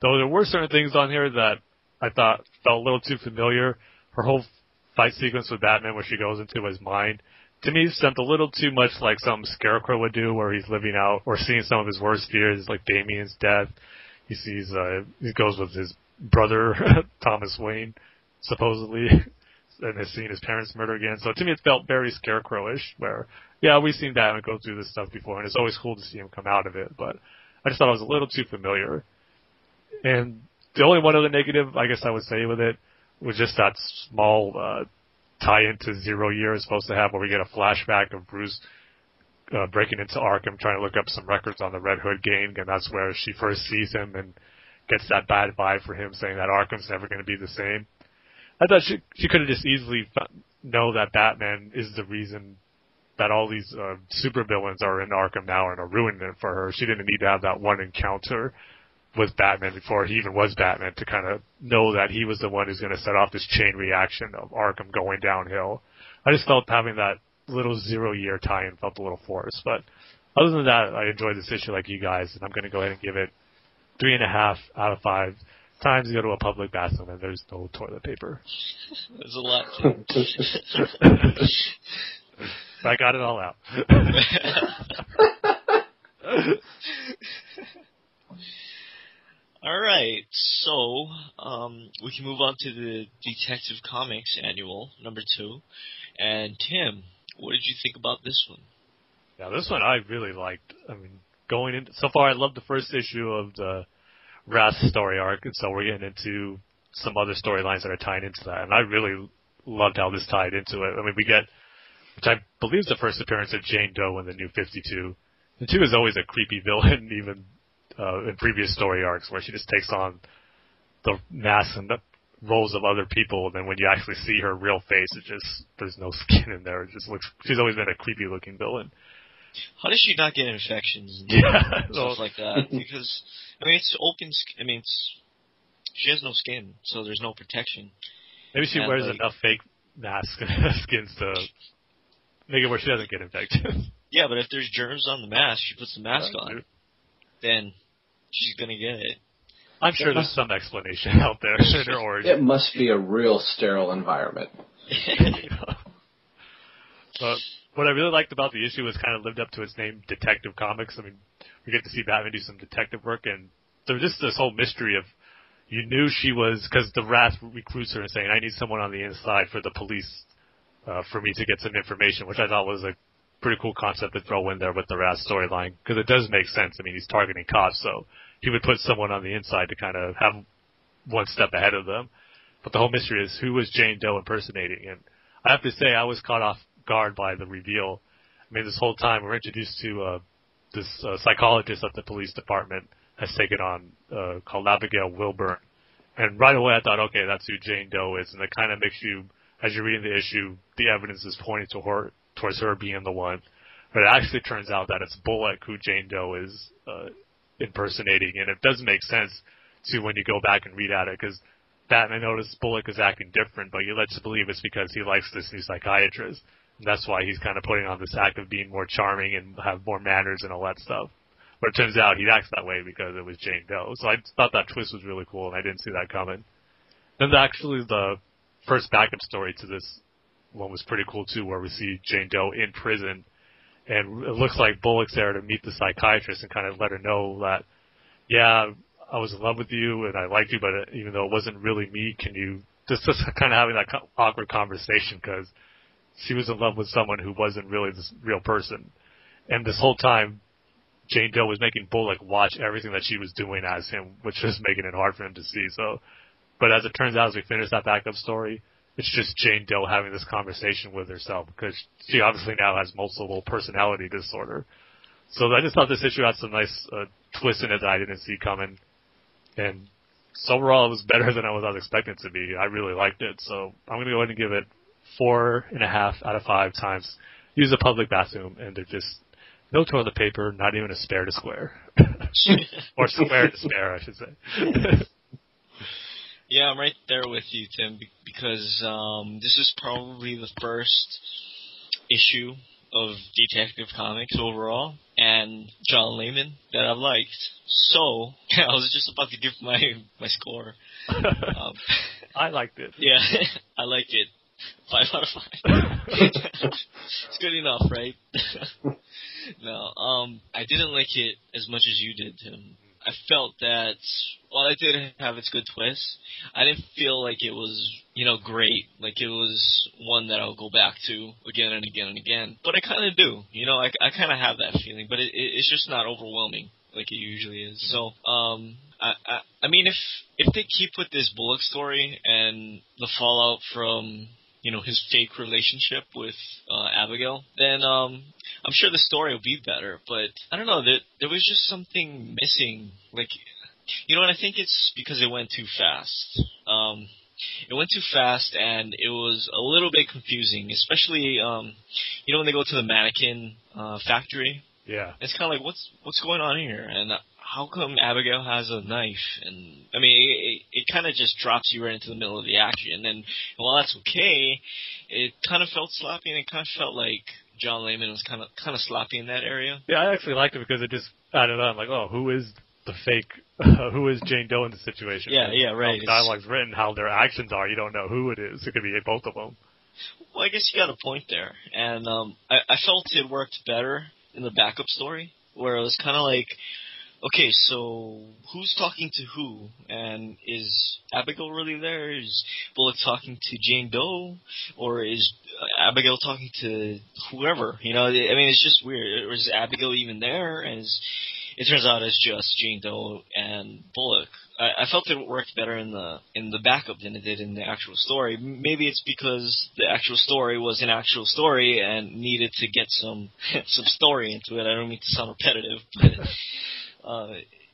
Though there were certain things on here that I thought felt a little too familiar. Her whole fight sequence with Batman, where she goes into his mind, to me seemed a little too much like something Scarecrow would do, where he's living out or seeing some of his worst fears, like Damian's death. He sees, uh, he goes with his brother [laughs] Thomas Wayne, supposedly, [laughs] and has seen his parents murder again. So to me, it felt very Scarecrowish, where yeah, we've seen Batman go through this stuff before, and it's always cool to see him come out of it, but I just thought it was a little too familiar. And the only one other negative, I guess I would say with it, was just that small uh, tie into Zero Year is supposed to have, where we get a flashback of Bruce uh, breaking into Arkham, trying to look up some records on the Red Hood gang, and that's where she first sees him and gets that bad vibe for him, saying that Arkham's never going to be the same. I thought she she could have just easily know that Batman is the reason that all these uh, supervillains are in Arkham now and are ruining it for her. She didn't need to have that one encounter with Batman before he even was Batman to kind of know that he was the one who's going to set off this chain reaction of Arkham going downhill. I just felt having that little zero year tie-in felt a little forced, but other than that, I enjoyed this issue like you guys, and I'm going to go ahead and give it three and a half out of five times you go to a public bathroom and there's no toilet paper. There's a lot But [laughs] I got it all out. [laughs] [laughs] All right, so um, we can move on to the Detective Comics Annual number two. And Tim, what did you think about this one? Yeah, this one I really liked. I mean, going in so far, I love the first issue of the Wrath story arc, and so we're getting into some other storylines that are tying into that, and I really loved how this tied into it. I mean, we get, which I believe is the first appearance of Jane Doe in the New Fifty Two. And two is always a creepy villain, [laughs] even uh, in previous story arcs, where she just takes on the mask and the roles of other people, and then when you actually see her real face, it just there's no [laughs] skin in there. It just looks. She's always been a creepy looking villain. How does she not get infections and Yeah, [laughs] stuff like that? [laughs] Because I mean, it's open. sk- I mean, it's she has no skin, so there's no protection. Maybe she And, wears like- enough fake mask skins to make it where she doesn't get infected. Yeah, but if there's germs on the mask, she puts the mask on, then she's gonna get it. I'm sure there's some explanation out there [laughs] in her origin. It must be a real sterile environment. [laughs] But what I really liked about the issue was kind of lived up to its name, Detective Comics. I mean, we get to see Batman do some detective work, and there was just this whole mystery of you knew she was because the Wrath recruits her and saying, "I need someone on the inside for the police uh, for me to get some information," which I thought was a pretty cool concept to throw in there with the Wrath storyline because it does make sense. I mean, he's targeting cops, so he would put someone on the inside to kind of have one step ahead of them. But the whole mystery is who was Jane Doe impersonating, and I have to say I was caught off guard by the reveal. I mean, this whole time we're introduced to uh, this uh, psychologist that the police department has taken on, uh, called Abigail Wilburn. And right away I thought, okay, that's who Jane Doe is, and it kind of makes you, as you're reading the issue, the evidence is pointing to her, towards her being the one. But it actually turns out that it's Bullock who Jane Doe is uh, impersonating, and it does make sense to when you go back and read at it, because Batman noticed Bullock is acting different, but you lets believe it's because he likes this new psychiatrist. And that's why he's kind of putting on this act of being more charming and have more manners and all that stuff. But it turns out he acts that way because it was Jane Doe. So I thought that twist was really cool, and I didn't see that coming. Then actually the first backup story to this one was pretty cool too, where we see Jane Doe in prison, and it looks like Bullock's there to meet the psychiatrist and kind of let her know that, yeah, I was in love with you and I liked you, but uh, even though it wasn't really me, can you just just kind of having that awkward conversation because she was in love with someone who wasn't really this real person, and this whole time. Jane Doe was making Bullock watch everything that she was doing as him, which was [laughs] making it hard for him to see. So, but as it turns out, as we finish that backup story, it's just Jane Doe having this conversation with herself because she obviously now has multiple personality disorder. So I just thought this issue had some nice uh, twists in it that I didn't see coming, and so overall it was better than I was, expecting it to be. I really liked it, so I'm gonna go ahead and give it four and a half out of five times. Use a public bathroom, and they're just no toilet paper, not even a spare to square, [laughs] or square to spare, I should say. [laughs] Yeah, I'm right there with you, Tim, be- because um, this is probably the first issue of Detective Comics overall, and John Layman that I've liked. So [laughs] I was just about to give my my score. Um, [laughs] I liked it. yeah, [laughs] I liked it. Five out of five. it's good enough, right? no, um, I didn't like it as much as you did, Tim. I felt that while it did have its good twists, I didn't feel like it was, you know, great. Like it was one that I'll go back to again and again and again. But I kind of do, you know, I, I kind of have that feeling, but it, it, it's just not overwhelming like it usually is. So, um, I, I, I mean, if if they keep with this Bullock story and the fallout from you know his fake relationship with uh, Abigail, then um, I'm sure the story will be better. But I don't know. There there was just something missing. Like, you know, and I think it's because it went too fast. Um, it went too fast, and it was a little bit confusing, especially um, you know when they go to the mannequin uh, factory. Yeah. It's kind of like what's what's going on here, and how come Abigail has a knife? And I mean, it, it, kind of just drops you right into the middle of the action. And while that's okay, it kind of felt sloppy, and it kind of felt like John Layman was kind of kind of sloppy in that area. Yeah, I actually liked it because it just added on, like, oh, who is the fake, [laughs] who is Jane Doe in the situation? Yeah, yeah, right. How the dialogue's written, how their actions are, you don't know who it is. It could be both of them. Well, I guess you got a point there, and um, I, I felt it worked better in the backup story, where it was kind of like, okay, so who's talking to who, and is Abigail really there? Is Bullock talking to Jane Doe, or is Abigail talking to whoever? You know, I mean, it's just weird. Or is Abigail even there? And is, it turns out it's just Jane Doe and Bullock. I, I felt it worked better in the in the backup than it did in the actual story. Maybe it's because the actual story was an actual story and needed to get some [laughs] some story into it. I don't mean to sound repetitive, but [laughs] uh,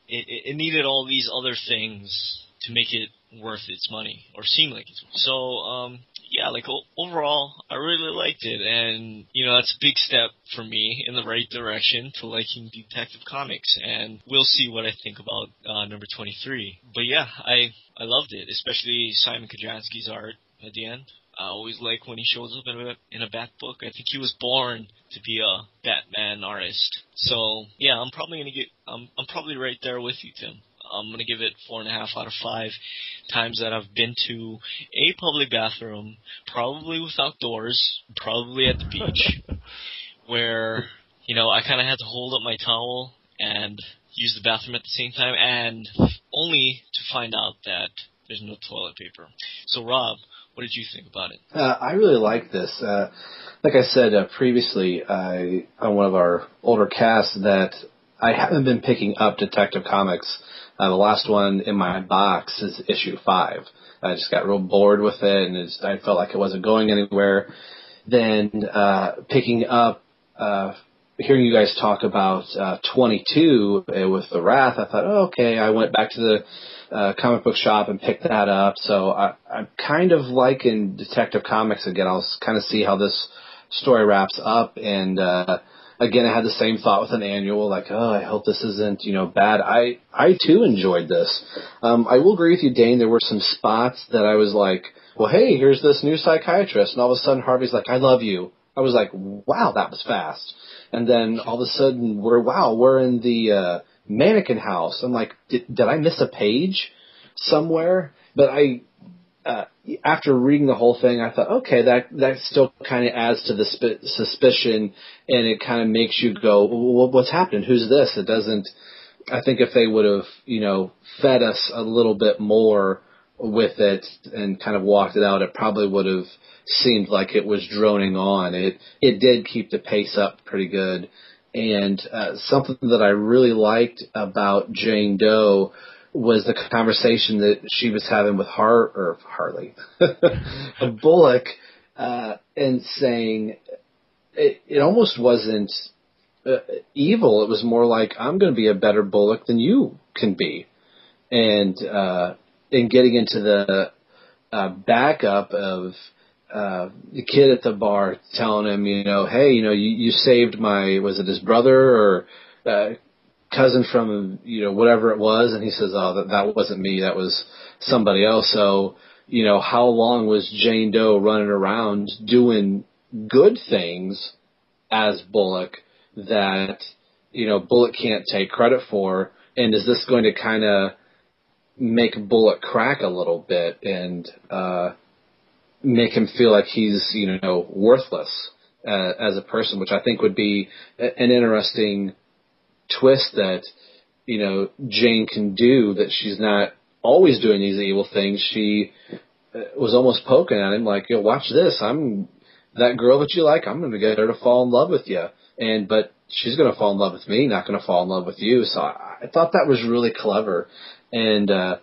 it, it needed all these other things to make it worth its money or seem like it's worth so. Um, yeah, like o- overall, I really liked it, and you know that's a big step for me in the right direction to liking Detective Comics, and we'll see what I think about uh, number twenty three. But yeah, I I loved it, especially Szymon Kudranski's art at the end. I always like when he shows up in a in a Bat book. I think he was born to be a Batman artist. So yeah, I'm probably gonna get I'm I'm probably right there with you, Tim. I'm gonna give it four and a half out of five times that I've been to a public bathroom, probably without doors, probably at the beach, [laughs] where you know I kind of had to hold up my towel and use the bathroom at the same time, and only to find out that there's no toilet paper. So Rob, what did you think about it? Uh, I really like this. Uh, like I said uh, previously I, on one of our older casts, that I haven't been picking up Detective Comics. Uh, the last one in my box is issue five. I just got real bored with it, and it's, I felt like it wasn't going anywhere. Then uh, picking up, uh, hearing you guys talk about uh, 22 uh, with the Wrath, I thought, oh, okay. I went back to the uh, comic book shop and picked that up. So I, I'm kind of liking Detective Comics again. I'll kind of see how this story wraps up. And uh, again, I had the same thought with an annual, like, oh, I hope this isn't you know bad. I I too enjoyed this. Um, I will agree with you, Dane. There were some spots that I was like, well, hey, here's this new psychiatrist, and all of a sudden Harvey's like, I love you. I was like, wow, that was fast. And then all of a sudden we're wow, we're in the uh, mannequin house. I'm like, did, did I miss a page somewhere? But I, uh, after reading the whole thing, I thought, okay, that that still kind of adds to the sp- suspicion, and it kind of makes you go, well, what's happening? Who's this? It doesn't. I think if they would have, you know, fed us a little bit more with it and kind of walked it out, it probably would have seemed like it was droning on. It it did keep the pace up pretty good. And uh, something that I really liked about Jane Doe was the conversation that she was having with Har or Harley [laughs] a Bullock, uh, and saying it, it almost wasn't uh, evil. It was more like I'm going to be a better Bullock than you can be, and uh, and getting into the uh, backup of uh, the kid at the bar telling him, you know, hey, you know, you, you saved my, was it his brother or uh, cousin from, you know, whatever it was, and he says, oh, that that wasn't me, that was somebody else. So, you know, how long was Jane Doe running around doing good things as Bullock that, you know, Bullock can't take credit for? And is this going to kind of make Bullock crack a little bit and uh, make him feel like he's you know worthless uh, as a person, which I think would be an interesting twist that you know Jane can do. That she's not always doing these evil things. She uh, was almost poking at him like, "Yo, watch this! I'm that girl that you like. I'm going to get her to fall in love with you." And but she's going to fall in love with me, not going to fall in love with you. So I, I thought that was really clever, and uh,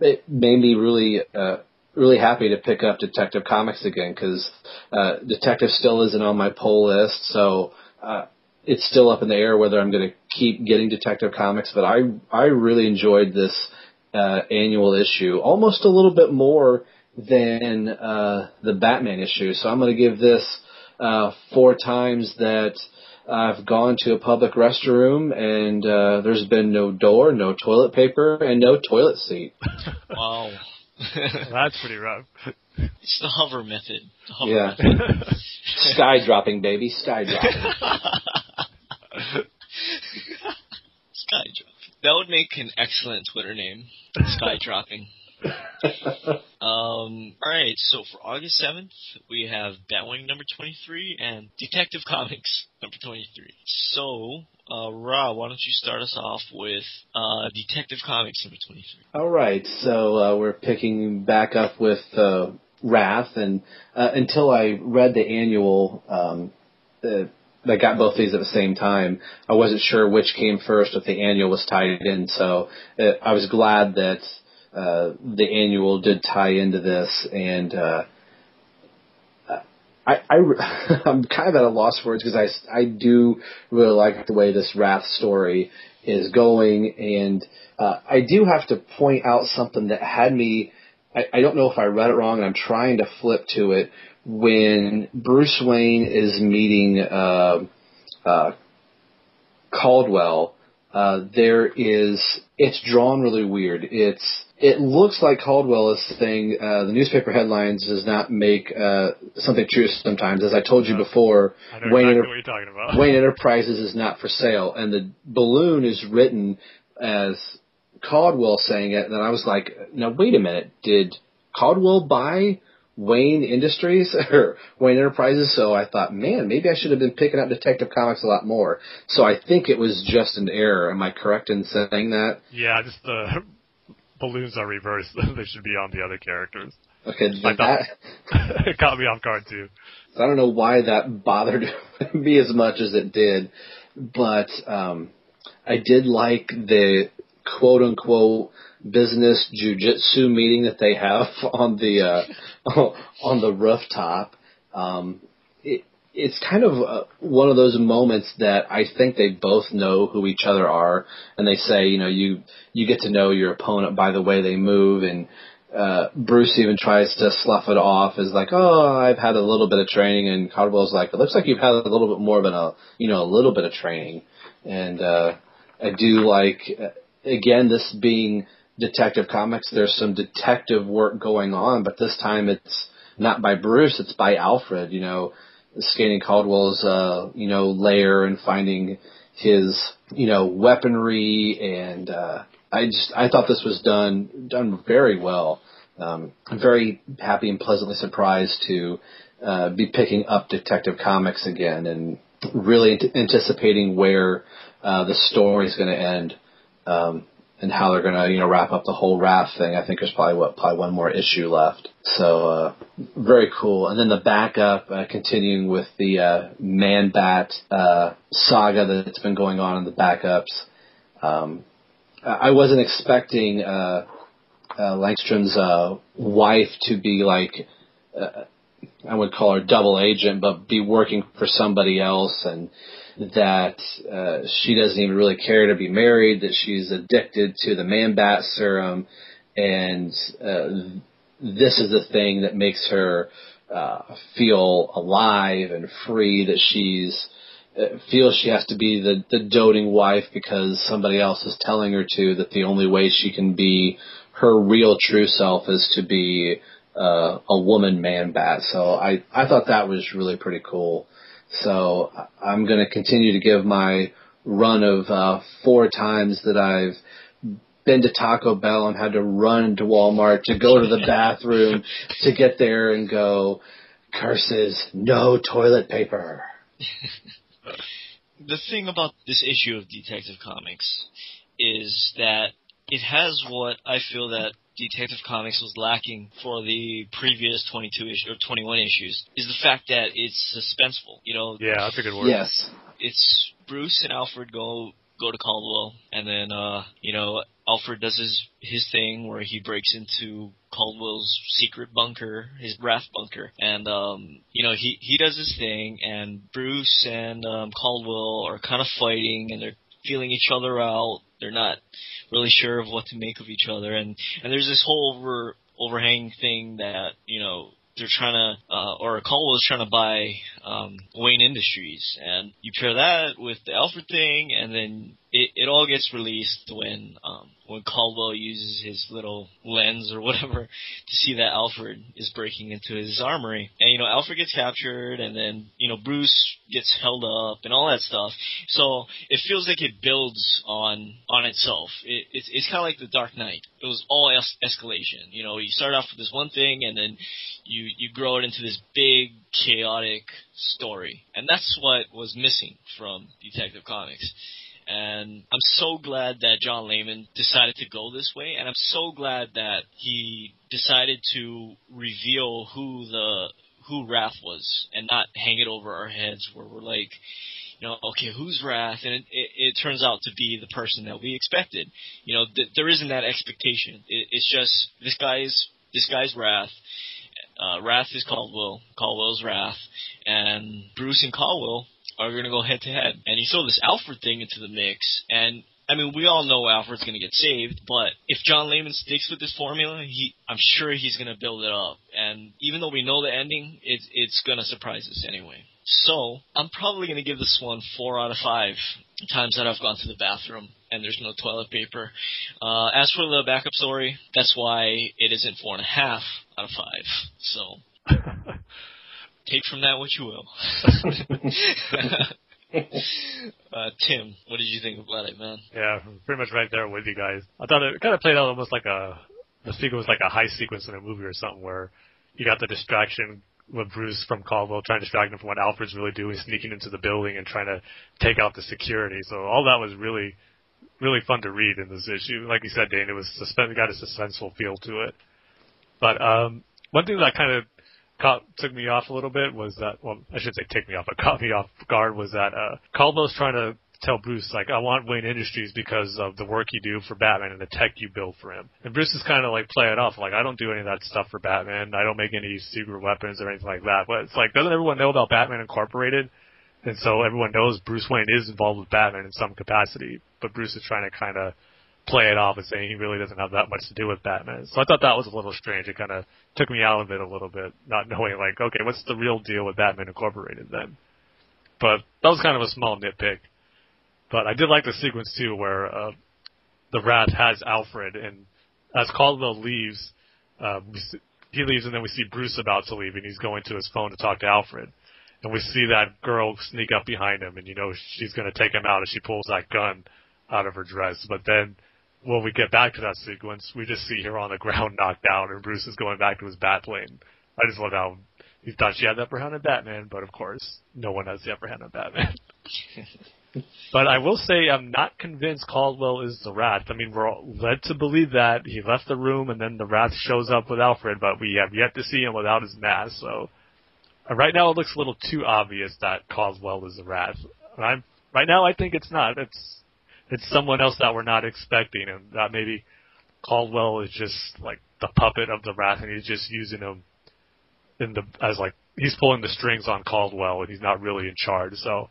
it made me really. Uh, really happy to pick up Detective Comics again because uh, Detective still isn't on my pull list, so uh, it's still up in the air whether I'm going to keep getting Detective Comics. But I I really enjoyed this uh, annual issue, almost a little bit more than uh, the Batman issue. So I'm going to give this uh, four times that. I've gone to a public restroom and uh, there's been no door, no toilet paper, and no toilet seat. [laughs] Wow. [laughs] That's pretty rough. it's the hover method. The hover Yeah. method. [laughs] Sky dropping, baby, sky dropping. Sky dropping. That would make an excellent Twitter name. Sky dropping. [laughs] Um, alright, so for August 7th, we have Batwing number 23 and Detective Comics [laughs] number 23. So, uh, Rob, why don't you start us off with, uh, Detective Comics number 23? All right, so uh, we're picking back up with uh, Wrath, and uh, until I read the annual, um, uh, I got both these at the same time. I wasn't sure which came first if the annual was tied in, so uh, I was glad that uh, the annual did tie into this, and uh, I, I [laughs] I'm kind of at a loss for words because I I do really like the way this Wrath story is going, and uh, I do have to point out something that had me I, I don't know if I read it wrong, and I'm trying to flip to it when Bruce Wayne is meeting uh, uh, Caldwell. Uh, there is it's drawn really weird. It's it looks like Caldwell is saying uh, the newspaper headlines does not make uh, something true sometimes. As I told you before, I Wayne exactly Enter- what you're talking about. Wayne [laughs] Enterprises is not for sale, and the balloon is written as Caldwell saying it. And I was like, now wait a minute, did Caldwell buy Wayne Industries [laughs] or Wayne Enterprises? So I thought, man, maybe I should have been picking up Detective Comics a lot more. So I think it was just an error. Am I correct in saying that? Yeah, just the balloons are reversed. [laughs] they should be on the other characters. Okay, I that, [laughs] it caught me off guard too. I don't know why that bothered [laughs] me as much as it did, but um, I did like the quote unquote business jujitsu meeting that they have on the uh, on the rooftop. Um, it, it's kind of uh, one of those moments that I think they both know who each other are, and they say, you know, you you get to know your opponent by the way they move, and uh, Bruce even tries to slough it off as like, oh, I've had a little bit of training, and Caldwell's like, it looks like you've had a little bit more than a, you know, a little bit of training, and uh, I do like, uh, again, this being Detective Comics, there's some detective work going on, but this time it's not by Bruce, it's by Alfred, you know, scanning Caldwell's, uh, you know, lair and finding his, you know, weaponry and, uh, I just, I thought this was done, done very well. Um, I'm very happy and pleasantly surprised to, uh, be picking up Detective Comics again and really ant- anticipating where, uh, the story's going to end. Um, and how they're gonna, you know, wrap up the whole raft thing. I think there's probably what, probably one more issue left. So, uh, very cool. And then the backup, uh, continuing with the, uh, Man Bat, uh, saga that's been going on in the backups. Um, I wasn't expecting, uh, uh, Langstrom's, uh, wife to be like, uh, I would call her double agent, but be working for somebody else and, that uh, she doesn't even really care to be married, that she's addicted to the man bat serum, and uh, this is the thing that makes her uh, feel alive and free. That she's uh, feels she has to be the the doting wife because somebody else is telling her to. That the only way she can be her real true self is to be uh, a woman man bat. So I I thought that was really pretty cool. So I'm going to continue to give my run of uh, four times that I've been to Taco Bell and had to run to Walmart to go to the [laughs] bathroom to get there and go, curses, no toilet paper. [laughs] the thing about this issue of Detective Comics is that it has what I feel that Detective Comics was lacking for the previous 22 issue or 21 issues is the fact that it's suspenseful. You know, Yeah, that's a good word. Yes. it's Bruce and Alfred go go to Caldwell, and then uh, you know Alfred does his his thing where he breaks into Caldwell's secret bunker, his Wrath bunker, and um, you know he he does his thing, and Bruce and um, Caldwell are kind of fighting, and they're feeling each other out. They're not really sure of what to make of each other, and and there's this whole over overhang thing that you know they're trying to, uh, or Caldwell is trying to buy um, Wayne Industries, and you pair that with the Alfred thing, and then it, it all gets released when um, when Caldwell uses his little lens or whatever [laughs] to see that Alfred is breaking into his armory, and you know Alfred gets captured, and then you know Bruce gets held up and all that stuff. So it feels like it builds on on itself. It, it's it's kind of like the Dark Knight. It was all es- escalation. You know, you start off with this one thing, and then you you grow it into this big chaotic story, and that's what was missing from Detective Comics. And I'm so glad that John Layman decided to go this way, and I'm so glad that he decided to reveal who the who Wrath was, and not hang it over our heads where we're like, you know, okay, who's Wrath? And it, it, it turns out to be the person that we expected. You know, th- there isn't that expectation. It, it's just this guy's this guy's Wrath. Uh, Wrath is Caldwell. Caldwell's Wrath, and Bruce and Caldwell are going to go head to head. And you throw this Alfred thing into the mix, and I mean, we all know Alfred's going to get saved, but if John Layman sticks with this formula, he, I'm sure he's going to build it up. And even though we know the ending, it's, it's going to surprise us anyway. So, I'm probably going to give this one four out of five times that I've gone to the bathroom and there's no toilet paper. Uh, as for the backup story, that's why it isn't four and a half out of five. So, [laughs] take from that what you will. [laughs] uh, Tim, what did you think about it, man? Yeah, pretty much right there with you guys. I thought it kind of played out almost like a the sequence was like a high sequence in a movie or something where you got the distraction with Bruce from Caldwell trying to distract him from what Alfred's really doing, sneaking into the building and trying to take out the security. So all that was really, really fun to read in this issue. Like you said, Dane, it was suspense, got a suspenseful feel to it. But um, one thing that kind of caught, took me off a little bit was that, well, I should say take me off, but caught me off guard was that uh, Caldwell's trying to tell Bruce, like, I want Wayne Industries because of the work you do for Batman and the tech you build for him. And Bruce is kind of like play it off, like, I don't do any of that stuff for Batman. I don't make any secret weapons or anything like that. But it's like, doesn't everyone know about Batman Incorporated? And so everyone knows Bruce Wayne is involved with Batman in some capacity, but Bruce is trying to kind of play it off and saying he really doesn't have that much to do with Batman. So I thought that was a little strange. It kind of took me out of it a little bit, not knowing like, okay, what's the real deal with Batman Incorporated then? But that was kind of a small nitpick. But I did like the sequence too, where uh, the Wrath has Alfred, and as Caldwell leaves, uh, he leaves, and then we see Bruce about to leave, and he's going to his phone to talk to Alfred, and we see that girl sneak up behind him, and you know she's going to take him out as she pulls that gun out of her dress. But then when we get back to that sequence, we just see her on the [laughs] ground knocked down, and Bruce is going back to his bat plane. I just love how he thought she had the upper hand on Batman, but of course, no one has the upper hand on Batman. [laughs] but I will say I'm not convinced Caldwell is the Wrath. I mean, we're all led to believe that he left the room and then the Wrath shows up with Alfred, but we have yet to see him without his mask. So uh, right now it looks a little too obvious that Caldwell is the Wrath. And I'm right now I think it's not. It's it's someone else that we're not expecting, and that maybe Caldwell is just like the puppet of the Wrath, and he's just using him in the as like he's pulling the strings on Caldwell, and he's not really in charge. So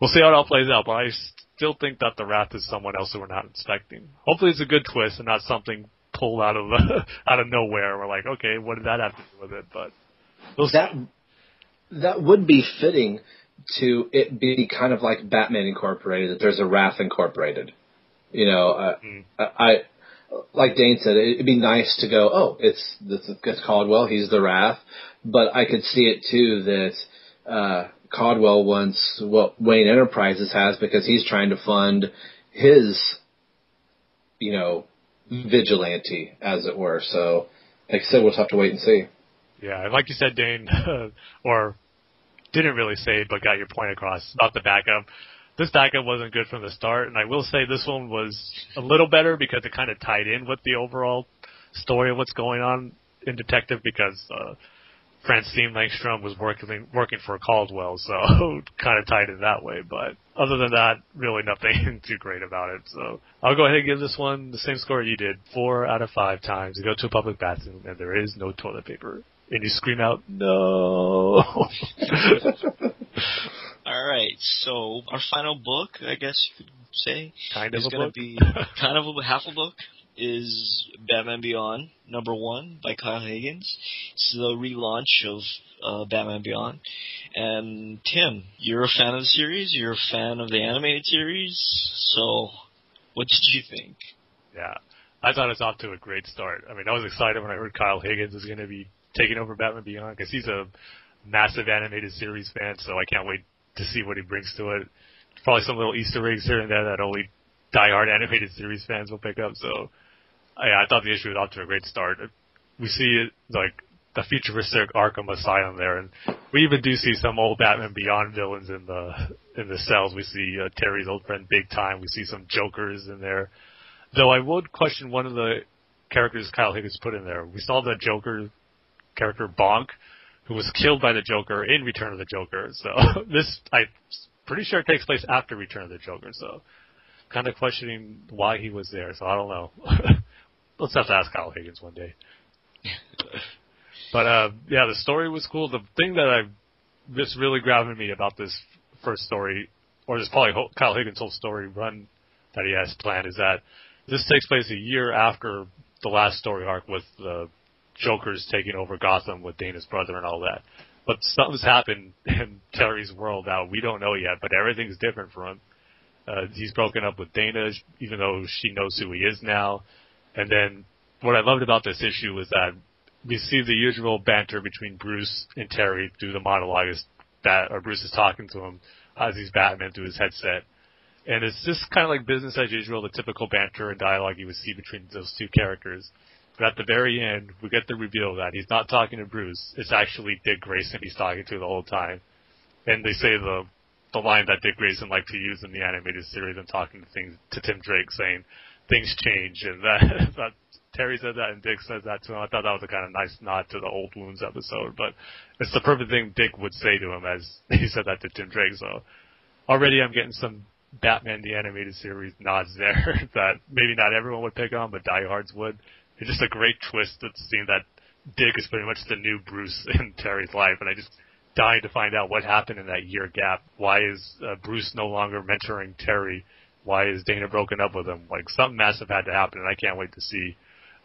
we'll see how it all plays out. But I still think that the Wrath is someone else who we're not expecting. Hopefully, it's a good twist and not something pulled out of [laughs] out of nowhere. We're like, okay, what did that have to do with it? But we'll That see. that would be fitting to it be kind of like Batman Incorporated. That there's a Wrath Incorporated. You know, uh, Mm. I, I like Dane said, it'd be nice to go, oh, it's it's, it's Caldwell, he's the Wrath, but I could see it too that uh, Caldwell wants what Wayne Enterprises has because he's trying to fund his, you know, vigilante, as it were. So, like I said, we'll just have to wait and see. Yeah, and like you said, Dane, [laughs] or didn't really say, but got your point across about the backup. This backup wasn't good from the start, and I will say this one was a little better because it kind of tied in with the overall story of what's going on in Detective because uh, Francine Langstrom was working working for Caldwell, so [laughs] kind of tied in that way. But other than that, really nothing [laughs] too great about it. So I'll go ahead and give this one the same score you did, four out of five times. You go to a public bathroom and there is no toilet paper, and you scream out, "No!" [laughs] All right, so our final book, I guess you could say, kind of is a going to book. be kind of a half a book. Is Batman Beyond number one by Kyle Higgins? It's the relaunch of uh, Batman Beyond. And Tim, you're a fan of the series. You're a fan of the animated series. So, what did you think? Yeah. I thought it's off to a great start. I mean, I was excited when I heard Kyle Higgins was going to be taking over Batman Beyond because he's a massive animated series fan, so I can't wait to see what he brings to it. Probably some little Easter eggs here and there that only diehard animated series fans will pick up. So, I, I thought the issue was off to a great start. We see it like the futuristic Arkham Asylum there, and we even do see some old Batman Beyond villains in the in the cells. We see uh, Terry's old friend Big Time. We see some Jokers in there. Though I would question one of the characters Kyle Higgins put in there. We saw the Joker character Bonk, who was killed by the Joker in Return of the Joker. So [laughs] this, I'm pretty sure it takes place after Return of the Joker. So kind of questioning why he was there. So I don't know. [laughs] Let's have to ask Kyle Higgins one day. [laughs] but uh, yeah, the story was cool. The thing that I just really grabbed me about this first story, or this probably whole, Kyle Higgins' whole story run that he has planned is that this takes place a year after the last story arc with the Joker's taking over Gotham with Dana's brother and all that. But something's happened [laughs] in Terry's world now. We don't know yet, but everything's different for him. Uh, he's broken up with Dana, even though she knows who he is now. And then what I loved about this issue was that we see the usual banter between Bruce and Terry through the monologue that, or Bruce is talking to him as he's Batman through his headset. And it's just kind of like business as usual, the typical banter and dialogue you would see between those two characters. But at the very end, we get the reveal that he's not talking to Bruce. It's actually Dick Grayson he's talking to the whole time. And they say the the line that Dick Grayson liked to use in the animated series and talking to things to Tim Drake saying things change and that, [laughs] that Terry said that and Dick says that to him. I thought that was a kind of nice nod to the old wounds episode, but it's the perfect thing Dick would say to him as [laughs] he said that to Tim Drake. So already I'm getting some Batman the animated series nods there [laughs] that maybe not everyone would pick on, but diehards would. It's just a great twist of seeing that Dick is pretty much the new Bruce [laughs] in Terry's life, and I just dying to find out what happened in that year gap. Why is uh, Bruce no longer mentoring Terry? Why is Dana broken up with him? Like something massive had to happen, and I can't wait to see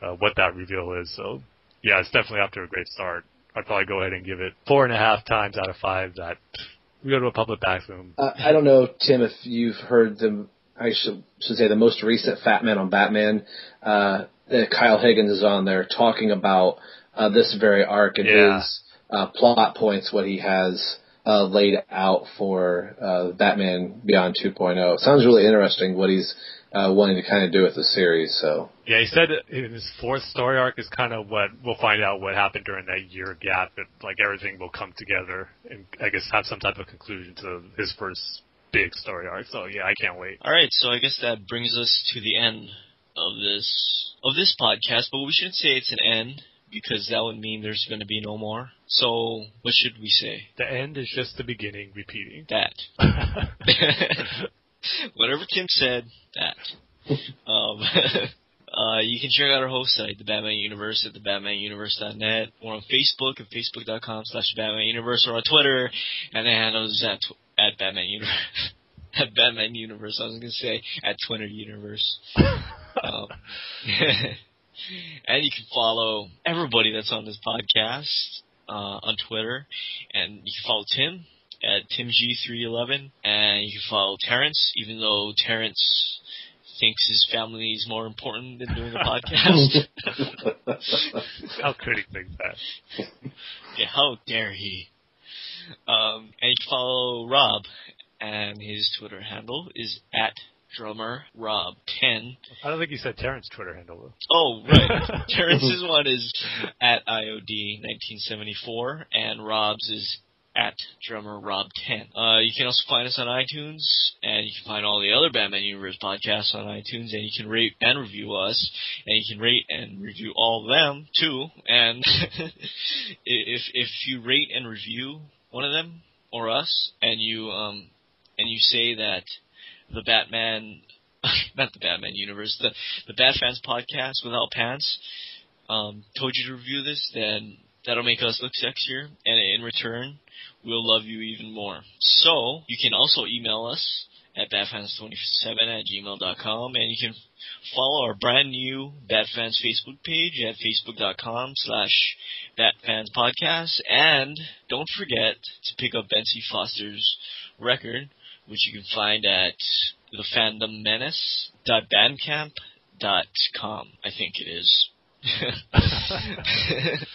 uh, what that reveal is. So yeah, it's definitely off to a great start. I'd probably go ahead and give it four and a half times out of five. That we go to a public bathroom. Uh, I don't know, Tim, if you've heard the, I should, should say the most recent Fat Man on Batman. Uh, uh, Kyle Higgins is on there talking about uh, this very arc and Yeah. his uh, plot points, what he has uh, laid out for uh, Batman Beyond 2.0. It sounds really interesting what he's uh, wanting to kind of do with the series. So Yeah, he said in his fourth story arc is kind of what we'll find out what happened during that year gap. That like everything will come together and I guess have some type of conclusion to his first big story arc. So yeah, I can't wait. All right, so I guess that brings us to the end of this of this podcast, but we shouldn't say it's an end because that would mean there's going to be no more. So what should we say? The end is just the beginning. Repeating. That. [laughs] Whatever Tim said, that. Um, [laughs] uh, you can check out our host site, the Batman Universe, at thebatmanuniverse.net. We're on Facebook at facebook.com slash Batman Universe, or on Twitter, and the handle is at, tw- at Batman Universe. [laughs] [laughs] at Batman Universe, I was going to say at Twitter Universe. [laughs] Um, [laughs] and you can follow everybody that's on this podcast uh, on Twitter, and you can follow Tim at TimG311, and you can follow Terrence, even though Terrence thinks his family is more important than doing a podcast. How could he think that? yeah, how dare he? Um, and you can follow Rob, and his Twitter handle is at drummer Rob ten. I don't think you said Terrence Twitter handle though. Oh, right. [laughs] Terrence's one is at IOD 1974, and Rob's is at drummer Rob 10. Uh, you can also find us on iTunes, and you can find all the other Batman Universe podcasts on iTunes, and you can rate and review us, and you can rate and review all of them too. And [laughs] if if you rate and review one of them or us, and you um and you say that the Batman, [laughs] not the Batman universe, the the Bat Fans podcast without pants, um, told you to review this, then that'll make us look sexier, and in return, we'll love you even more. So you can also email us at batfans27 at gmail.com, and you can follow our brand new Batfans Facebook page at facebook.com slash batfanspodcast, and don't forget to pick up Betsy Foster's record, which you can find at thefandommenace.bandcamp.com, I think it is. [laughs]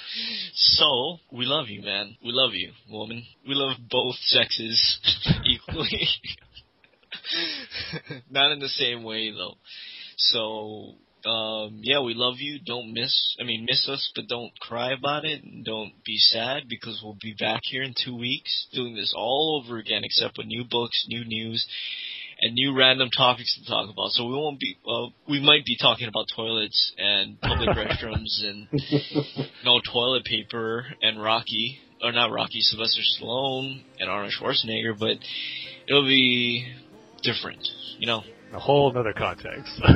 so, we love you, man. We love you, woman. We love both sexes [laughs] equally. [laughs] Not in the same way, though. So, um, yeah, we love you. Don't miss, I mean, miss us, but don't cry about it. And don't be sad because we'll be back here in two weeks doing this all over again, except with new books, new news, and new random topics to talk about. So we won't be, well, we might be talking about toilets and public [laughs] restrooms and no toilet paper and Rocky, or not Rocky, Sylvester Stallone and Arnold Schwarzenegger, but it'll be different, you know. A whole other context. [laughs]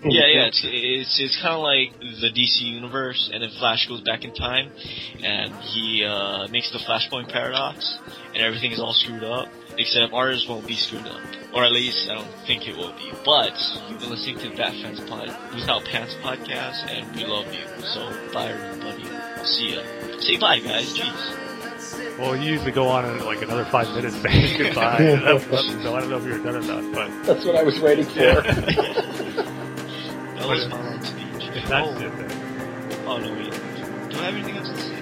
Yeah, yeah, it's [laughs] it's, it's kind of like the DC universe, and then Flash goes back in time, and he uh, makes the Flashpoint paradox, and everything is all screwed up, except ours won't be screwed up, or at least I don't think it will be. But you've been listening to Bat Fans Pod Without Pants podcast, and we love you. So bye, everybody. See ya. Say bye, guys. Jeez. Well, you usually go on in like another five minutes saying [laughs] goodbye. [laughs] so I don't know if you're done or not, but That's what I was waiting for. [laughs] That was my long speech. if that's oh, it, then oh no, wait. Do I have anything else to say?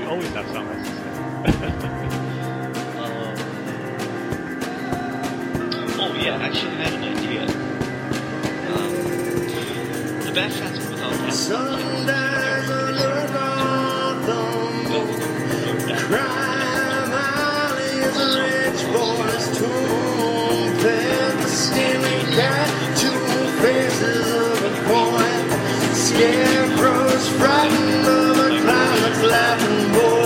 you always have something else to say. Um, oh yeah, actually I had an idea. Um, the Bat Fans Without Pants crime. I leave the rich boy's tomb. Then the steaming cat, two faces of a coin. Scarecrows frightened of a climate laughing boy.